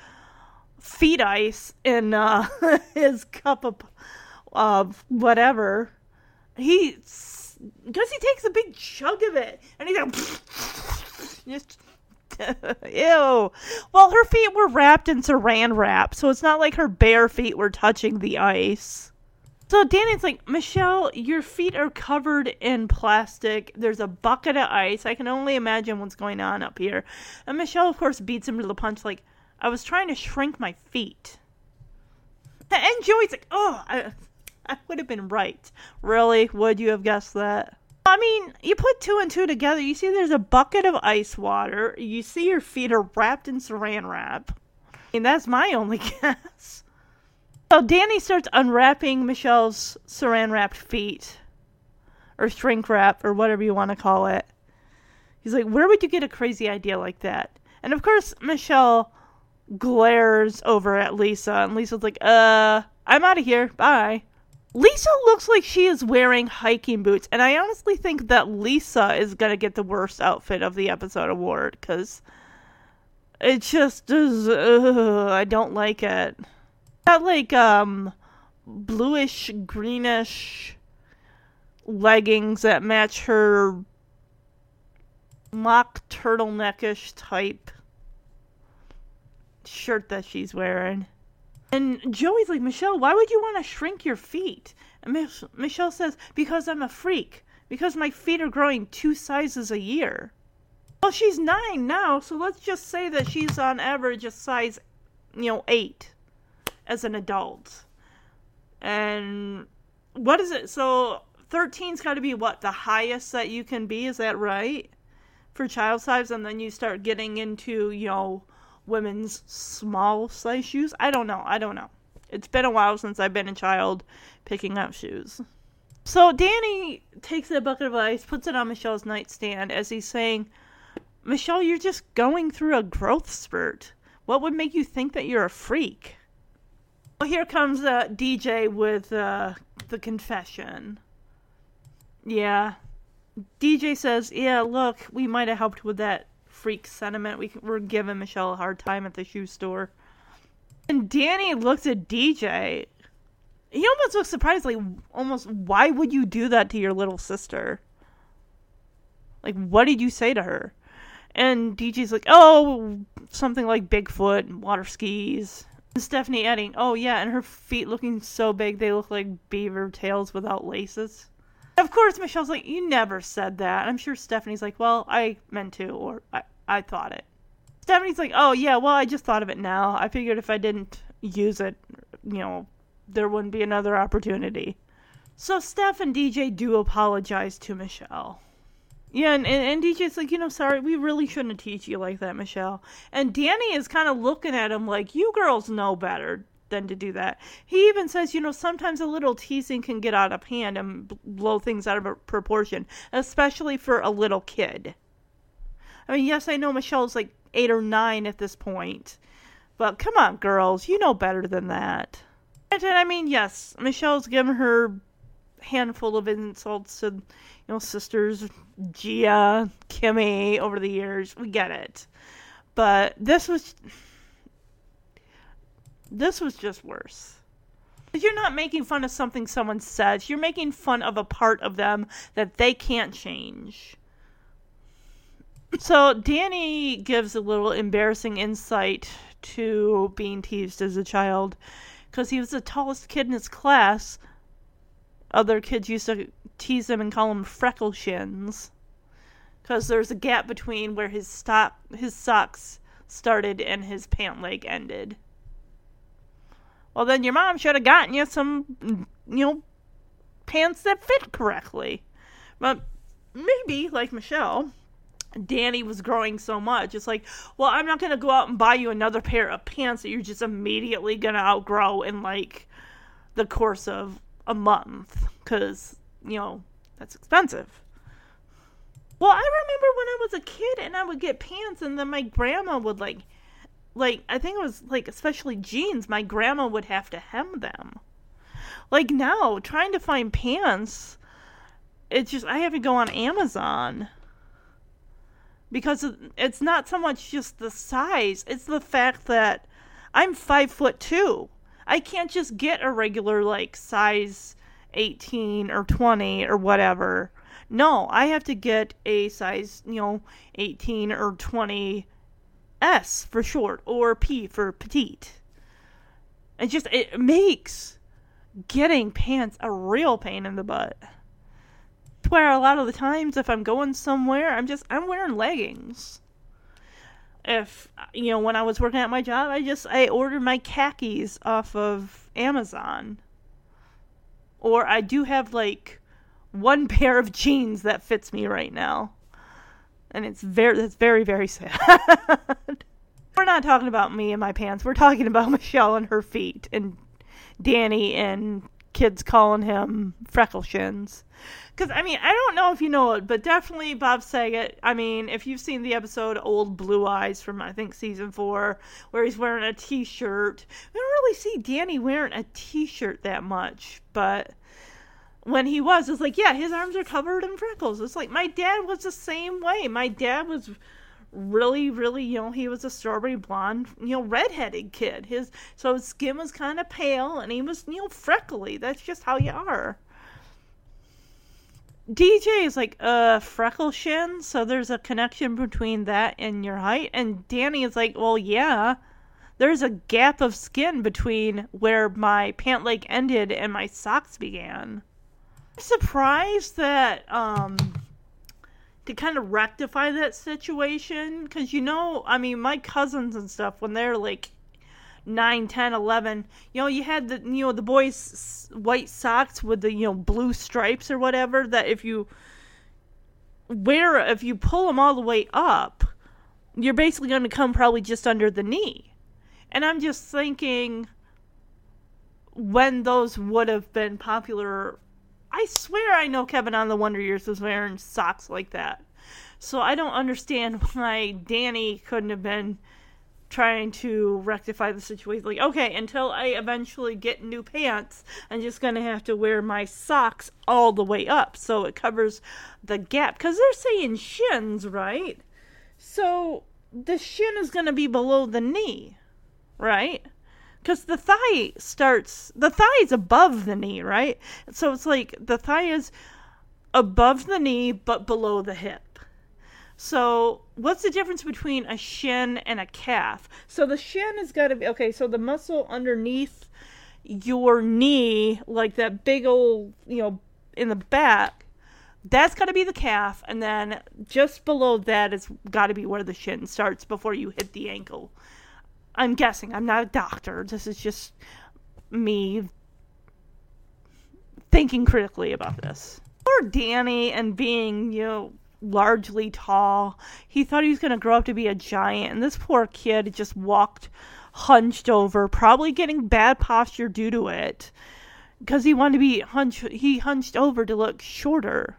feet ice in uh, *laughs* his cup of uh, whatever, he. Because he takes a big chug of it. And he's like. *laughs* *laughs* Ew. Well, her feet were wrapped in saran wrap, so it's not like her bare feet were touching the ice. So Danny's like, Michelle, your feet are covered in plastic. There's a bucket of ice. I can only imagine what's going on up here. And Michelle, of course, beats him to the punch, like, I was trying to shrink my feet. And Joey's like, oh, I, I would have been right. Really? Would you have guessed that? I mean, you put two and two together, you see there's a bucket of ice water. You see your feet are wrapped in saran wrap. Mean, that's my only *laughs* guess. So Danny starts unwrapping Michelle's saran wrapped feet, or shrink wrap, or whatever you want to call it. He's like, Where would you get a crazy idea like that? And of course, Michelle glares over at Lisa, and Lisa's like, Uh, I'm out of here. Bye. Lisa looks like she is wearing hiking boots, and I honestly think that Lisa is gonna get the worst outfit of the episode award because it just is. Ugh, I don't like it. Got like um bluish greenish leggings that match her mock turtleneckish type shirt that she's wearing. And Joey's like, Michelle, why would you want to shrink your feet? And Mich- Michelle says, because I'm a freak. Because my feet are growing two sizes a year. Well, she's nine now, so let's just say that she's on average a size, you know, eight as an adult. And what is it? So 13's got to be what? The highest that you can be? Is that right? For child size? And then you start getting into, you know, women's small size shoes. I don't know. I don't know. It's been a while since I've been a child picking up shoes. So Danny takes a bucket of ice, puts it on Michelle's nightstand as he's saying, Michelle, you're just going through a growth spurt. What would make you think that you're a freak? Well, here comes uh, DJ with uh, the confession. Yeah. DJ says, Yeah, look, we might have helped with that freak sentiment. We were giving Michelle a hard time at the shoe store. And Danny looks at DJ. He almost looks surprised, like, almost, why would you do that to your little sister? Like, what did you say to her? And DJ's like, oh, something like Bigfoot and water skis. And Stephanie adding, oh, yeah, and her feet looking so big they look like beaver tails without laces. Of course, Michelle's like, you never said that. I'm sure Stephanie's like, well, I meant to, or I, I thought it. Stephanie's like, oh, yeah, well, I just thought of it now. I figured if I didn't use it, you know, there wouldn't be another opportunity. So Steph and DJ do apologize to Michelle. Yeah, and, and, and DJ's like, you know, sorry, we really shouldn't teach you like that, Michelle. And Danny is kind of looking at him like, you girls know better than to do that. He even says, you know, sometimes a little teasing can get out of hand and blow things out of proportion, especially for a little kid. I mean, yes, I know Michelle's like eight or nine at this point, but come on, girls, you know better than that. And I mean, yes, Michelle's given her handful of insults to, you know, sisters Gia, Kimmy over the years. We get it. But this was this was just worse. You're not making fun of something someone says. You're making fun of a part of them that they can't change. So Danny gives a little embarrassing insight to being teased as a child because he was the tallest kid in his class. Other kids used to tease him and call him freckle shins because there's a gap between where his stock his socks started and his pant leg ended. Well, then your mom should have gotten you some, you know, pants that fit correctly. But maybe, like Michelle, Danny was growing so much. It's like, well, I'm not going to go out and buy you another pair of pants that you're just immediately going to outgrow in like the course of a month because, you know, that's expensive. Well, I remember when I was a kid and I would get pants and then my grandma would like like I think it was like especially jeans, my grandma would have to hem them. Like now, trying to find pants, it's just I have to go on Amazon. Because it's not so much just the size, it's the fact that I'm five foot two. I can't just get a regular like size 18 or 20 or whatever. No, I have to get a size, you know, 18 or 20 S for short or P for petite. It just it makes getting pants a real pain in the butt. Where a lot of the times if I'm going somewhere, I'm just I'm wearing leggings. If you know when I was working at my job, I just I ordered my khakis off of Amazon. Or I do have like one *laughs* pair of jeans that fits me right now. And it's very that's very very sad. *laughs* We're not talking about me and my pants. We're talking about *laughs* Michelle and her feet and Danny and kids calling him freckle shins. Because, I mean, I don't know if you know it, but definitely Bob Saget. I mean, if you've seen the episode Old Blue Eyes from, I think, season four, where he's wearing a t shirt, we don't really see Danny wearing a t shirt that much, but when he was, it's like, yeah, his arms are covered in freckles. It's like my dad was the same way. My dad was really, really, you know, he was a strawberry blonde, you know, redheaded kid. His so his skin was kind of pale, and he was, you know, freckly. That's just how you are. DJ is like uh freckle shin, so there's a connection between that and your height. And Danny is like, well, yeah, there's a gap of skin between where my pant leg ended and my socks began. I'm surprised that um to kind of rectify that situation because you know i mean my cousins and stuff when they're like 9 10 11 you know you had the you know the boys white socks with the you know blue stripes or whatever that if you wear if you pull them all the way up you're basically going to come probably just under the knee. And i'm just thinking when those would have been popular I swear I know Kevin on the Wonder Years was wearing socks like that. So I don't understand *laughs* why Danny couldn't have been trying to rectify the situation. Like, okay, until I eventually get new pants, I'm just gonna have to wear my socks all the way up so it covers the gap. Because they're saying shins, right? So the shin is gonna be below the knee, right? Because the thigh starts the thigh is above the knee right? So it's like the thigh is above the knee but below the hip. So what's the difference between a shin and a calf? So the shin has got to be okay so the muscle underneath your knee like that big old you know in the back that's got to be the calf and then just below that has got to be where the shin starts before you hit the ankle I'm guessing. I'm not a doctor. This is just me thinking critically about this. Poor Danny and being, you know, largely tall. He thought he was going to grow up to be a giant, and this poor kid just walked hunched over, probably getting bad posture due to it because he wanted to be hunched. He hunched over to look shorter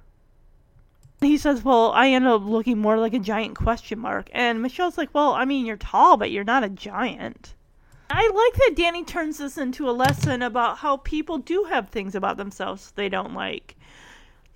he says, Well, I end up looking more like a giant question mark. And Michelle's like, Well, I mean, you're tall, but you're not a giant. I like that Danny turns this into a lesson about how people do have things about themselves they don't like.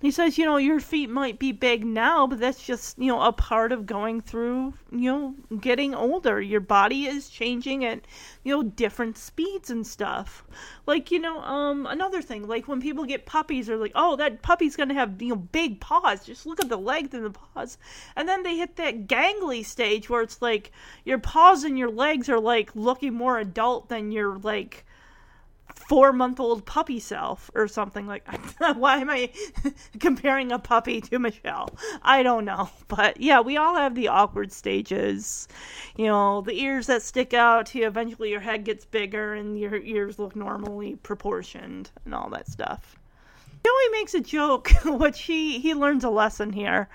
He says, you know, your feet might be big now, but that's just, you know, a part of going through, you know, getting older. Your body is changing at, you know, different speeds and stuff. Like, you know, um, another thing, like when people get puppies, they're like, oh, that puppy's gonna have, you know, big paws. Just look at the length and the paws. And then they hit that gangly stage where it's like your paws and your legs are like looking more adult than your, like, four month old puppy self or something like *laughs* why am i *laughs* comparing a puppy to michelle? I don't know. *laughs* But yeah we all have the awkward stages. You know the ears that stick out to eventually your head gets bigger and your ears look normally proportioned and all that stuff. Joey makes a joke which he he learns a lesson here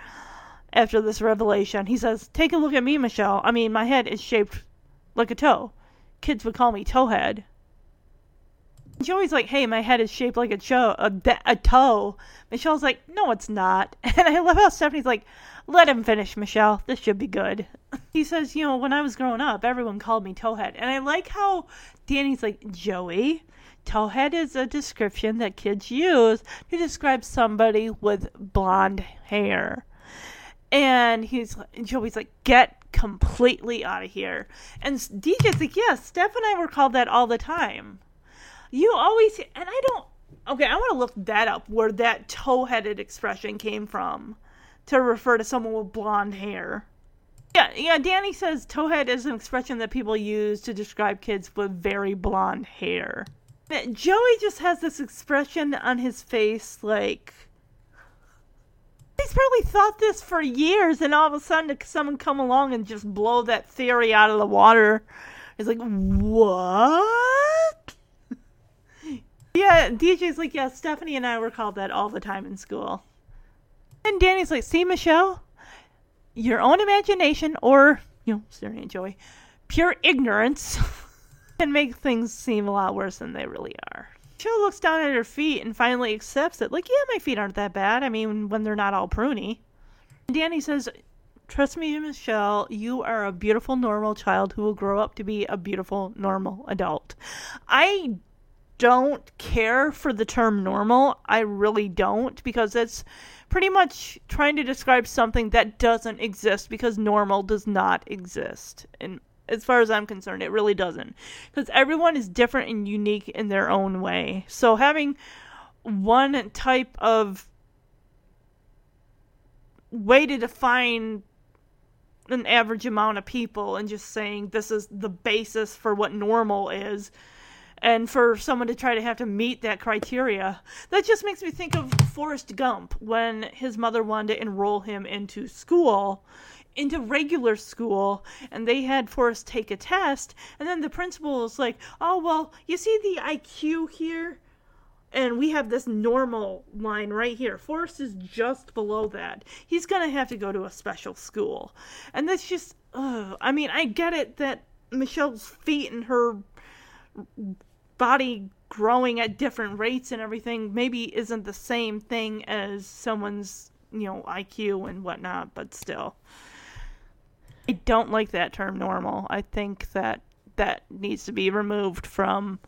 after this revelation. He says take a look at me michelle. I mean my head is shaped like a toe. Kids would call me towhead Joey's like, "Hey, my head is shaped like a, a, a toe." Michelle's like, "No, it's not." *laughs* And I love how Stephanie's like, "Let him finish, Michelle. This should be good." *laughs* he says, "You know, when I was growing up, everyone called me Towhead," and I like how Danny's like, "Joey." Towhead is a description that kids use to describe somebody with blonde hair. And he's Joey's like, get completely out of here. And DJ's like, yeah, Steph and I were called that all the time. You always, and I don't. Okay, I want to look that up where that toe headed expression came from to refer to someone with blonde hair. Yeah, yeah. Danny says towhead is an expression that people use to describe kids with very blonde hair. Joey just has this expression on his face, like he's probably thought this for years, and all of a sudden, someone come along and just blow that theory out of the water. He's like, what? Yeah, DJ's like, yeah. Stephanie and I were called that all the time in school. And Danny's like, see, Michelle, your own imagination or, you know, staring at Joey, pure ignorance *laughs* can make things seem a lot worse than they really are. Michelle looks down at her feet and finally accepts it. Like, yeah, my feet aren't that bad. I mean, when they're not all pruny. And Danny says, Trust me, Michelle, you are a beautiful, normal child who will grow up to be a beautiful, normal adult. I don't care for the term normal. I really don't because it's pretty much trying to describe something that doesn't exist because normal does not exist. And as far as I'm concerned, it really doesn't. Because everyone is different and unique in their own way. So having one type of way to define an average amount of people and just saying this is the basis for what normal is and for someone to try to have to meet that criteria that just makes me think of Forrest Gump when his mother wanted to enroll him into school into regular school and they had Forrest take a test and then the principal was like oh well you see the IQ here and we have this normal line right here. Forrest is just below that. He's gonna have to go to a special school, and that's just. Ugh. I mean, I get it that Michelle's feet and her body growing at different rates and everything maybe isn't the same thing as someone's you know IQ and whatnot, but still. I don't like that term normal. I think that that needs to be removed from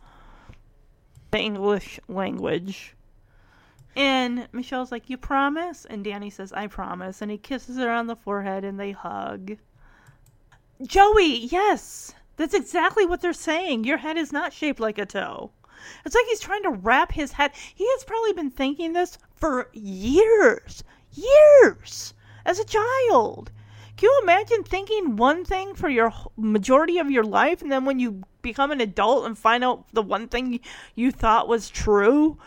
the English language. And Michelle's like, You promise? And Danny says, I promise. And he kisses her on the forehead and they hug. Joey, yes! That's exactly what they're saying. Your head is not shaped like a toe. It's like he's trying to wrap his head. He has probably been thinking this for years. Years! As a child. Can you imagine thinking one thing for your majority of your life and then when you become an adult and find out the one thing you thought was true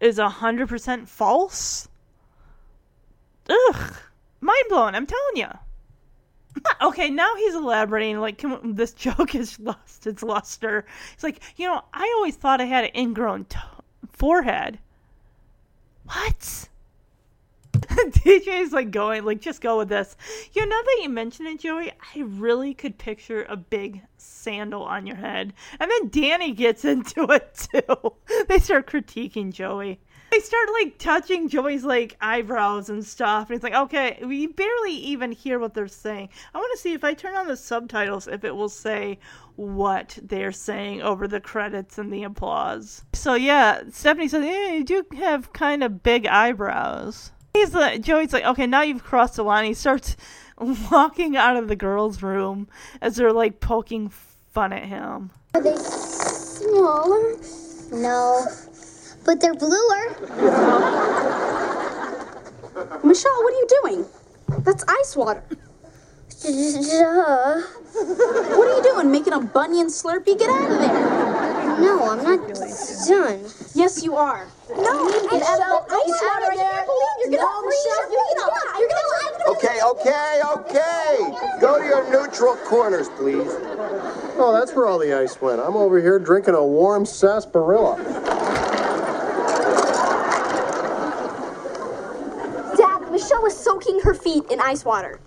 is a hundred percent false? Ugh, mind blowing. I'm telling you. Okay, now he's elaborating. Like, this joke has lost its luster. He's like, you know, I always thought I had an ingrown t- forehead. What? *laughs* DJ's like going, like, just go with this. You know, now that you mention it, Joey, I really could picture a big sandal on your head. And then Danny gets *laughs* into it too. They start critiquing Joey. They start like touching Joey's like eyebrows and stuff. And it's like, okay, we barely even hear what they're saying. I want to see if I turn on the subtitles if it will say what they're saying over the credits and the applause. So yeah, Stephanie says, yeah, you do have kind of big eyebrows. He's like, Joey's like, okay, now you've crossed the line. He starts *laughs* walking out of the girls' room as they're like poking fun at him. Are they smaller? No, but they're bluer. Michelle, what are you doing? That's ice water. Duh. *laughs* What are you doing? Making a bunion Slurpee? Get out of there. No, I'm not done. Yes, you are. No, Get out of there. Ice water. I can't believe you're gonna freeze. You're gonna, you're gonna, Okay, okay, okay. Go to your neutral corners, please. Oh, that's where all the ice went. I'm over here drinking a warm sarsaparilla. Dad, was soaking her feet in ice water.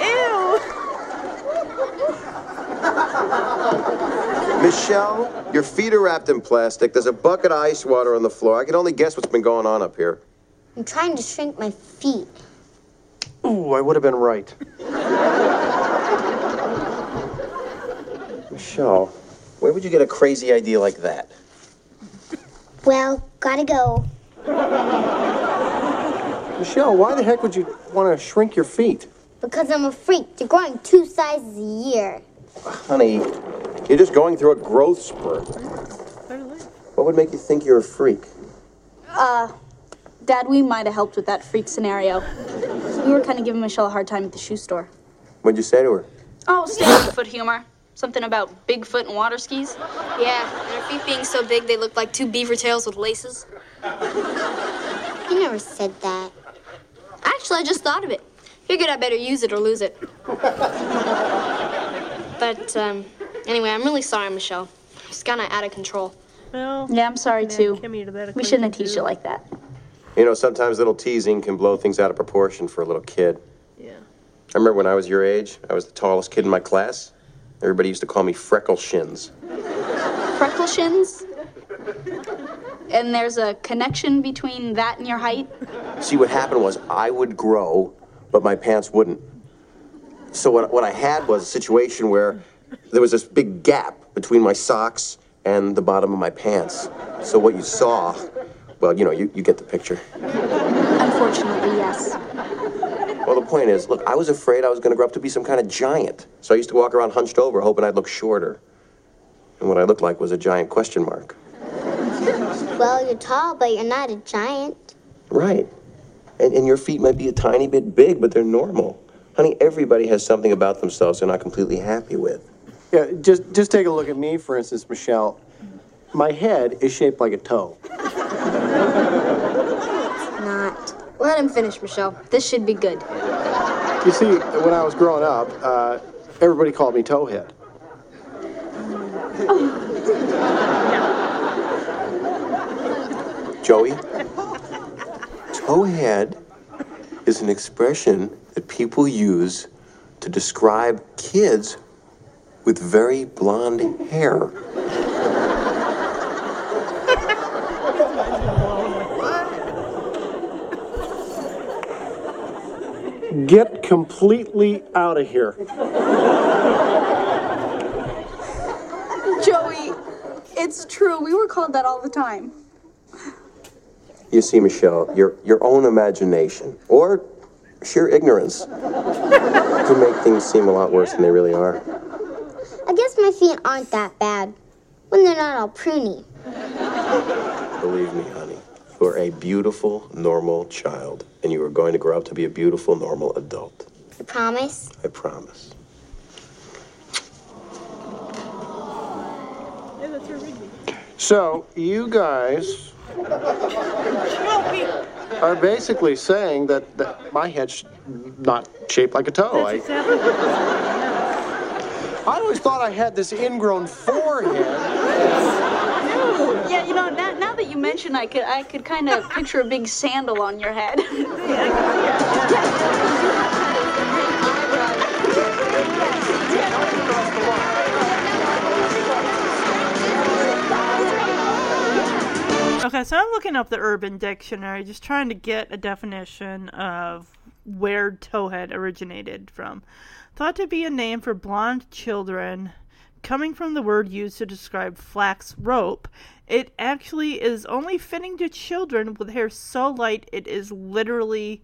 Ew. Michelle, your feet are wrapped in plastic. There's a bucket of ice water on the floor. I can only guess what's been going on up here. I'm trying to shrink my feet. Ooh, I would have been right. Michelle, where would you get a crazy idea like that? Well, gotta go. *laughs* Michelle, why the heck would you want to shrink your feet? Because I'm a freak. They're growing two sizes a year. Honey, you're just going through a growth spurt. What would make you think you're a freak? Uh, Dad, we might have helped with that freak scenario. We were kind of giving Michelle a hard time at the shoe store. What'd you say to her? Oh, standard foot humor. Something about Bigfoot and water skis. Yeah, and her feet being so big they look like two beaver tails with laces. You never said that. Actually, I just thought of it. Figured I better use it or lose it. but, um, anyway, I'm really sorry, Michelle. It's kind of out of control. Well, Yeah, I'm sorry too. Kimmy to We shouldn't have teased you like that. You know, sometimes little teasing can blow things out of proportion for a little kid. Yeah. I remember when I was your age, I was the tallest kid in my class. Everybody used to call me Freckle Shins. Freckle shins? *laughs* And there's a connection between that and your height? See, what happened was I would grow, but my pants wouldn't. So what, what I had was a situation where there was this big gap between my socks and the bottom of my pants. So what you saw, well, you know, you, you get the picture. Unfortunately, yes. Well, the point is, look, I was afraid I was going to grow up to be some kind of giant. So I used to walk around hunched over, hoping I'd look shorter. And what I looked like was a giant question mark. Well, you're tall, but you're not a giant. Right. And, and your feet might be a tiny bit big, but they're normal. Honey, everybody has something about themselves they're not completely happy with. Yeah, just just take a look at me, for instance, Michelle. My head is shaped like a toe. Not. Let him finish, Michelle. This should be good. You see, when I was growing up, uh, everybody called me Towhead. Joey, towhead is an expression that people use to describe kids with very blonde hair. Get completely out of here. Joey, it's true. We were called that all the time. You see, Michelle, your, your own imagination or sheer ignorance *laughs* can make things seem a lot worse than they really are. I guess my feet aren't that bad when they're not all pruny. Believe me, honey, you are a beautiful, normal child, and you are going to grow up to be a beautiful, normal adult. I promise. I promise. Yeah, that's her Rigby. So, you guys *laughs* are basically saying that, that my head's not shaped like a toe. I, I always thought I had this ingrown forehead. Yeah, you know, now, now that you mention, I could I could kind of picture a big sandal on your head. *laughs* Okay, so I'm looking up the Urban Dictionary, just trying to get a definition of where towhead originated from. Thought to be a name for blonde children, coming from the word used to describe flax rope, it actually is only fitting to children with hair so light it is literally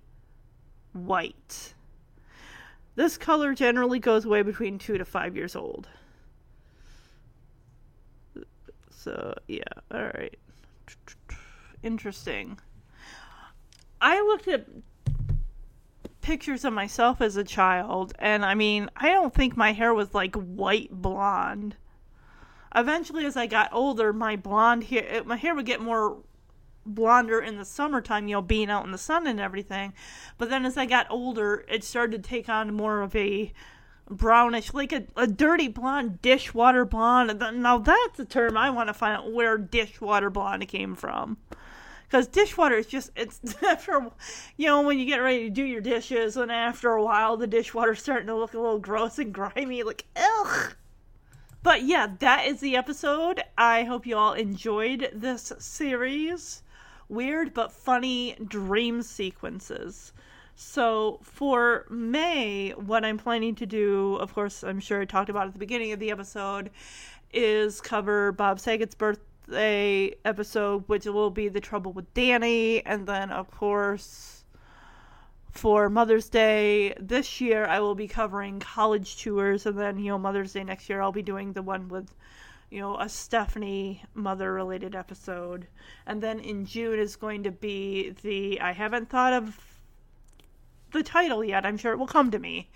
white. This color generally goes away between two to five years old. So, yeah, alright. Interesting. I looked at pictures of myself as a child, and I mean, I don't think my hair was like white blonde. Eventually, as I got older, my blonde hair, my hair would get more blonder in the summertime, you know, being out in the sun and everything. But then as I got older, it started to take on more of a brownish, like a, a dirty blonde, dishwater blonde. Now that's the term I want to find out where dishwater blonde came from. Because dishwater is just, it's *laughs* after, you know, when you get ready to do your dishes, and after a while, the dishwater's starting to look a little gross and grimy, like, ugh. But yeah, that is the episode. I hope you all enjoyed this series. Weird but funny dream sequences. So for May, what I'm planning to do, of course, I'm sure I talked about at the beginning of the episode, is cover Bob Saget's birthday episode, which will be The Trouble with Danny, and then, of course, for Mother's Day this year, I will be covering college tours, and then, you know, Mother's Day next year, I'll be doing the one with, you know, a Stephanie mother related episode. And then in June is going to be the I haven't thought of the title yet. I'm sure it will come to me.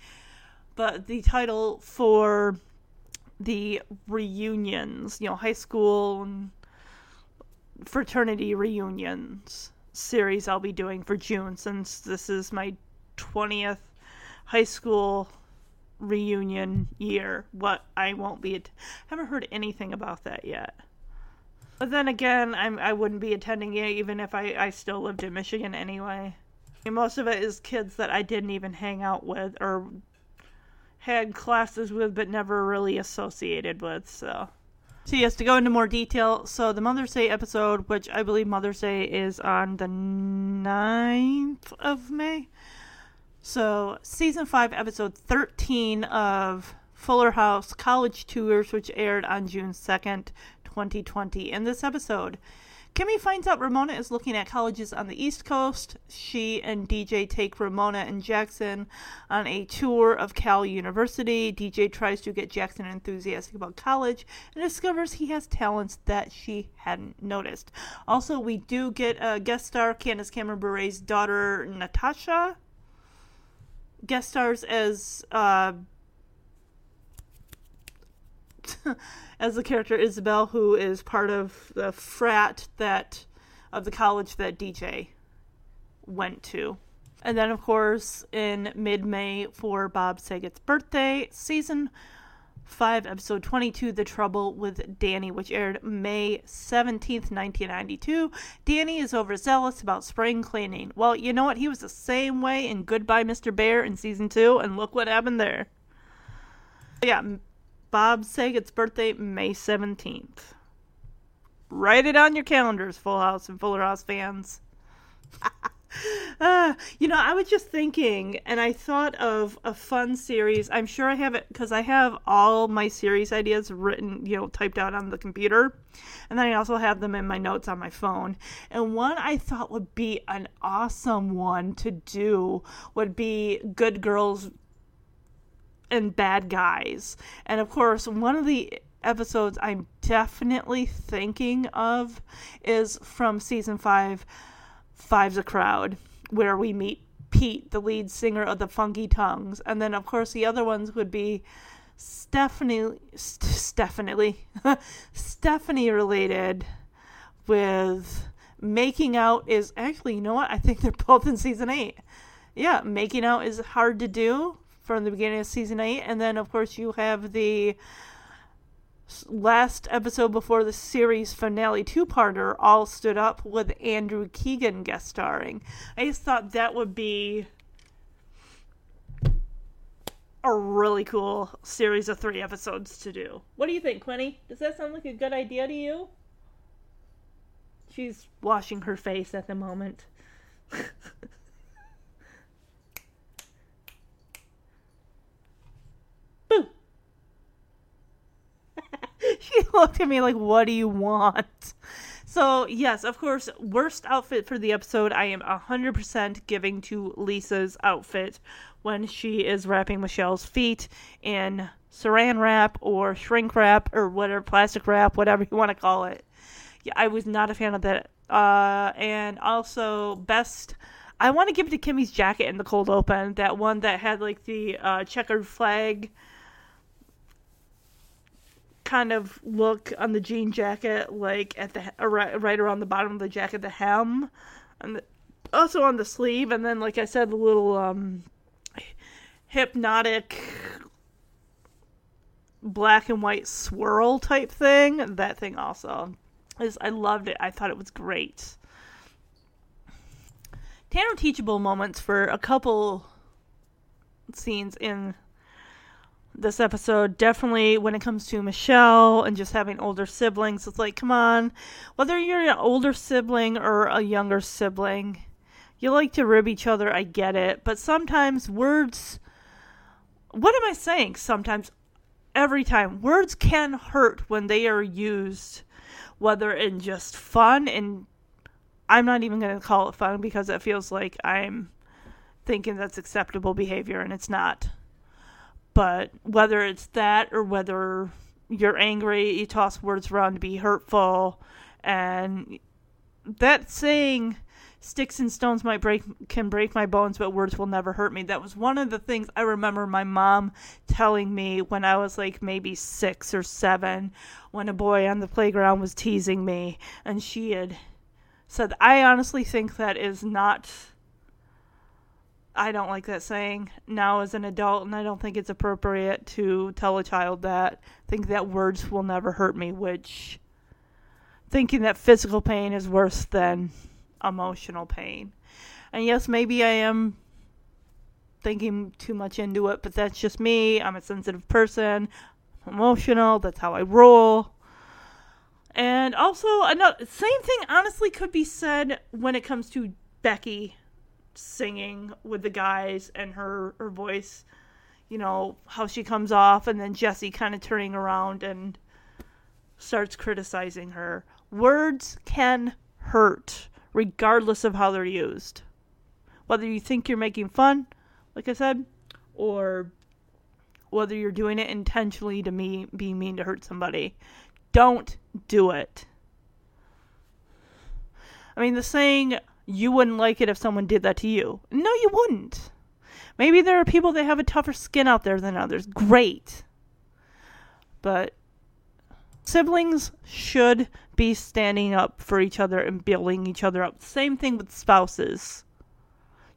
But the title for the reunions, you know, high school and fraternity reunions series I'll be doing for June since this is my 20th high school reunion year. What I won't be, at- haven't heard anything about that yet. But then again, I'm I wouldn't be attending it even if I I still lived in Michigan anyway. And most of it is kids that I didn't even hang out with or had classes with but never really associated with. So. So yes, to go into more detail, so the Mother's Day episode, which I believe Mother's Day is on the 9th of May. So season 5, episode 13 of Fuller House College Tours, which aired on June 2nd, 2020. In this episode, Kimmy finds out Ramona is looking at colleges on the East Coast. She and DJ take Ramona and Jackson on a tour of Cal University. DJ tries to get Jackson enthusiastic about college and discovers he has talents that she hadn't noticed. Also, we do get a guest star, Candace Cameron Bure's daughter, Natasha. Guest stars as uh, *laughs* as the character Isabel, who is part of the frat that of the college that DJ went to. And then, of course, in mid May for Bob Saget's birthday, season 5, episode 22, The Trouble with Danny, which aired May 17th, 1992. Danny is overzealous about spring cleaning. Well, you know what? He was the same way in Goodbye, Mr. Bear in season 2, and look what happened there. Yeah, Bob Saget's birthday, May 17th. Write it on your calendars, Full House and Fuller House fans. uh, *laughs* you know, I was just thinking, and I thought of a fun series. I'm sure I have it because I have all my series ideas written, you know, typed out on the computer. And then I also have them in my notes on my phone. And one I thought would be an awesome one to do would be Good Girls and bad guys. And of course, one of the episodes I'm definitely thinking of is from season five, Five's a Crowd, where we meet Pete, the lead singer of the Funky Tongues. And then, of course, the other ones would be Stephanie, St- Stephanie, *laughs* Stephanie related with Making Out is actually, you know what? I think they're both in season eight. Yeah, Making Out is hard to do from the beginning of season 8 and then of course you have the last episode before the series finale two-parter all stood up with andrew keegan guest starring. I just thought that would be a really cool series of three episodes to do. What do you think quinny? Does that sound like a good idea to you? She's washing her face at the moment *laughs* *laughs* she looked at me like, What do you want? So, yes, of course, worst outfit for the episode, I am 100% giving to Lisa's outfit when she is wrapping Michelle's feet in saran wrap or shrink wrap or whatever, plastic wrap, whatever you want to call it. Yeah, I was not a fan of that. Uh, and also, best. I want to give it to Kimmy's jacket in the cold open. That one that had like the uh, checkered flag kind of look on the jean jacket, like at the right, around the bottom of the jacket, the hem, and the, also on the sleeve, and then like I said, the little um, hypnotic black and white swirl type thing. That thing also is I loved it. I thought it was great. Tanner teachable moments for a couple scenes in this episode definitely when it comes to Michelle and just having older siblings it's like come on whether you're an older sibling or a younger sibling you like to rib each other I get it but sometimes words what am I saying sometimes? Every time words can hurt when they are used whether in just fun and I'm not even going to call it fun because it feels like I'm thinking that's acceptable behavior and it's not but whether it's that or whether you're angry, you toss words around to be hurtful, and that saying sticks and stones might break can break my bones but words will never hurt me that was one of the things i remember my mom telling me when i was like maybe six or seven when a boy on the playground was teasing me and she had said i honestly think that is not i don't like that saying now as an adult and i don't think it's appropriate to tell a child that think that words will never hurt me which thinking that physical pain is worse than emotional pain. And yes, maybe I am thinking too much into it, but that's just me. I'm a sensitive person, emotional, that's how I roll. And also, another same thing honestly could be said when it comes to Becky singing with the guys and her her voice, you know, how she comes off and then Jesse kind of turning around and starts criticizing her. Words can hurt regardless of how they're used. Whether you think you're making fun, like I said, or whether you're doing it intentionally to me be mean to hurt somebody. Don't do it. I mean, the saying, you wouldn't like it if someone did that to you. No, you wouldn't. Maybe there are people that have a tougher skin out there than others. Great. But siblings should be standing up for each other and building each other up. Same thing with spouses.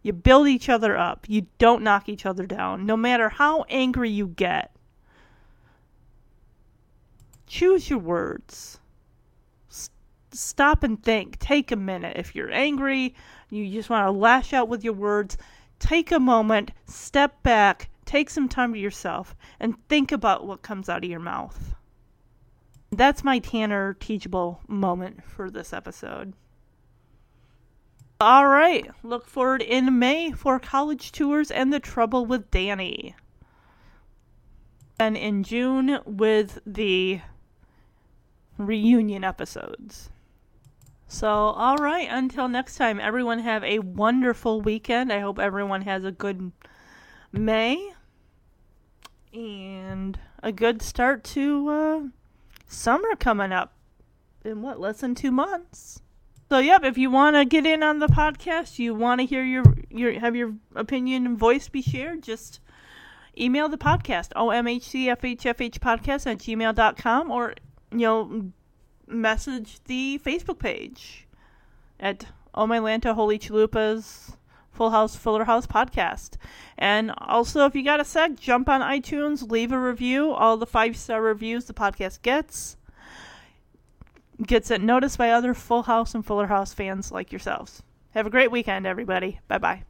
You build each other up. You don't knock each other down. No matter how angry you get, choose your words. Stop and think. Take a minute. If you're angry, you just want to lash out with your words, take a moment, step back, take some time to yourself, and think about what comes out of your mouth. That's my Tanner teachable moment for this episode. All right, look forward in May for college tours and the trouble with Danny. And in June with the reunion episodes. So, all right, until next time, everyone have a wonderful weekend. I hope everyone has a good May and a good start to uh, summer coming up in what, less than two months. So yep, if you want to get in on the podcast, you want to hear your your have your opinion and voice be shared, just email the podcast omhcfhfh podcast at gmail.com or you know message the Facebook page at Oh My Lanta Holy Chalupas Full House Fuller House podcast. And also, if you got a sec, jump on iTunes, leave a review. All the five star reviews the podcast gets gets it noticed by other Full House and Fuller House fans like yourselves. Have a great weekend, everybody. Bye bye.